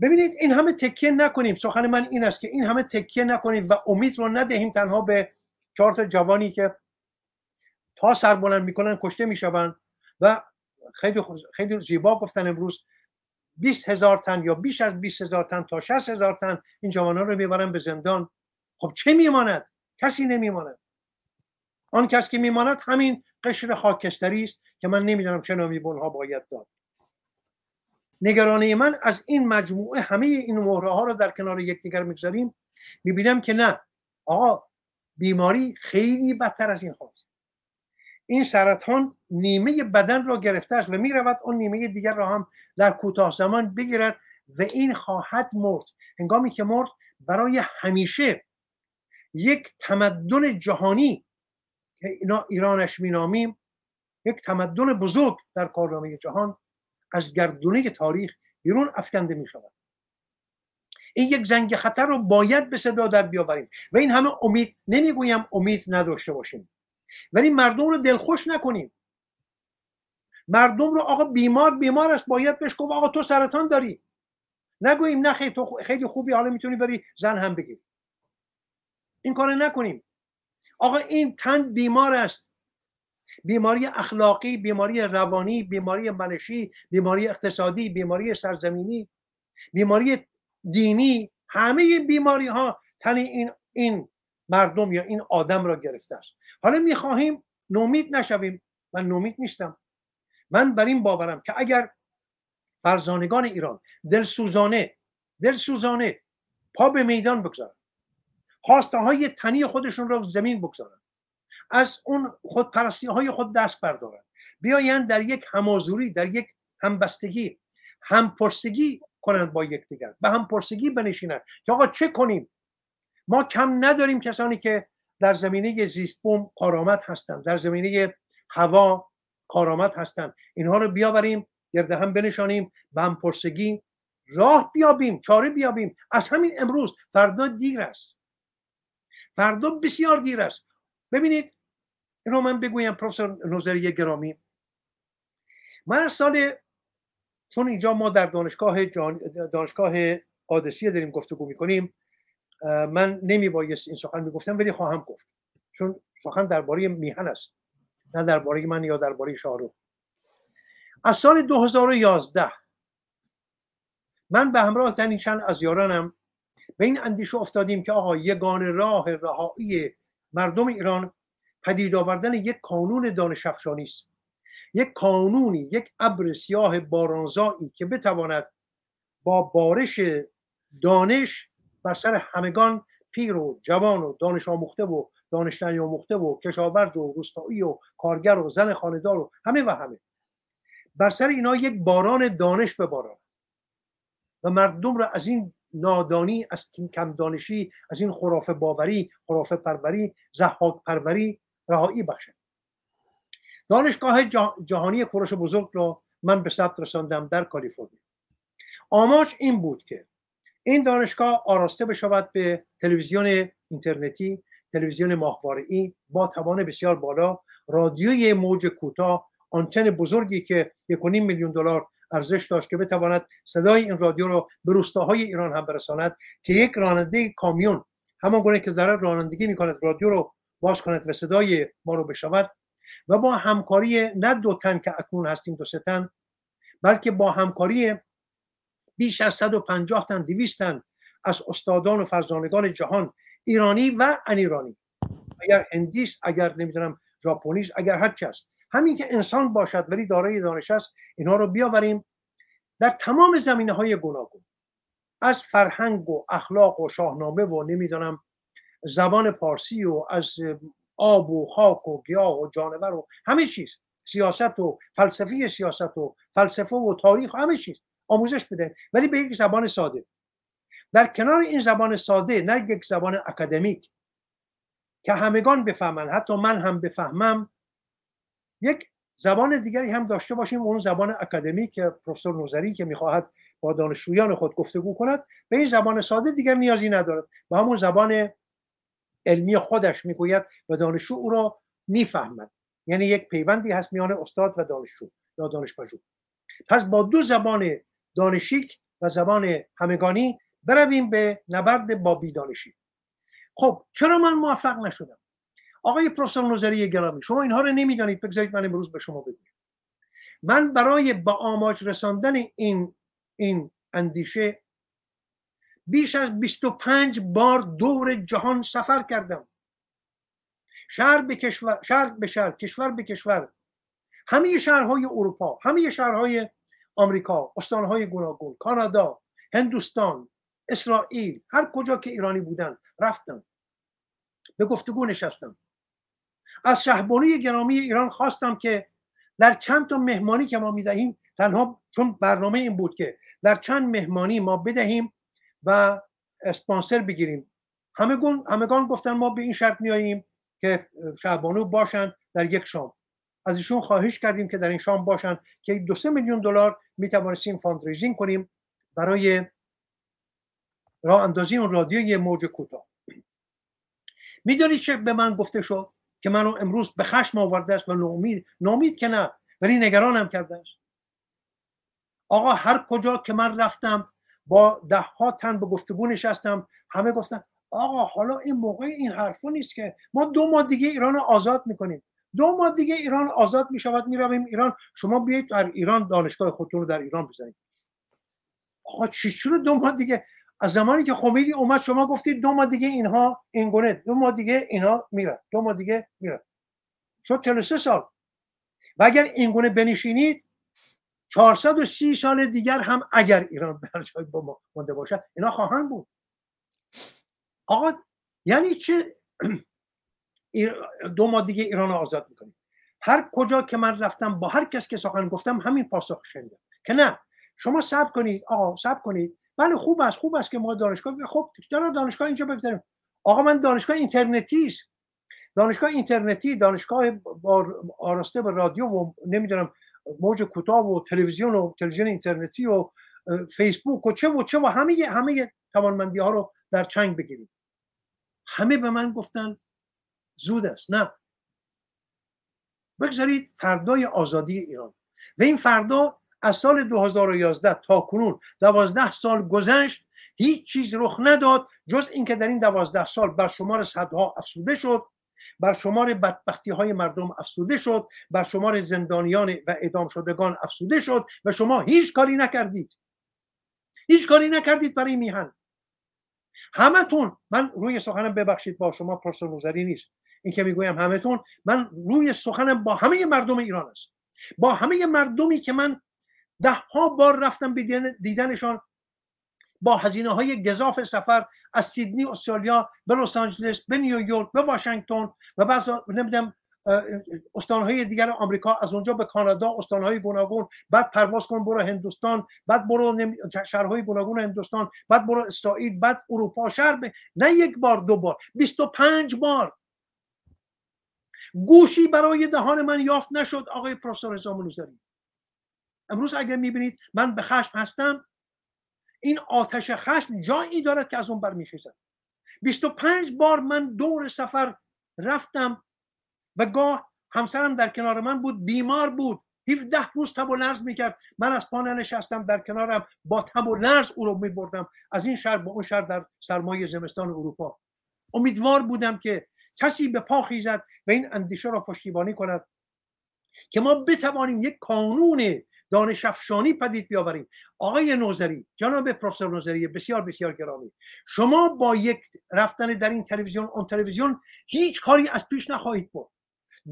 Speaker 3: ببینید این همه تکیه نکنیم. سخن من این است که این همه تکیه نکنیم و امید رو ندهیم تنها به چهار جوانی که تا سر بلند می‌کنن کشته می‌شوند. و خیلی خیلی زیبا گفتن امروز 20 هزار تن یا بیش از 20 هزار تن تا 60 هزار تن این جوانان رو می‌برن به زندان. خب چه میماند؟ کسی نمیماند. آن کس که میماند همین قشر خاکستری است که من نمی‌دونم چه نامی ها باید داد. نگرانی من از این مجموعه همه این مهره ها رو در کنار یکدیگر می‌گذاریم. می‌بینم که نه. آقا بیماری خیلی بدتر از این هاست این سرطان نیمه بدن را گرفته است و می رود اون نیمه دیگر را هم در کوتاه زمان بگیرد و این خواهد مرد. هنگامی که مرد برای همیشه یک تمدن جهانی که اینا ایرانش مینامیم یک تمدن بزرگ در کارنامه جهان از گردونه تاریخ بیرون افکنده می شود این یک زنگ خطر رو باید به صدا در بیاوریم. و این همه امید نمی‌گویم امید نداشته باشیم. ولی مردم رو دلخوش نکنیم. مردم رو آقا بیمار بیمار است. باید بهش گفت آقا تو سرطان داری. نگوییم نه خیلی تو خیلی خوبی. حالا می‌تونی بری زن هم بگیری. این کار نکنیم. آقا این تن بیمار است. بیماری اخلاقی بیماری روانی بیماری منشی بیماری اقتصادی بیماری سرزمینی بیماری دینی همه بیماری ها تن این این مردم یا این آدم را گرفته است. حالا می‌خواهیم نومید نشویم. من نومید نیستم. من بر این باورم که اگر فرزانگان ایران دلسوزانه دلسوزانه پا به میدان بگذارن خواسته های تنی خودشون را زمین بگذارن از اون خودپرستی های خود دست بردارن بیاین در یک همازوری در یک همبستگی همپرسگی کنند با یکدیگر به همپرسگی بنشینند که آقا چه کنیم؟ ما کم نداریم کسانی که در زمینه زیست بوم کارآمد هستند در زمینه هوا کارآمد هستند اینها رو بیاوریم گرد هم بنشانیم به همپرسگی راه بیابیم چاره بیابیم. از همین امروز فردا دیر است. فردا بسیار دیر است. ببینید اینو من بگویم پروفسور نوزری گرامی. من از سال چون اینجا ما در دانشگاه جان... دانشگاه قادسیه داریم گفتگو می‌کنیم من نمی بایست این سخن می‌گفتم ولی خواهم گفت. چون سخن درباره میهن است نه درباره من یا درباره شاهرخ. از سال 2011 من به همراه تنین چند از یارانم به این اندیشه افتادیم که آقا یگان راه رهایی مردم ایران پدید آوردن یک قانون دانش افشانی است. یک قانونی یک ابر سیاه بارانزایی که بتواند با بارش دانش بر سر همگان پیر و جوان و دانش آموخته و دانش نیاموخته و کشاورز و روستایی و کارگر و زن خاندار و همه و همه. بر سر اینا یک باران دانش بباران و مردم را از این نادانی از این کم دانشی از این خرافه باوری خرافه پروری زحاک پروری رهایی بخشد دانشگاه جهانی کوروش بزرگ را من به ثبت رساندم در کالیفرنیا. آماج این بود که این دانشگاه آراسته بشود به تلویزیون اینترنتی تلویزیون ماهواره‌ای با توان بسیار بالا. رادیوی موج کوتاه آنتن بزرگی که یک میلیون دلار ارزش داشت که بتواند صدای این رادیو رو به روستاهای ایران هم برساند که یک راننده کامیون همان گونه که دارد رانندگی می‌کند رادیو رو باز کند و صدای ما رو بشود و با همکاری نه دو تن که اکنون هستیم دو سه تن بلکه با همکاری بیش از 150 تن 200 تن از استادان و فرزانگان جهان ایرانی و ان ایرانی اگر هندیست اگر نمی‌دونم ژاپنی اگر هر کس. همین که انسان باشد ولی دارای دانش است اینها رو بیاوریم در تمام زمینه های گوناگون. از فرهنگ و اخلاق و شاهنامه و نمی‌دانم زبان پارسی و از آب و خاک و گیاه و جانور و همه چیز. سیاست و فلسفی سیاست و فلسفه و تاریخ و همه چیز. آموزش بده ولی به یک زبان ساده. در کنار این زبان ساده نه یک زبان اکادمیک. که همگان بفهمن حتی من هم بفهمم یک زبان دیگری هم داشته باشیم اون زبان اکادمیک که پروفسور نوزری که می‌خواهد با دانشجویان خود گفتگو کند به این زبان ساده دیگر نیازی ندارد. و همون زبان علمی خودش می‌گوید و دانشجو او را می‌فهمد. یعنی یک پیوندی هست میان استاد و دانشجو یا دانش پس با دو زبان دانشیک و زبان همگانی برویم به نبرد با بیدانشی خب چرا من موفق نشدم؟ آقای پروفسور نوزری گرامی شما اینها رو نمی‌دانید. بگذارید من امروز به شما بگویم. من برای با آماج رساندن این این اندیشه بیش از 25 بار دور جهان سفر کردم. شهر به کشور شهر به شهر کشور به کشور. همه شهرهای اروپا همه شهرهای آمریکا استانهای گوناگون کانادا هندوستان اسرائیل هر کجا که ایرانی بودن رفتم. به گفتگو نشستم. از شهبانوی گرامی ایران خواستم که در چند تا مهمانی که ما می‌دهیم تنها چون برنامه این بود که در چند مهمانی ما بدهیم و اسپانسر بگیریم. همگان همگان گفتن ما به این شرط میاییم که شهبانو باشن در یک شام. از ایشون خواهش کردیم که در این شام باشن که دو سه میلیون دلار می توانستیم fundraising کنیم برای راه اندازی اون رادیو موج کوتاه. می‌دونید چه به من گفته شد؟ که منو امروز به خشم آورده است و نومید نومید که نه ولی نگرانم کرده است. آقا هر کجا که من رفتم با ده ها تن به گفتگو نشستم همه گفتن آقا حالا این موقع این حرفا نیست که ما دو ماه دیگه ایران رو آزاد می‌کنیم. دو ماه دیگه ایران آزاد می‌شود می‌رویم ایران. شما بیایید در ایران دانشگاه خودتون رو در ایران بزنید. آقا چی چرا دو ماه دیگه؟ از زمانی که خمینی اومد شما گفتید دو ماه دیگه اینها این گونه دو ماه دیگه اینها میرن دو ماه دیگه میرن. شد 43 سال. و اگر این گونه بنشینید 430 سال دیگر هم اگر ایران بر جای مونده باشد اینا خواهند بود. آقا یعنی چه؟ دو ماه دیگه ایران رو آزاد می‌کنیم. هر کجا که من رفتم با هر کس که سخن گفتم همین پاسخ شنیدم. که نه شما صبر کنید. آقا صبر کنید. بله خوب است خوب است که ما دانشگاه خب چرا دانشگاه اینجا بگذاریم. آقا من دانشگاه اینترنتی است. دانشگاه اینترنتی دانشگاه با آراسته به رادیو و نمی‌دونم موج کوتاه و تلویزیون و تلویزیون اینترنتی و فیسبوک و چه و چه و همه همه توانمندی ها رو در چنگ بگیریم. همه به من گفتن زود است. نه. بگذارید فردای آزادی ایران. و این فردا از سال 2011 تا کنون دوازده سال گذشت هیچ چیز رخ نداد جز اینکه در این دوازده سال بر شمار صدها افسوده شد بر شمار بدبختی های مردم افسوده شد بر شمار زندانیان و اعدام شدگان افسوده شد و شما هیچ کاری نکردید. هیچ کاری نکردید برای میهن. همتون من روی سخنم ببخشید با شما پرسر نظری نیست. این که می‌گویم همتون من روی سخنم با همه مردم ایران است. با همه مردمی که من ده ها بار رفتم به دیدنشان با هزینه های گذاف سفر از سیدنی استرالیا به لس آنجلس به نیویورک به واشنگتن و بعض نمی‌دونم استانهای دیگر آمریکا از اونجا به کانادا استانهای گوناگون بعد پرواز کن برو هندوستان بعد برو شهرهای گوناگون هندوستان بعد برو اسرائیل بعد اروپا شهر نه یک بار دو بار 25 بار گوشی برای دهان من یافت نشد آقای پروفسور رضا امروز اگر می‌بینید من به خشم هستم این آتش خشم جایی دارد که از اون برمیخیزد 25 بار من دور سفر رفتم و گاه همسرم در کنار من بود بیمار بود. 17 روز تب و لرز می‌کرد. من از پا نشستم در کنارم با تب و لرز او رو میبردم. از این شهر به اون شهر در سرمایه زمستان اروپا. امیدوار بودم که کسی به پا خیزد و این اندیشه را پشتیبانی کند که ما بتوانیم یک کانون دانش افشانی پدید بیاوریم. آقای نوزری جناب پروفسور نوزری بسیار بسیار گرامی شما با یک رفتن در این تلویزیون اون تلویزیون هیچ کاری از پیش نخواهید برد.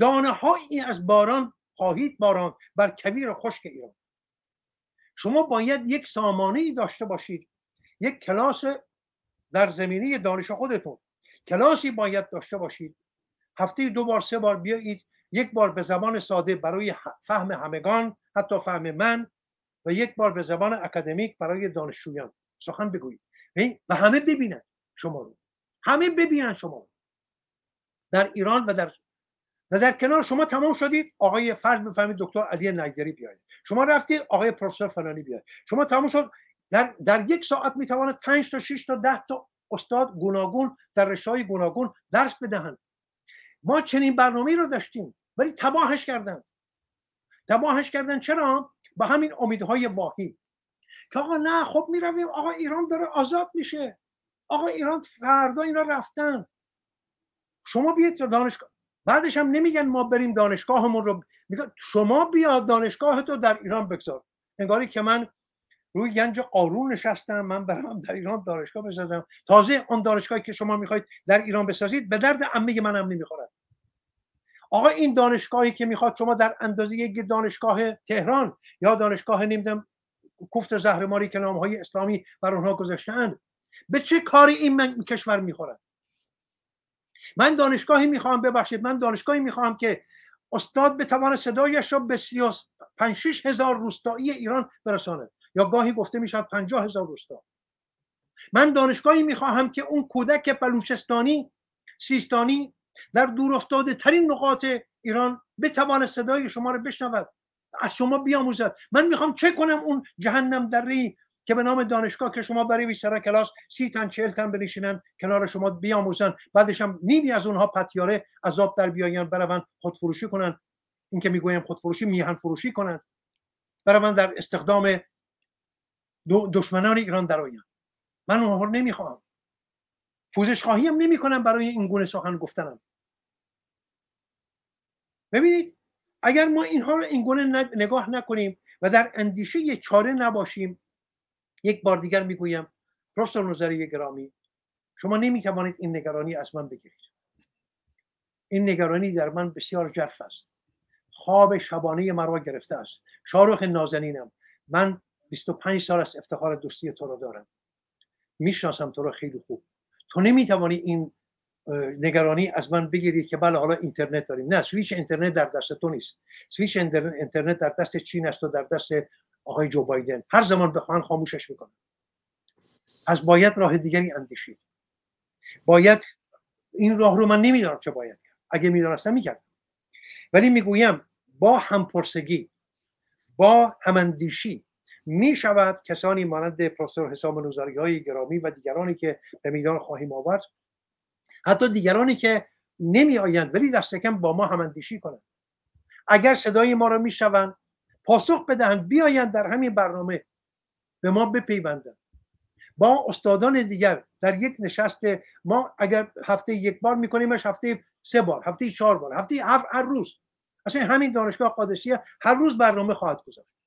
Speaker 3: دانه هایی از باران خواهید باران بر کویر خشک ایران. شما باید یک سامانه ای داشته باشید یک کلاس در زمینه دانش خودتون. کلاسی باید داشته باشید. هفته دو بار سه بار بیایید. یک بار به زبان ساده برای فهم همگان حتی فهم من و یک بار به زبان اکادمیک برای دانشجویان. سخن بگویید. و همه ببینن شما رو. همه ببینن شما رو. در ایران و در و در کنار شما تمام شدید. آقای فرض بفهمید دکتر علی نگری بیاید. شما رفتید آقای پروفسور فلانی بیاید. شما تمام شد. در, در یک ساعت می‌تواند 5 تا 6 تا 10 تا استاد گوناگون در رشته گوناگون درس بدهند. ما چنین برنامه رو داشتیم ولی تباهش کردن تباهش کردن چرا؟ با همین امیدهای واهی. که آقا نه خب می‌رویم. آقا ایران داره آزاد میشه. آقا ایران فردا اینا رفتن. شما بیاید دانشگاه. بعدش هم نمیگن ما بریم دانشگاهمون رو. میگن شما بیا دانشگاه تو در ایران بگذار. انگاری که من روی گنج قارون نشستم من برم در ایران دانشگاه بسازم. تازه آن دانشگاهی که شما می‌خواید در ایران بسازید به درد عمه منم نمی‌خورد. آقا این دانشگاهی که می‌خواد شما در اندازه یک دانشگاه تهران یا دانشگاه نمی‌دونم کوفت زهرماری که نام های اسلامی بر اونها گذاشتن به چه کاری این من کشور می‌خورد؟ من دانشگاهی می‌خوام ببخشید من دانشگاهی می‌خوام که استاد بتواند صدایش را به 5 هزار روستایی ایران برساند. یا گاهی گفته می‌شد 50 هزار روستا من دانشگاهی می‌خواهم که اون کودک بلوچستانی سیستانی در دور افتاده ترین نقاط ایران بتواند صدای شما رو بشنود از شما بیاموزد. من می‌خوام چه کنم اون جهنم دری که به نام دانشگاه که شما برای سر کلاس سی تن چهل تن بنشینن کنار شما بیاموزن. بعدش هم نیمی از اونها پتیاره عذاب در بیاین برون خودفروشی کنن. اینکه می‌گویم خودفروشی میهن فروشی کنند برای من در استخدام دشمنان ایران درآیند من اونها رو نمی‌خواهم پوزش خواهی هم نمی کنم برای این گونه سخن گفتنم. ببینید اگر ما اینها رو این گونه نگاه نکنیم و در اندیشه چاره نباشیم یک بار دیگر می‌گویم پروفسور نظری گرامی شما نمی‌توانید این نگرانی از من بگیرید. این نگرانی در من بسیار جرف است. خواب شبانه مرا گرفته است. شارخ نازنینم. من 25 سال از افتخار دوستی تو را دارم. می‌شناسم تو را خیلی خوب. تو نمی‌توانی این نگرانی از من بگیری که بله حالا اینترنت داریم. نه سویچ اینترنت در دست تو نیست. سویچ اینترنت در دست چین است و در دست آقای جو بایدن. هر زمان بخوان خاموشش می‌کنن از باید راه دیگری اندیشید. باید این راه رو من نمی‌دانم چه باید کرد. اگه می‌دانستم می‌کردم. ولی می‌گویم با همپرسگی با هماندیشی می شود کسانی مانند پروفسور حسام نوزاری های گرامی و دیگرانی که به میدان خواهیم آورد حتی دیگرانی که نمی آیند ولی دست کم با ما هم اندیشی کنند. اگر صدای ما را می‌شوند پاسخ بدهند بیایند در همین برنامه به ما بپیوندند. با استادان دیگر در یک نشست ما اگر هفته یک بار میکنیمش هفته سه بار هفته چهار بار هفته هفت هر روز. اصلا همین دانشگاه قادسیه هر روز برنامه خواهد گذاشت.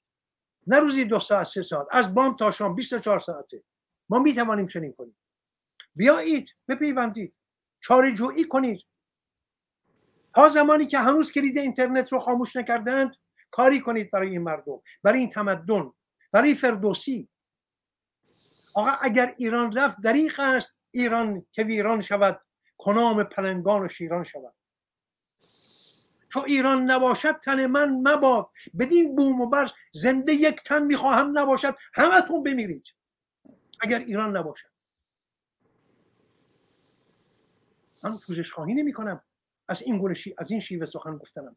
Speaker 3: نه روزی دو ساعت سه ساعت. از بام تا شام 24 ساعته. ما می توانیم چنین کنیم. بیایید بپیوندید. چاره جویی کنید. تا زمانی که هنوز کلید اینترنت رو خاموش نکردند کاری کنید برای این مردم برای این تمدن برای فردوسی. آقا اگر ایران رفت دریق است. ایران که ویران شود کنام پلنگان و شیران شود. تو ایران نباشد تن من مباد. بدین بوم و برش زنده یک تن می‌خواهم نباشد. همتون بمیرید. اگر ایران نباشد. من پوزش خواهی نمی کنم از این گونه از این شیوه سخن گفتنم.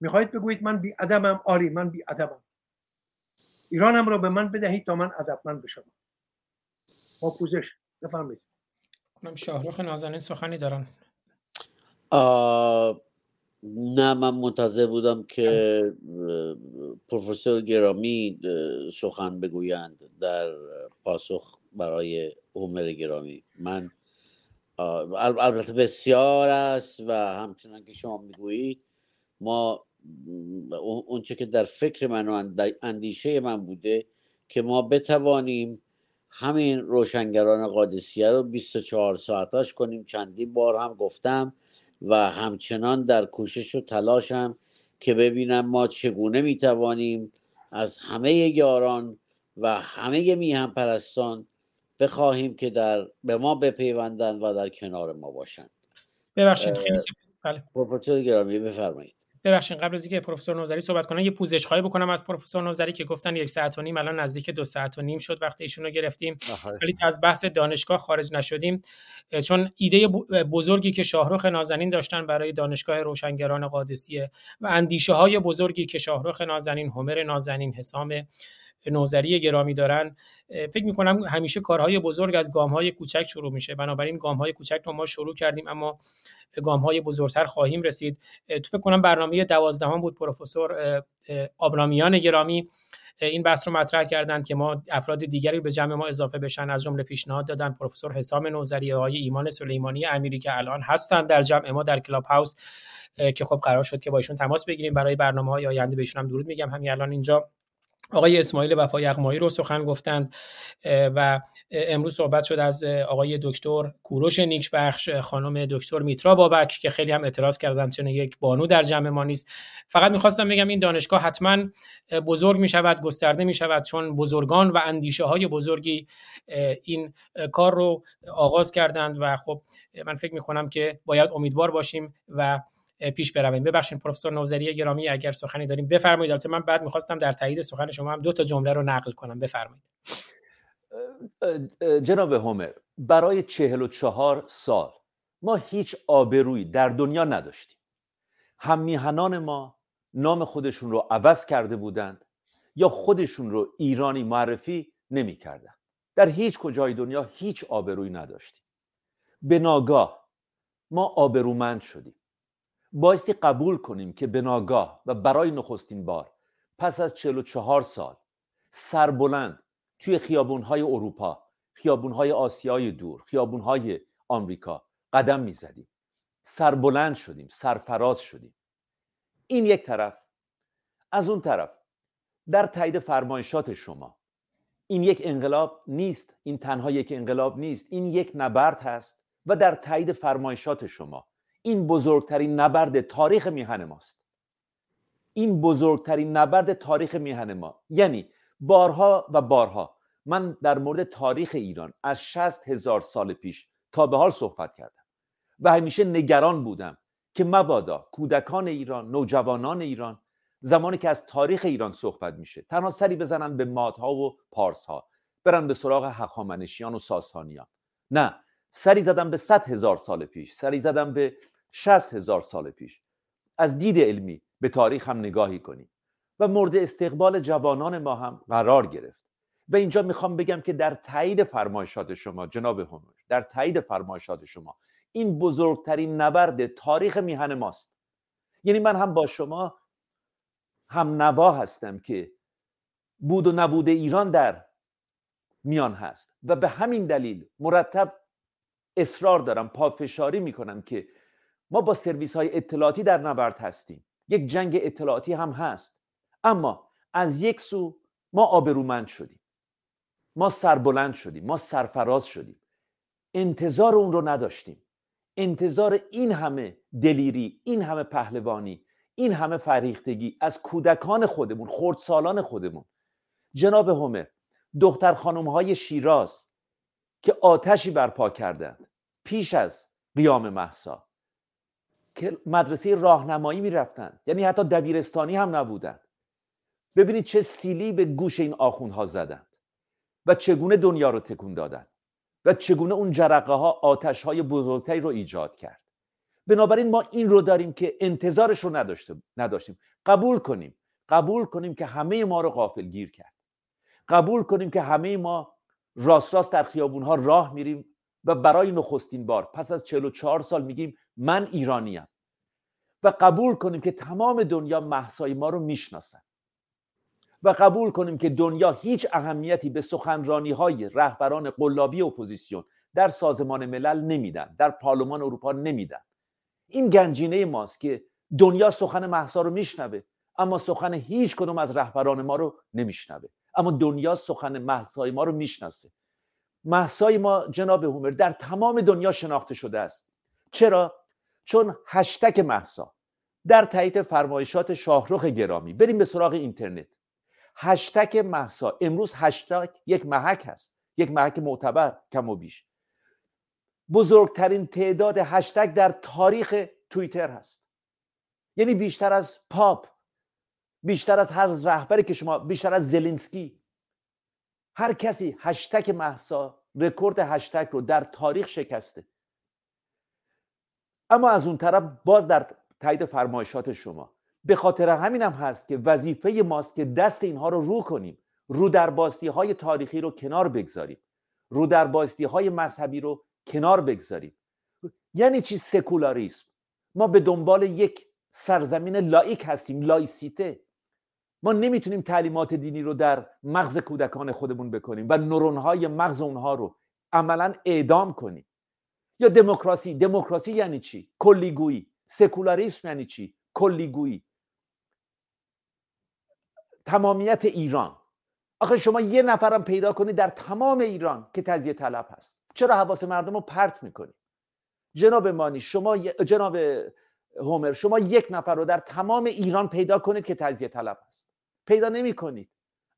Speaker 3: می‌خواهید بگویید من بی ادبم. آری من بی ادبم. ایرانم را به من بدهید تا من ادبمند بشم. با پوزش بفرمایید.
Speaker 2: کنم شاهرخ نازنین سخنی دارن.
Speaker 1: نه من منتظر بودم که پروفسور گرامی سخن بگویند در پاسخ برای عمر گرامی. من البته بسیار است و همچنان که شما می‌گویید ما اونچه که در فکر من و اندیشه من بوده که ما بتوانیم همین روشنگران قادسیه رو 24 ساعتاش کنیم. چندین بار هم گفتم و همچنان در کوشش و تلاشم که ببینم ما چگونه می‌توانیم از همه یاران و همه میهم پرستان بخواهیم که در به ما بپیوندن و در کنار ما باشند.
Speaker 2: ببخشید خیلی
Speaker 1: بله. گرامی بفرمایید.
Speaker 2: ببخشید قبل از اینکه پروفسور نوزری صحبت کنن یه پوزش خواهی بکنم از پروفسور نوزری که گفتن یک ساعت و نیم الان نزدیک دو ساعت و نیم شد وقتی ایشون رو گرفتیم ولی تا از بحث دانشگاه خارج نشدیم. چون ایده بزرگی که شاهرخ نازنین داشتن برای دانشگاه روشنگران قادسیه و اندیشه های بزرگی که شاهرخ نازنین همر نازنین حسام نوزری گرامی دارن فکر می‌کنم همیشه کارهای بزرگ از گام های کوچک شروع میشه. بنابراین گام های کوچک رو ما شروع کردیم اما گام های بزرگتر خواهیم رسید. تو فکر کنم برنامه دوازدهم بود پروفسور آبرامیان گرامی این بحث رو مطرح کردند که ما افراد دیگری به جمع ما اضافه بشن. از جمله پیشنهاد دادن پروفسور حسام نوزری آقای ایمان سلیمانی امیری که الان هستند در جمع ما در کلاب هاوس که خب قرار شد که با ایشون تماس بگیریم. برای برنامه های آینده بهشون هم درود میگم. همین الان اینجا آقای اسماعیل وفا یغمایی رو سخن گفتند و امروز صحبت شد از آقای دکتر کوروش نیکبخش خانم دکتر میترا بابک که خیلی هم اعتراض کردن چون یک بانو در جمع ما نیست. فقط می‌خواستم بگم این دانشگاه حتما بزرگ می شود گسترده می شود چون بزرگان و اندیشه های بزرگی این کار رو آغاز کردند و خب من فکر می کنم که باید امیدوار باشیم و پیش برویم. ببخشید پروفسور نوزری گرامی اگر سخنی داریم. بفرمایید. البته من بعد می‌خواستم در تایید سخن شما هم دو تا جمله رو نقل کنم. بفرمایید.
Speaker 4: جناب همر برای چهل و چهار سال ما هیچ آبرویی در دنیا نداشتیم. هم میهنان ما نام خودشون رو عوض کرده بودند یا خودشون رو ایرانی معرفی نمی در هیچ کجای دنیا هیچ آبرویی نداشتیم. به ناگاه ما آبرومند شدیم. بایستی قبول کنیم که به ناگاه و برای نخستین بار پس از 44 سال سربلند توی خیابونهای اروپا خیابونهای آسیای دور خیابونهای آمریکا قدم می‌زدیم. سربلند شدیم سرفراز شدیم. این یک طرف. از اون طرف در تایید فرمایشات شما این یک انقلاب نیست این تنها یک انقلاب نیست این یک نبرد هست و در تایید فرمایشات شما این بزرگترین نبرد تاریخ میهن ماست. این بزرگترین نبرد تاریخ میهن ما. یعنی بارها و بارها من در مورد تاریخ ایران از شست هزار سال پیش تا به حال صحبت کردم و همیشه نگران بودم که مبادا کودکان ایران نوجوانان ایران زمانی که از تاریخ ایران صحبت میشه تنها سری بزنن به مادها و پارسها برن به سراغ هخامنشیان و ساسانیان. نه سری زدم به صد هزار سال پیش سری زدم به شست هزار سال پیش. از دید علمی به تاریخ هم نگاهی کنیم و مورد استقبال جوانان ما هم قرار گرفت. و اینجا می‌خوام بگم که در تایید فرمایشات شما جناب همر در تایید فرمایشات شما این بزرگترین نبرد تاریخ میهن ماست. یعنی من هم با شما هم نوا هستم که بود و نبود ایران در میان هست. و به همین دلیل مرتب اصرار دارم پافشاری می‌کنم که ما با سرویس های اطلاعاتی در نبرد هستیم. یک جنگ اطلاعاتی هم هست. اما از یک سو ما آبرومند شدیم. ما سربلند شدیم. ما سرفراز شدیم. انتظار اون رو نداشتیم. انتظار این همه دلیری این همه پهلوانی این همه فریختگی از کودکان خودمون خردسالان خودمون. جناب همه دختر خانم های شیراز که آتشی برپا کردند. پیش از قیام محسا که مدرسه راهنمایی می‌رفتند یعنی حتی دبیرستانی هم نبودند ببینید چه سیلی به گوش این آخوندها زدند و چگونه دنیا رو تکون دادند و چگونه اون جرقه ها آتش های بزرگتری رو ایجاد کرد. بنابراین ما این رو داریم که انتظارش رو نداشته نداشتیم. قبول کنیم. قبول کنیم که همه ما رو غافل گیر کرد. قبول کنیم که همه ما راست راست در خیابون ها راه میریم. و برای نخستین بار. پس از 44 سال میگیم من ایرانیم. و قبول کنیم که تمام دنیا مهسای ما رو می‌شناسن. و قبول کنیم که دنیا هیچ اهمیتی به سخنرانی های رهبران قلابی اپوزیسیون در سازمان ملل نمیدن در پارلمان اروپا نمیدن. این گنجینه ماست که دنیا سخن محسا رو میشنوه اما سخن هیچ کدوم از رهبران ما رو نمیشنوه. اما دنیا سخن محسای ما رو می‌شناسه. محسای ما جناب هومر در تمام دنیا شناخته شده است. چرا؟ چون هشتک محسا در تایید فرمایشات شاهرخ گرامی. بریم به سراغ اینترنت. هشتک محسا امروز هشتگ یک محک هست. یک محک معتبر کم و بیش. بزرگترین تعداد هشتگ در تاریخ توییتر هست. یعنی بیشتر از پاپ بیشتر از هر رهبری که شما بیشتر از زلنسکی هر کسی هشتگ محسا رکورد هشتگ رو در تاریخ شکسته. اما از اون طرف باز در تایید فرمایشات شما به خاطر همین هم هست که وظیفه ماست که دست اینها رو رو کنیم رو در های تاریخی رو کنار بگذاریم رو در های مذهبی رو کنار بگذاریم. یعنی چی؟ سکولاریسم. ما به دنبال یک سرزمین لائیک هستیم لائیسیته. ما نمی‌تونیم تعلیمات دینی رو در مغز کودکان خودمون بکنیم و نورونهای مغز اونها رو عملا اعدام کنیم. یا دموکراسی دموکراسی یعنی چی؟ کلیگویی. سکولاریسم یعنی چی؟ کلیگویی. تمامیت ایران. آخه شما یه نفرم پیدا کنید در تمام ایران که تزیه طلب هست. چرا حواس مردم رو پرت می‌کنید جناب مانی شما جناب هومر شما یک نفر رو در تمام ایران پیدا کنید که تزیه طلب هست. پیدا نمی کنید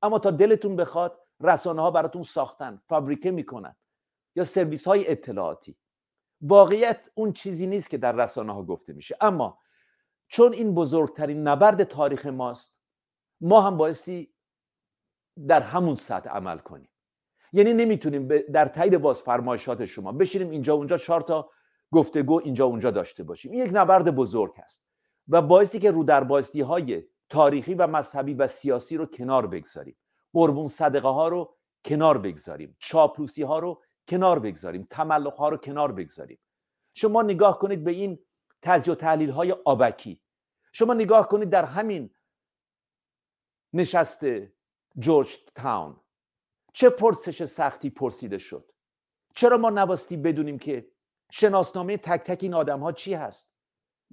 Speaker 4: اما تا دلتون بخواد رسانه ها براتون ساختن فابریکه می‌کنن یا سرویس های اطلاعاتی. واقعیت اون چیزی نیست که در رسانه ها گفته میشه. اما چون این بزرگترین نبرد تاریخ ماست ما هم بایستی در همون سطح عمل کنیم. یعنی نمی‌تونیم در تایید باز فرمایشات شما بشینیم اینجا اونجا چهار تا گفتگو اینجا اونجا داشته باشیم. این یک نبرد بزرگ هست و بایستی که رو در بایستی های تاریخی و مذهبی و سیاسی رو کنار بگذاریم. قربون صدقه ها رو کنار بگذاریم. چاپلوسی ها رو کنار بگذاریم. تملق ها رو کنار بگذاریم. شما نگاه کنید به این تجزیه و تحلیل های آبکی. شما نگاه کنید در همین نشست جورج تاون. چه پرسش سختی پرسیده شد. چرا ما نباستی بدونیم که شناسنامه تک تک این آدم ها چی هست؟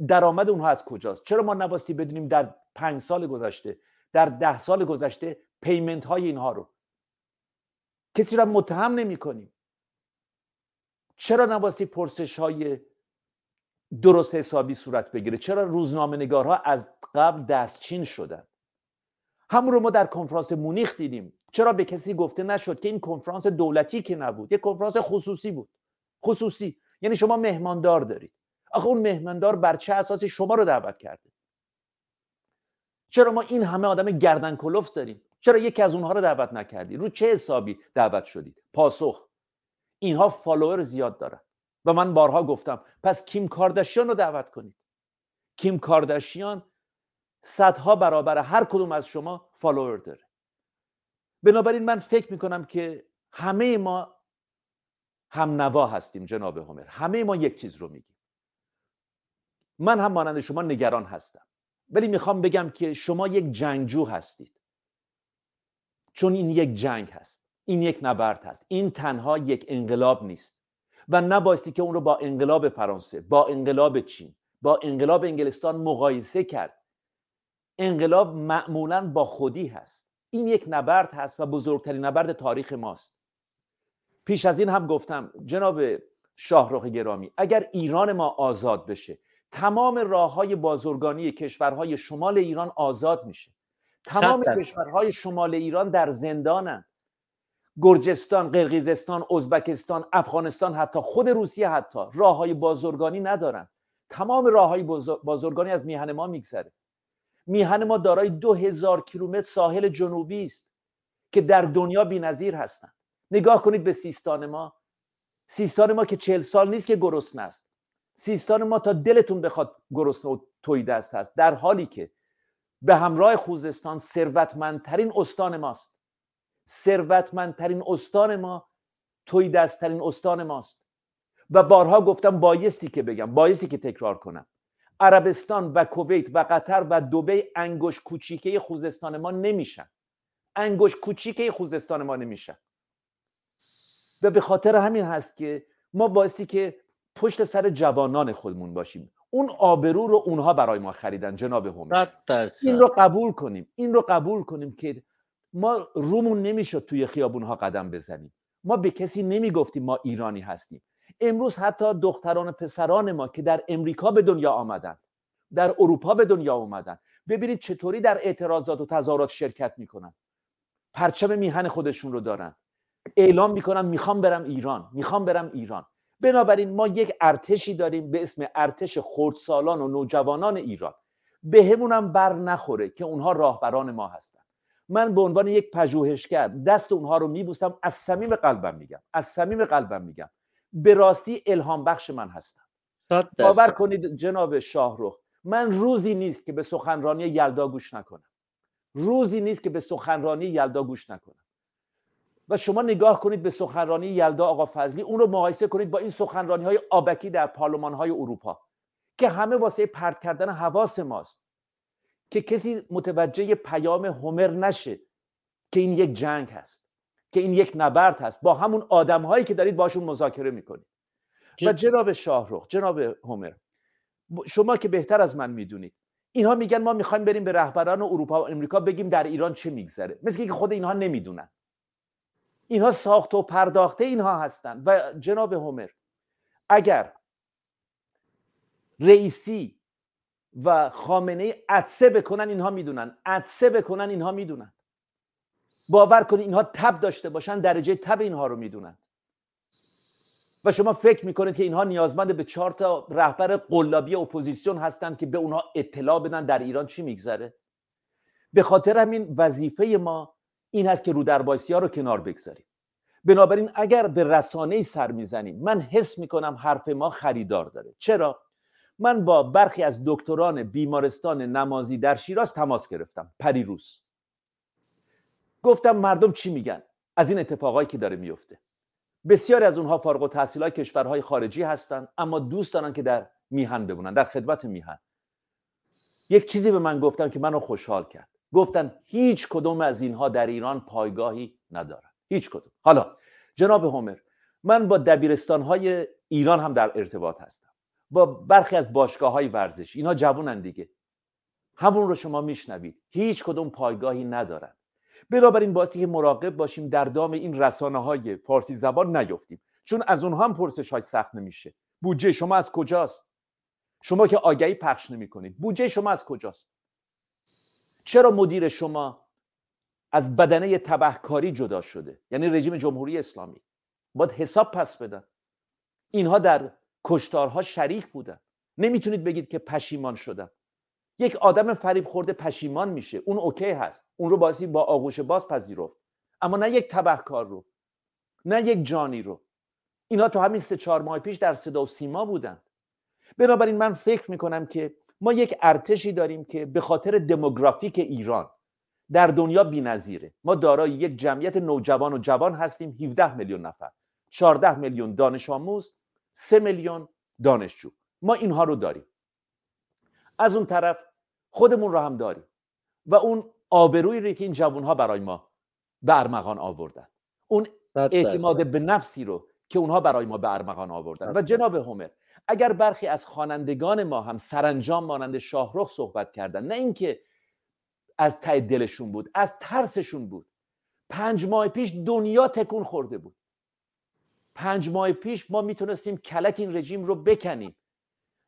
Speaker 4: درآمد اونها از کجاست؟ چرا ما نباستی بدونیم در پنج سال گذشته در ده سال گذشته پیمنت های اینها رو. کسی را متهم نمی کنیم چرا نباستی پرسش های درست حسابی صورت بگیره؟ چرا روزنامه نگارها از قبل دستچین شدن؟ همون رو ما در کنفرانس مونیخ دیدیم. چرا به کسی گفته نشد که این کنفرانس دولتی که نبود یک کنفرانس خصوصی بود. خصوصی. یعنی شما مهماندار دارید. آخه اون مهماندار بر چه اساسی شما رو دعوت کرده؟ چرا ما این همه آدم گردن کلفت داریم؟ چرا یکی از اونها رو دعوت نکردی؟ رو چه حسابی دعوت شدید؟ پاسخ. اینها فالوور زیاد دارن. و من بارها گفتم پس کیم کارداشیان رو دعوت کنید. کیم کارداشیان صدها برابر هر کدوم از شما فالوور داره. بنابراین من فکر می‌کنم که همه ما هم نوا هستیم جناب هومر همه ما یک چیز رو میگیم. من هم مانند شما نگران هستم. ولی می‌خوام بگم که شما یک جنگجو هستید. چون این یک جنگ هست این یک نبرد هست این تنها یک انقلاب نیست. و نبایستی که اون رو با انقلاب فرانسه با انقلاب چین با انقلاب انگلستان مقایسه کرد. انقلاب معمولا با خودی هست. این یک نبرد هست و بزرگترین نبرد تاریخ ماست. پیش از این هم گفتم جناب شاهرخ گرامی اگر ایران ما آزاد بشه تمام راه های بازرگانی کشورهای شمال ایران آزاد میشه. تمام کشورهای شمال ایران در زندانن. گرجستان، قرقیزستان، ازبکستان، افغانستان حتی خود روسیه حتی راه های بازرگانی ندارن. تمام راه های بازرگانی از میهن ما میگذره. میهن ما دارای دو هزار کیلومتر ساحل جنوبی است که در دنیا بی‌نظیر هستند نگاه کنید به سیستان ما. سیستان ما که چهل سال نیست که گرسنه است. سیستان ما تا دلتون بخواد گرسنه و توی دست هست. در حالی که به همراه خوزستان ثروتمندترین استان ماست. ثروتمندترین استان ما توی دستترین استان ماست. و بارها گفتم بایستی که بگم بایستی که تکرار کنم. عربستان و کویت و قطر و دبی انگوش کوچیکه خوزستان ما نمیشن. انگوش کوچیکه خوزستان ما نمیشن. و به خاطر همین هست که ما بایستی که پشت سر جوانان خودمون باشیم. اون آبرو رو اونها برای ما خریدن جناب هم این رو قبول کنیم. این رو قبول کنیم که ما رومون نمی‌شد توی خیابونها قدم بزنیم. ما به کسی نمی‌گفتیم ما ایرانی هستیم. امروز حتی دختران پسران ما که در امریکا به دنیا آمدن در اروپا به دنیا آمدن ببینید چطوری در اعتراضات و تظاهرات شرکت می‌کنن. پرچم میهن خودشون رو دارن. اعلام می‌کنن می‌خوام برم ایران می‌خوام برم ایران. بنابراین ما یک ارتشی داریم به اسم ارتش خردسالان و نوجوانان ایران. به همونم بر نخوره که اونها راهبران ما هستن. من به عنوان یک پژوهشگر دست اونها رو میبوسم از صمیم قلبم میگم از صمیم قلبم میگم. به راستی الهام بخش من هستم. باور کنید جناب شاهرخ من روزی نیست که به سخنرانی یلدا گوش نکنم. روزی نیست که به سخنرانی یلدا گوش نکنم. و شما نگاه کنید به سخنرانی یلدا آقا فضلی اون رو مقایسه کنید با این سخنرانی های آبکی در پارلمان های اروپا که همه واسه پرت کردن حواس ماست که کسی متوجه پیام هومر نشه که این یک جنگ هست که این یک نبرد هست. با همون آدم هایی که دارید باشون مذاکره می‌کنید. و جناب شاهرخ جناب هومر شما که بهتر از من می‌دونید اینها میگن ما می‌خوایم بریم به رهبران اروپا و امریکا بگیم در ایران چه میگذره مثل که خود اینها نمی‌دونن. اینها ساخت و پرداخته اینها هستند و جناب هومر اگر رئیسی و خامنه عدسه بکنن اینها می‌دونن. عدسه بکنن اینها می‌دونن. باور کنید اینها تب داشته باشن درجه تب اینها رو می‌دونن. و شما فکر می‌کنید که اینها نیازمند به چهار تا رهبر قلابی اپوزیسیون هستند که به اونها اطلاع بدن در ایران چی میگذره؟ به خاطر همین وظیفه ما این هست که رو در رو کنار بگذاریم. بنابراین اگر به رسانه سر می‌زنیم من حس می‌کنم حرف ما خریدار داره. چرا؟ من با برخی از دکتران بیمارستان نمازی در شیراز تماس گرفتم. پریروز. گفتم مردم چی میگن؟ از این اتفاقایی که داره میفته بسیاری از اونها فارغ و های کشورهای خارجی هستند اما دوست دارن که در میهن بمونن در خدمت میهن. یک چیزی به من گفتن که منو خوشحال کرد. گفتن هیچ کدوم از اینها در ایران پایگاهی ندارن. هیچ کدوم. حالا جناب همر من با دبیرستان های ایران هم در ارتباط هستم. با برخی از باشگاه های ورزش اینا جوونن دیگه. همون رو شما میشنوید. هیچ کدوم پایگاهی ندارن. بنابراین باستی که مراقب باشیم در دام این رسانه های فارسی زبان نیفتیم. چون از اونها هم پرسش های سخت نمیشه بودجه شما از کجاست؟ شما که آگهی پخش نمی کنید بودجه شما از کجاست؟ چرا مدیر شما از بدنه تبهکاری جدا شده؟ یعنی رژیم جمهوری اسلامی. باید حساب پس بدن. اینها در کشتارها شریک بودن. نمی‌تونید بگید که پشیمان شدن. یک آدم فریب خورده پشیمان میشه. اون اوکی هست. اون رو بازی با آغوش باز پذیرفت. اما نه یک تبهکار رو نه یک جانی رو. اینا تو همین سه چهار ماه پیش در صدا و سیما بودن. بنابراین من فکر می‌کنم که ما یک ارتشی داریم که به خاطر دموگرافیک ایران در دنیا بی‌نظیره. ما دارای یک جمعیت نوجوان و جوان هستیم 17 میلیون نفر. 14 میلیون دانش آموز 3 میلیون دانشجو. ما اینها رو داریم. از اون طرف خودمون رو هم داریم و اون آبرویی رو که این جوان ها برای ما به ارمغان آوردن. اون اعتماد به نفسی رو که اونها برای ما به ارمغان آوردن. و جناب همر اگر برخی از خوانندگان ما هم سرانجام مانند شاهرخ صحبت کردن نه اینکه از ته دلشون بود از ترسشون بود. پنج ماه پیش دنیا تکون خورده بود. پنج ماه پیش ما می‌تونستیم کلک این رژیم رو بکنیم.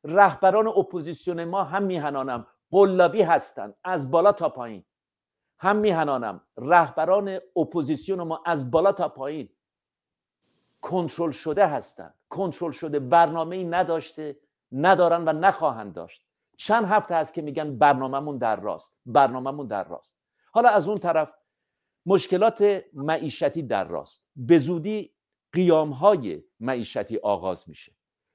Speaker 4: رهبران اپوزیسیون ما هم میهنانم قلابی هستند از بالا تا پایین. هم میهنانم رهبران اپوزیسیون ما از بالا تا پایین. کنترل شده هستند. کنترل شده برنامه ای نداشته ندارن و نخواهند داشت. چند هفته هست که میگن برنامهمون در راست برنامهمون در راست. حالا از اون طرف مشکلات معیشتی در راست. به زودی قیام های معیشتی آغاز میشه.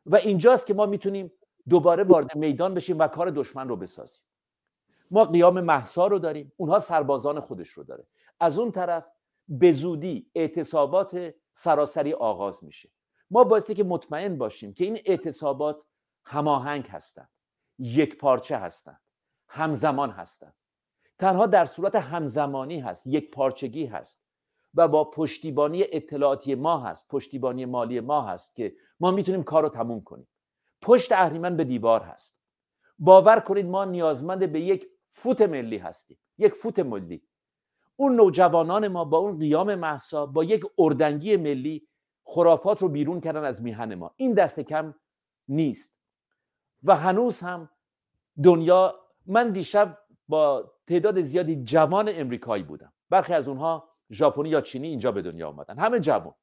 Speaker 4: و اینجاست که ما می‌تونیم دوباره وارد میدان بشیم و کار دشمن رو بسازیم. ما قیام محسا رو داریم. اونها سربازان خودش رو داره. از اون طرف به زودی اعتصابات سراسری آغاز میشه. ما بایستی که مطمئن باشیم که این اعتصابات هماهنگ هستند یک پارچه هستند همزمان هستند. تنها در صورت همزمانی هست یک پارچگی هست و با پشتیبانی اطلاعاتی ما هست پشتیبانی مالی ما هست که ما می‌تونیم کار رو تموم کنیم. پشت اهریمن به دیوار هست. باور کنید ما نیازمند به یک فوت ملی هستیم یک فوت ملی. اون نوجوانان ما با اون قیام محسا با یک اردنگی ملی خرافات رو بیرون کردن از میهن ما. این دست کم نیست. و هنوز هم دنیا من دیشب با تعداد زیادی جوان امریکایی بودم. برخی از اونها ژاپنی یا چینی اینجا به دنیا آمدن. همه جوان.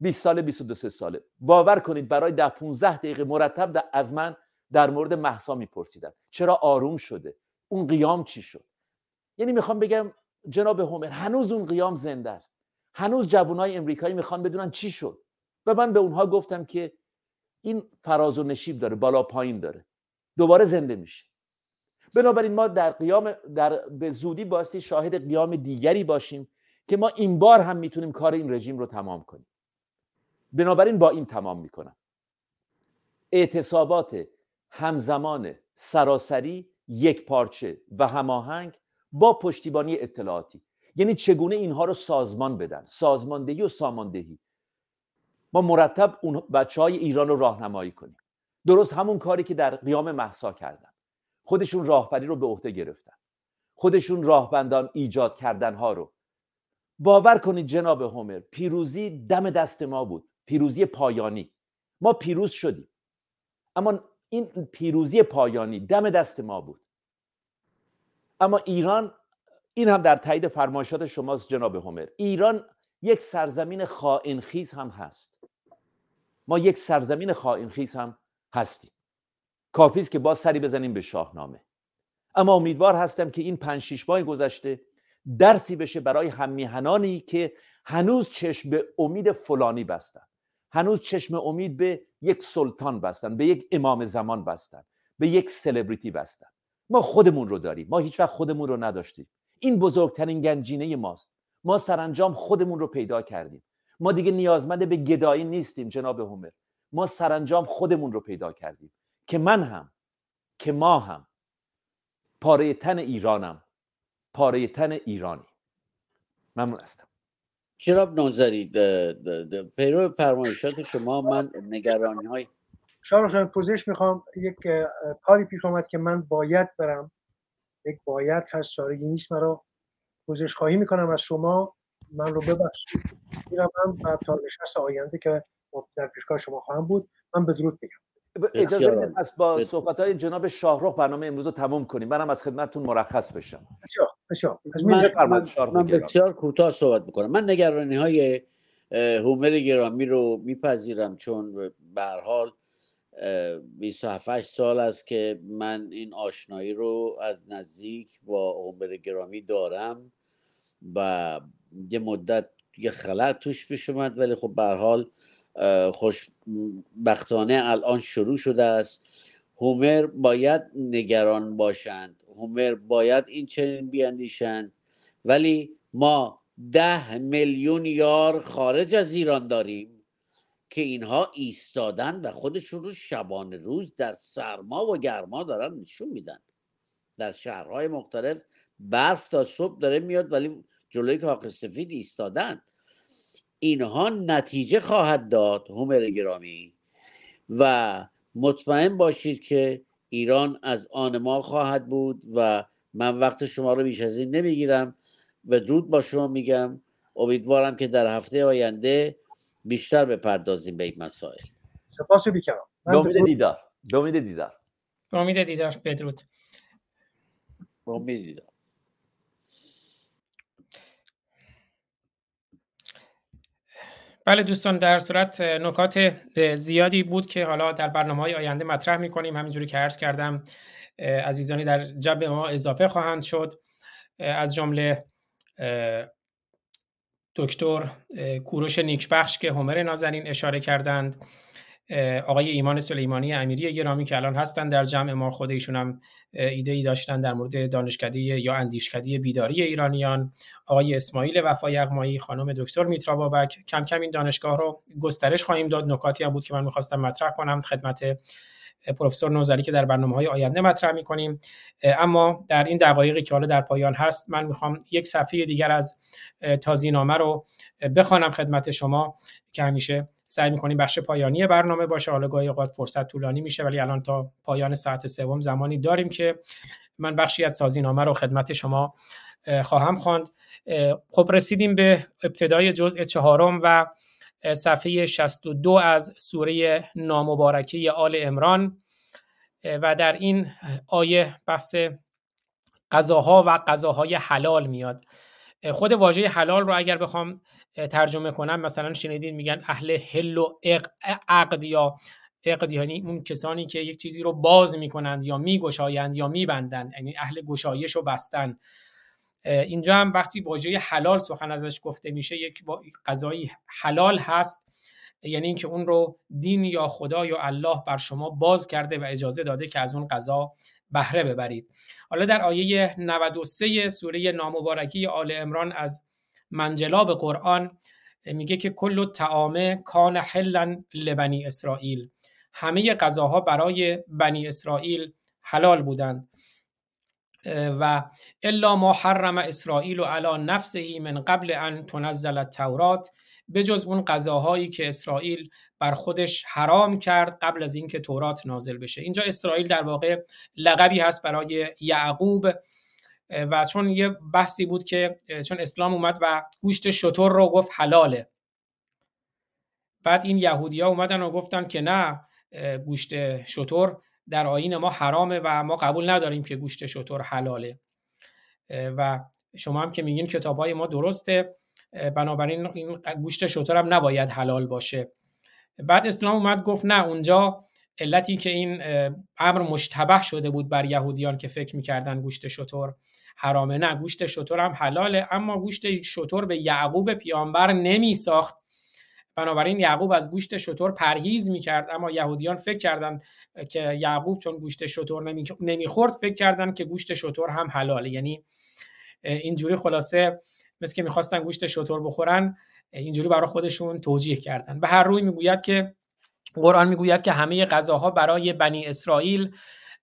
Speaker 4: 20 ساله 22 ساله. باور کنید برای ده 15 دقیقه مرتب از من در مورد محسا میپرسیدن. چرا آروم شده؟ اون قیام چی شد؟ یعنی می‌خوام بگم جناب هومر هنوز اون قیام زنده است. هنوز جوانای امریکایی می‌خوان بدونن چی شد. و من به اونها گفتم که این فراز و نشیب داره بالا پایین داره. دوباره زنده میشه. بنابراین ما در قیام در به زودی باستی شاهد قیام دیگری باشیم که ما این بار هم می‌تونیم کار این رژیم رو تمام کنیم. بنابراین با این تمام می‌کنم. اعتصابات همزمان سراسری یک پارچه و هماهنگ با پشتیبانی اطلاعاتی. یعنی چگونه اینها رو سازمان بدن؟ سازماندهی و ساماندهی. ما مرتب اون بچه های ایران رو راهنمایی کنیم. درست همون کاری که در قیام محسا کردن. خودشون راهبری رو به عهده گرفتن. خودشون راهبندان ایجاد کردن ها رو. باور کنید جناب هومر پیروزی دم دست ما بود. پیروزی پایانی. ما پیروز شدیم. اما این پیروزی پایانی دم دست ما بود. اما ایران این هم در تایید فرمایشات شماست جناب هومر. ایران یک سرزمین خائنخیز هم هست. ما یک سرزمین خائنخیز هم هستیم. کافی است که باز سری بزنیم به شاهنامه. اما امیدوار هستم که این پنج شیش ماه گذشته درسی بشه برای همیهنانی که هنوز چشم به امید فلانی بستن. هنوز چشم امید به یک سلطان بستن به یک امام زمان بستن به یک سلبریتی بستن. ما خودمون رو داریم. ما هیچ وقت خودمون رو نداشتیم. این بزرگترین گنجینه ماست. ما سرانجام خودمون رو پیدا کردیم. ما دیگه نیازمند به گدایی نیستیم جناب هومر. ما سرانجام خودمون رو پیدا کردیم. که من هم که ما هم. پاره تن ایرانم. پاره تن ایرانی. ممنون هستم.
Speaker 1: جناب نوزری پیرو فرمایشات شما من نگرانی های
Speaker 3: شاروخ پوزش می‌خوام. یک کاری پیش آمد که من باید برم. یک باید هست چارگی نیست مرا. پوزش خواهی می‌کنم از شما. من رو ببخشید. میرم و تا نشست آینده که در پیشگاه شما خواهم بود من به درود میگم
Speaker 4: اجازه بدید از با صحبت های جناب شاهرخ برنامه امروز رو تموم کنیم. برم از خدمتتون مرخص بشم.
Speaker 3: بسیار
Speaker 1: من, من بسیار کوتاه صحبت می‌کنم. من نگرانی های هومر گرامی رو میپذیرم چون به حال 27 سال است که من این آشنایی رو از نزدیک با هومر گرامی دارم و یه مدت یه خلط توش پیش اومد ولی خب به حال خوشبختانه الان شروع شده است. هومر باید نگران باشند. هومر باید این چنین بیاندیشند ولی ما ده میلیون یار خارج از ایران داریم. که اینها ایستادن و خودشون رو شبانه روز در سرما و گرما دارن نشون میدن. در شهرهای مختلف برف تا صبح داره میاد ولی جلوی کاخ سفید ایستادند اینها نتیجه خواهد داد هومر گرامی. و مطمئن باشید که ایران از آن ما خواهد بود و من وقت شما رو بیش از این نمی‌گیرم. به درود با شما میگم. امیدوارم که در هفته آینده بیشتر بپردازیم به این مسائل.
Speaker 3: سپاس بیکرام.
Speaker 4: به امید دیدار. به امید دیدار.
Speaker 2: به امید دیدار بدرود.
Speaker 1: به امید دیدار.
Speaker 2: بله دوستان در صورت نکات زیادی بود که حالا در برنامه های آینده مطرح می کنیم همینجوری که عرض کردم عزیزانی در جب ما اضافه خواهند شد. از جمله دکتر کوروش نیکبخش که همر نازنین اشاره کردند آقای ایمان سلیمانی امیری گرامی که الان هستن در جمع ما خود ایشون هم ایده ای داشتن در مورد دانشکده یا اندیشکده بیداری ایرانیان. آقای اسماعیل وفای اقمایی خانم دکتر میترا بابک کم کم این دانشگاه رو گسترش خواهیم داد. نکاتی هم بود که من می‌خواستم مطرح کنم. خدمت پروفسور نوزری که در برنامه های آینده مطرح می‌کنیم. اما در این دقایقی که حالا در پایان هست من می‌خوام یک صفحه دیگر از تازینامه رو بخوانم خدمت شما که همیشه سعی می‌کنیم بخش پایانی برنامه باشه. حالا گاهی اوقات فرصت طولانی میشه ولی الان تا پایان ساعت سوم زمانی داریم که من بخشی از تازینامه رو خدمت شما خواهم خواند. خب رسیدیم به ابتدای جزء چهارم و صفحه 62 از سوره نامبارکه آل امران و در این آیه بحث غذاها و غذاهای حلال میاد. خود واژه حلال رو اگر بخوام ترجمه کنم مثلا شنیدین میگن اهل حل و عقد یا عقد یعنی اون کسانی که یک چیزی رو باز می‌کنند یا میگشایند یا میبندند یعنی اهل گشایش و بستن. اینجا هم وقتی واژه حلال سخن ازش گفته میشه یک غذایی حلال هست. یعنی اینکه اون رو دین یا خدا یا الله بر شما باز کرده و اجازه داده که از اون غذا بهره ببرید. حالا در آیه 93 سوره نامبارکی آل امران از منجلاب قرآن میگه که کل تعامه کان حلا لبنی اسرائیل. همه غذاها برای بنی اسرائیل حلال بودند. و الا ما حرم اسرائیل و علی نفسه من قبل ان تنزل التورات به جز اون غذاهایی که اسرائیل بر خودش حرام کرد قبل از اینکه تورات نازل بشه. اینجا اسرائیل در واقع لقبی هست برای یعقوب و چون یه بحثی بود که چون اسلام اومد و گوشت شطور رو گفت حلاله. بعد این یهودی ها اومدن و گفتن که نه گوشت شطور در آین ما حرامه و ما قبول نداریم که گوشت شطور حلاله. و شما هم که میگین کتاب های ما درسته بنابراین این گوشت شطور هم نباید حلال باشه. بعد اسلام اومد گفت نه اونجا علتی که این امر مشتبه شده بود بر یهودیان که فکر می‌کردن گوشت شطور حرامه. نه گوشت شطور هم حلاله اما گوشت شطور به یعقوب پیامبر نمی ساخت بنابراین یعقوب از گوشت شطور پرهیز می‌کرد اما یهودیان فکر کردن که یعقوب چون گوشت شطور نمی‌خورد فکر کردن که گوشت شطور هم حلاله. یعنی اینجوری خلاصه مثل که می‌خواستن گوشت شطور بخورن اینجوری برای خودشون توجیه کردن. به هر روی می‌گوید که قرآن می‌گوید که همه غذاها برای بنی اسرائیل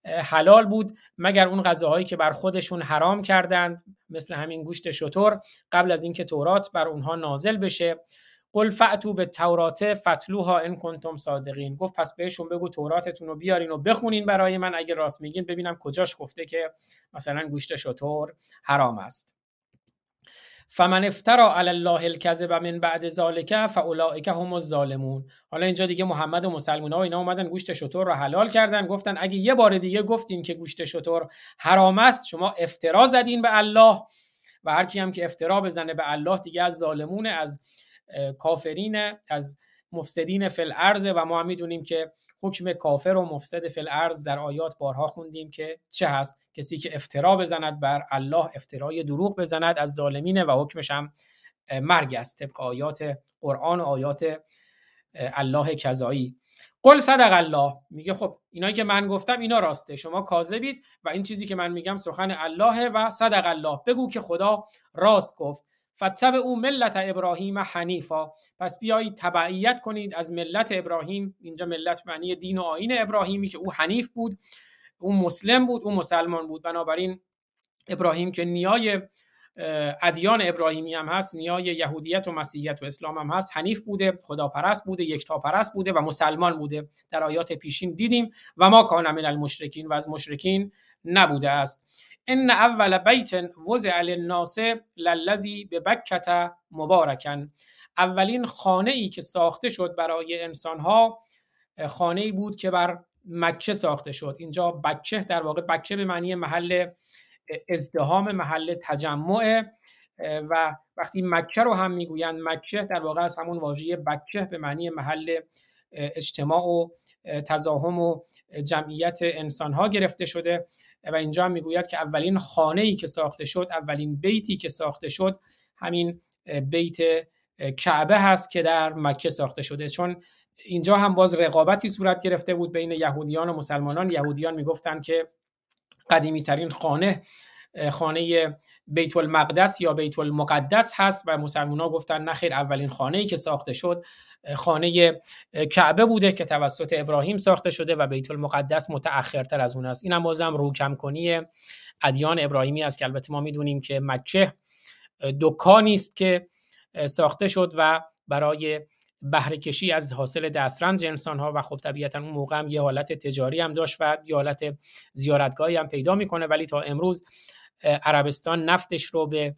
Speaker 2: حلال بود مگر اون غذاهایی که بر خودشون حرام کردند مثل همین گوشت شطور قبل از اینکه تورات بر اونها نازل بشه. قل فعتو به تورات فتلوها ان کنتم صادقین. گفت پس بهشون بگو توراتتون رو بیارین و بخونین برای من. اگه راست میگین ببینم کجاش گفته که مثلا گوشت شطور حرام است. فمن افترا علی الله الکذب من بعد ذالک فاولئک هم الظالمون. حالا اینجا دیگه محمد و مسلمان ها اینا اومدن گوشت شطور رو حلال کردن. گفتن اگه یه بار دیگه گفتین که گوشت شطور حرام است شما افترا زدین به الله. و هر کی هم که افترا بزنه به الله دیگه از ظالمونه از کافرین از مفسدین فی الارض و ما هم می‌دونیم که حکم کافر و مفسد فی الارض در آیات بارها خوندیم که چه هست؟ کسی که افترا بزند بر الله افترای دروغ بزند از ظالمینه و حکمش هم مرگ است طبق آیات قرآن و آیات الله کذایی قل صدق الله. میگه خب اینایی که من گفتم اینا راسته. شما کاذبید و این چیزی که من میگم سخن الله و صدق الله. بگو که خدا راست گفت. فتب او ملت ابراهیم حنیفا پس بیایید تبعیت کنید از ملت ابراهیم. اینجا ملت معنی دین و آین ابراهیمی که او حنیف بود او مسلم بود او مسلمان بود. بنابراین ابراهیم که نیای ادیان ابراهیمی هم هست نیای یهودیت و مسیحیت و اسلام هم هست حنیف بوده خداپرست بوده یکتاپرست بوده و مسلمان بوده. در آیات پیشین دیدیم. و ما کان من المشرکین و از مشرکین نبوده است. ان اول بیت وضع للناس للذی به بکت مبارکن اولین خانه ای که ساخته شد برای انسان ها خانه ای بود که بر مکه ساخته شد. اینجا بکه در واقع بکه به معنی محل ازدهام محل تجمع و وقتی مکه رو هم می‌گویند مکه در واقع از همون واژه بکه به معنی محل اجتماع و تزاهم و جمعیت انسان ها گرفته شده. و اینجا هم می‌گوید که اولین خانه ای که ساخته شد اولین بیتی که ساخته شد همین بیت کعبه هست که در مکه ساخته شده. چون اینجا هم باز رقابتی صورت گرفته بود بین یهودیان و مسلمانان. یهودیان می‌گفتند که قدیمی ترین خانه خانه بیت المقدس یا بیت المقدس هست و مسلمان ها گفتن نخیر اولین خانه که ساخته شد خانه کعبه بوده که توسط ابراهیم ساخته شده و بیت المقدس متأخرتر از اون است. این هم بازم روکم کنی ادیان ابراهیمی است که البته ما می‌دونیم که مکه دکانی است که ساخته شد و برای بهره کشی از حاصل دسترنج انسان ها و خب طبیعتا اون موقع هم یه حالت تجاری هم داشت و یه حالت زیارتگاهی هم پیدا می‌کنه. ولی تا امروز عربستان نفتش رو به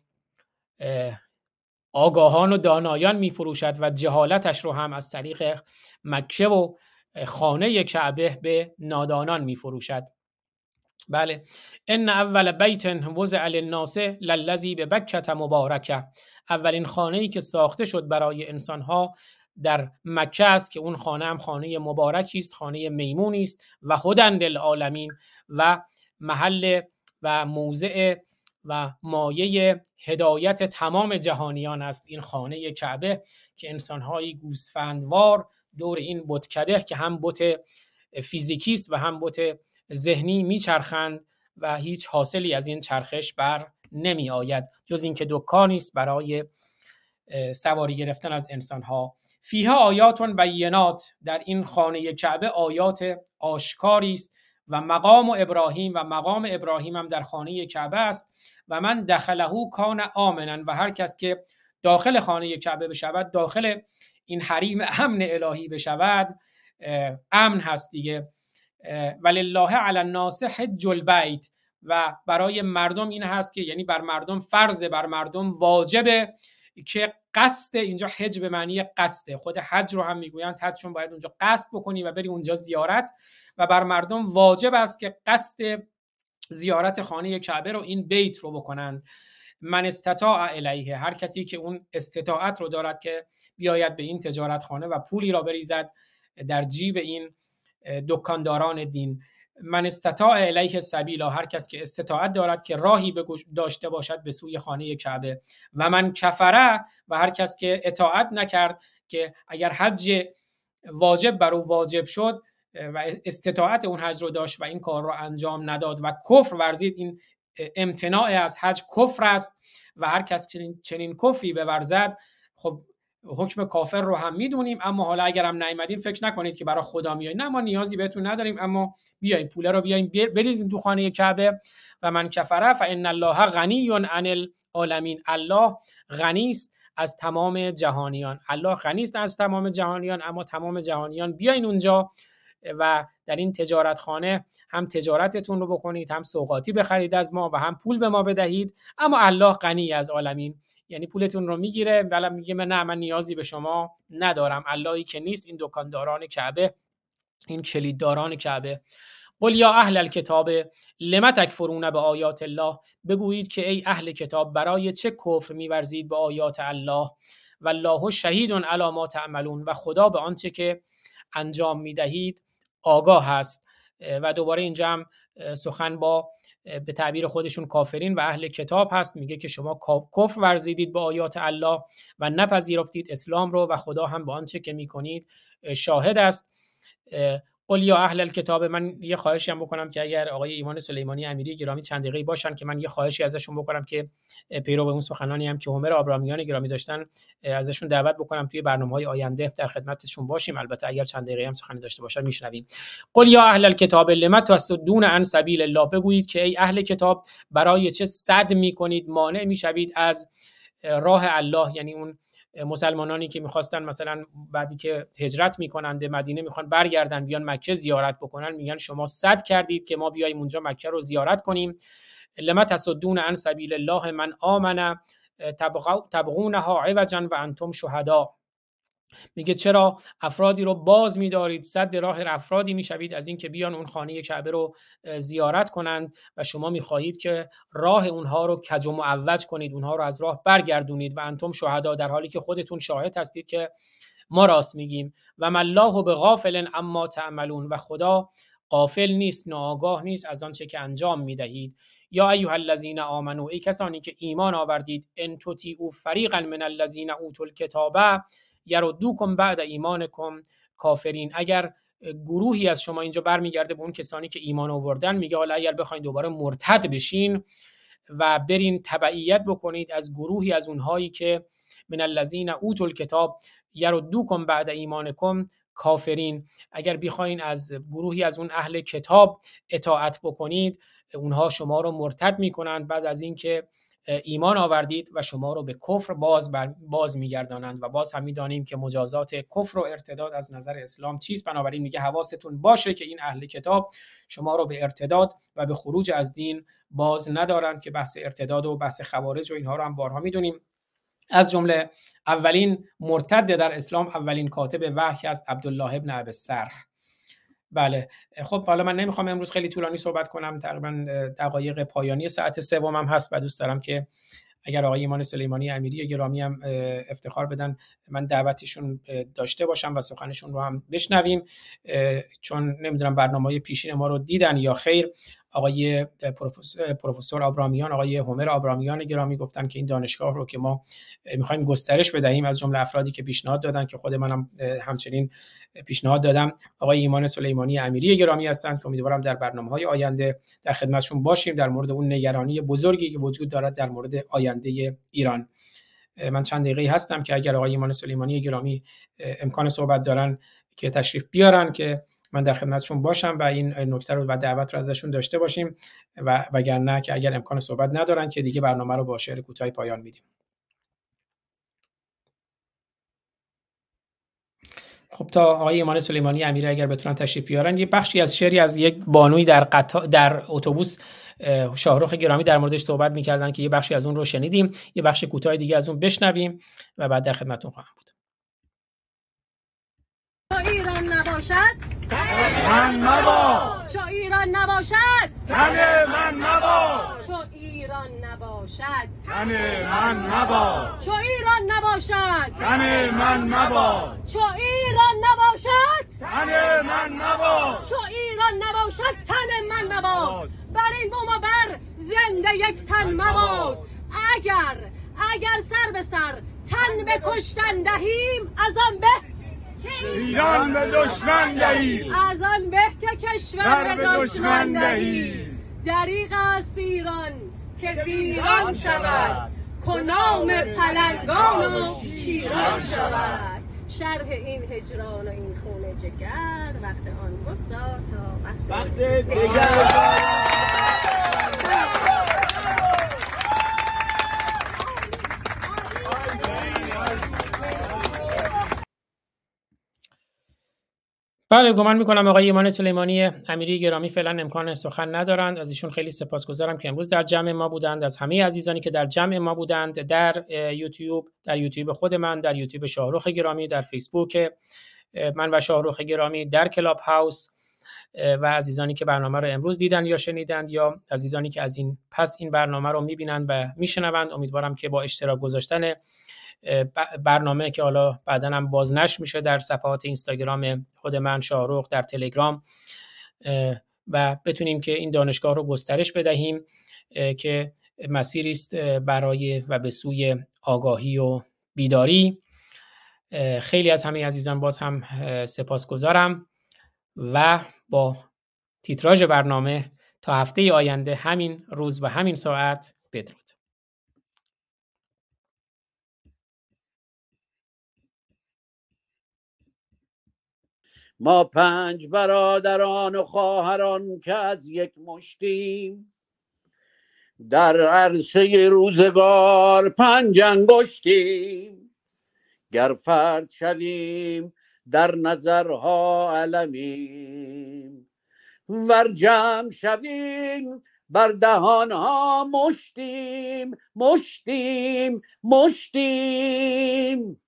Speaker 2: آگاهان و دانایان میفروشد و جهالتش رو هم از طریق مکه و خانه کعبه به نادانان میفروشد. بله. ان اول بیت وضع للناس للذی به بکت مبارکه اولین خانه ای که ساخته شد برای انسان ها در مکه است که اون خانه هم خانه مبارکی است خانه میمونی است و هدن للعالمین و محل و موضع و مایه هدایت تمام جهانیان است. این خانه کعبه که انسانهایی گوسفندوار دور این بتکده که هم بت فیزیکی است و هم بت ذهنی میچرخند و هیچ حاصلی از این چرخش بر نمی آید جز اینکه دکانی است برای سواری گرفتن از انسانها. فیها آیاتون بینات در این خانه کعبه آیات آشکاری است و مقام و ابراهیم و مقام ابراهیم هم در خانه کعبه است و من دخله کان آمنن و هر کس که داخل خانه کعبه بشود داخل این حریم امن الهی بشود امن هست دیگه. ولله علی الناس حج البیت. و برای مردم این هست که یعنی بر مردم فرض بر مردم واجبه که قصد اینجا حج به معنی قصده خود حج رو هم می‌گویند حج چون باید اونجا قصد بکنی و بری اونجا زیارت. و بر مردم واجب است که قصد زیارت خانه کعبه رو این بیت رو بکنند. من استطاع الیه هر کسی که اون استطاعت رو دارد که بیاید به این تجارت خانه و پولی را بریزد در جیب این دکانداران دین. من استطاع الیه سبیلا هر کس که استطاعت دارد که راهی داشته باشد به سوی خانه کعبه. و من کفره و هر کس که اطاعت نکرد که اگر حج واجب بر او واجب شد و استطاعت اون حج رو داشت و این کار رو انجام نداد و کفر ورزید. این امتناع از حج کفر است و هر کس چنین, چنین کفری بورزد خب حکم کافر رو هم می‌دونیم. اما حالا اگر هم نیومدین فکر نکنید که برای خدا میایین نه ما نیازی بهتون نداریم. اما بیاین پول رو بیاین بریزین تو خانه کعبه. و من کفره فان الله غنی عن العالمین. الله غنی است از تمام جهانیان. الله غنی است از تمام جهانیان اما تمام جهانیان بیاین اونجا. و در این تجارت خانه هم تجارتتون رو بکنید هم سوقاتی بخرید از ما و هم پول به ما بدهید. اما الله غنی از عالمین. یعنی پولتون رو می‌گیره ولی میگه من نه من نیازی به شما ندارم. اللهی که نیست این دکانداران کعبه این کلیدداران کعبه. قل یا اهل الکتاب لم تکفرون به آیات الله؟ بگویید که ای اهل کتاب برای چه کفر میورزید به آیات الله؟ والله شهید علی ما تعملون. و خدا به آنچه که انجام می‌دهید آگاه هست و دوباره اینجا هم سخن با به تعبیر خودشون کافرین و اهل کتاب هست. میگه که شما کفر ورزیدید به آیات الله و نپذیرفتید اسلام رو و خدا هم به آنچه که می‌کنید شاهد است. قل یا اهل الکتاب من یه خواهشی هم بکنم که اگر آقای ایمان سلیمانی امیری گرامی چند دقیقه باشن که من یه خواهشی ازشون بکنم که پیرو به اون سخنانی هم که همر آبرامیان گرامی داشتن ازشون دعوت بکنم توی برنامه های آینده در خدمتشون باشیم. البته اگر چند دقیقه هم سخنی داشته باشن میشنویم. قل یا اهل الکتاب لم تصدون عن سبیل الله؟ بگویید که ای اهل کتاب برای چه صد می‌کنید؟ مانع می‌شوید از راه الله یعنی اون مسلمانانی که می‌خواستن مثلا بعدی که هجرت می‌کنن به مدینه می‌خوان برگردن بیان مکه زیارت بکنن میگن شما صد کردید که ما بیایم اونجا مکه رو زیارت کنیم. لما تصدون عن سبیل الله من آمن تبغونها عوجا و انتم شهدا میگه چرا افرادی رو باز میدارید صد راه افرادی می‌شوید از اینکه بیان اون خانه کعبه رو زیارت کنند و شما می‌خواهید که راه اونها رو کج و معوج کنید اونها رو از راه برگردونید و انتم شهدا در حالی که خودتون شاهد هستید که ما راست میگیم. و الله به غافل اما تعملون و خدا غافل نیست ناآگاه نیست از آنچه که انجام می‌دهید. یا ایها الذین آمنو ای کسانی که ایمان آوردید ان تطیعوا فریقا من الذین اوتوا الکتاب یردوکم بعد ایمانکم کافرین. اگر گروهی از شما اینجا برمیگرده به اون کسانی که ایمان آوردن میگه حالا اگر بخواید دوباره مرتد بشین و برین تبعیت بکنید از گروهی از اونهایی که من الذین اوتوا الکتاب یردوکم بعد ایمانکم کافرین. اگر بخواین از گروهی از اون اهل کتاب اطاعت بکنید اونها شما رو مرتد می‌کنند. بعد از اینکه ایمان آوردید و شما رو به کفر باز, باز میگردانند و باز هم می‌دانیم که مجازات کفر و ارتداد از نظر اسلام چیست. بنابراین میگه حواستون باشه که این اهل کتاب شما رو به ارتداد و به خروج از دین باز ندارند که بحث ارتداد و بحث خوارج و اینها رو هم بارها می‌دونیم. از جمله اولین مرتد در اسلام اولین کاتب وحی است عبدالله ابن ابی بله. خب حالا من نمی‌خوام امروز خیلی طولانی صحبت کنم. تقریبا دقایق پایانی ساعت سوم هم هست و دوست دارم که اگر آقای ایمان سلیمانی امیری گرامی هم افتخار بدن من دعوتشون داشته باشم و سخنشون رو هم بشنویم. چون نمی‌دونم برنامه پیشین ما رو دیدن یا خیر. آقای پروفسور آبرامیان آقای هومر آبرامیان گرامی گفتن که این دانشگاه رو که ما می‌خوایم گسترش بدهیم از جمله افرادی که پیشنهاد دادن که خود منم همچنین پیشنهاد دادم. آقای ایمان سلیمانی امیری گرامی هستند که امیدوارم در برنامه های آینده در خدمتشون باشیم در مورد اون نگرانی بزرگی که وجود دارد در مورد آینده ایران. من چند دقیقه هستم که اگر آقای ایمان سلیمانی گرامی امکان صحبت دارن که تشریف بیارن که من در خدمتشون باشم و این نکته رو و دعوت رو ازشون داشته باشیم و وگرنه که اگر امکان صحبت ندارن که دیگه برنامه رو با شعر کوتاهی پایان میدیم. خب تا آقای ایمان سلیمانی امیری اگر بتونن تشریف بیارن یه بخشی از شعری از یک بانوی در قطع در اتوبوس شاهرخ گرامی در موردش صحبت می‌کردن که یه بخشی از اون رو شنیدیم یه بخش کوتاه دیگه از اون بشنویم و بعد در خدمتتون خواهم بود.
Speaker 8: ایران نباشد.
Speaker 9: من مبا
Speaker 8: چو ایران نباشد.
Speaker 9: تن من مبا
Speaker 8: چو ایران نباشد.
Speaker 9: تن من مبا
Speaker 8: چو ایران نباشد.
Speaker 9: تن من مبا
Speaker 8: چو ایران نباشد.
Speaker 9: تن من مبا
Speaker 8: چو ایران نباشد تن من مباد بر این بوم بر زنده یک تن مباد. اگر اگر سر به سر تن به کشتن دهیم از آن به
Speaker 9: ایران به دشمن دهی.
Speaker 8: از آن به که کشور به دشمن دهی. دریغ است ایران که ویران شود. کنام پلنگان و ویران شود. شرح این هجران و این خونه جگر. وقت آن بگذار تا وقت,
Speaker 9: وقت
Speaker 8: دیگر.
Speaker 2: بله گمان می‌کنم آقای ایمان سلیمانی امیری گرامی فعلا امکان سخن ندارند. از ایشون خیلی سپاسگزارم که امروز در جمع ما بودند. از همه عزیزانی که در جمع ما بودند در یوتیوب در یوتیوب خود من در یوتیوب شاهرخ گرامی در فیسبوک من و شاهرخ گرامی در کلاب هاوس و عزیزانی که برنامه رو امروز دیدن یا شنیدند یا عزیزانی که از این پس این برنامه رو می‌بینند و میشنوند. امیدوارم که با اشتراک گذاشتن برنامه که حالا بعدا هم بازنشر میشه در صفحات اینستاگرام خود من شاهرخ در تلگرام و بتونیم که این دانشگاه رو گسترش بدهیم که مسیری است برای و به سوی آگاهی و بیداری. خیلی از همه عزیزان باز هم سپاسگزارم و با تیتراژ برنامه تا هفته آینده همین روز و همین ساعت بدرود.
Speaker 1: ما پنج برادران و خواهران که از یک مشتیم. در عرصه روزگار پنج انگشتیم. گر فرد شویم در نظرها علمیم. ور جمع شویم بر دهانها مشتیم. مشتیم مشتیم.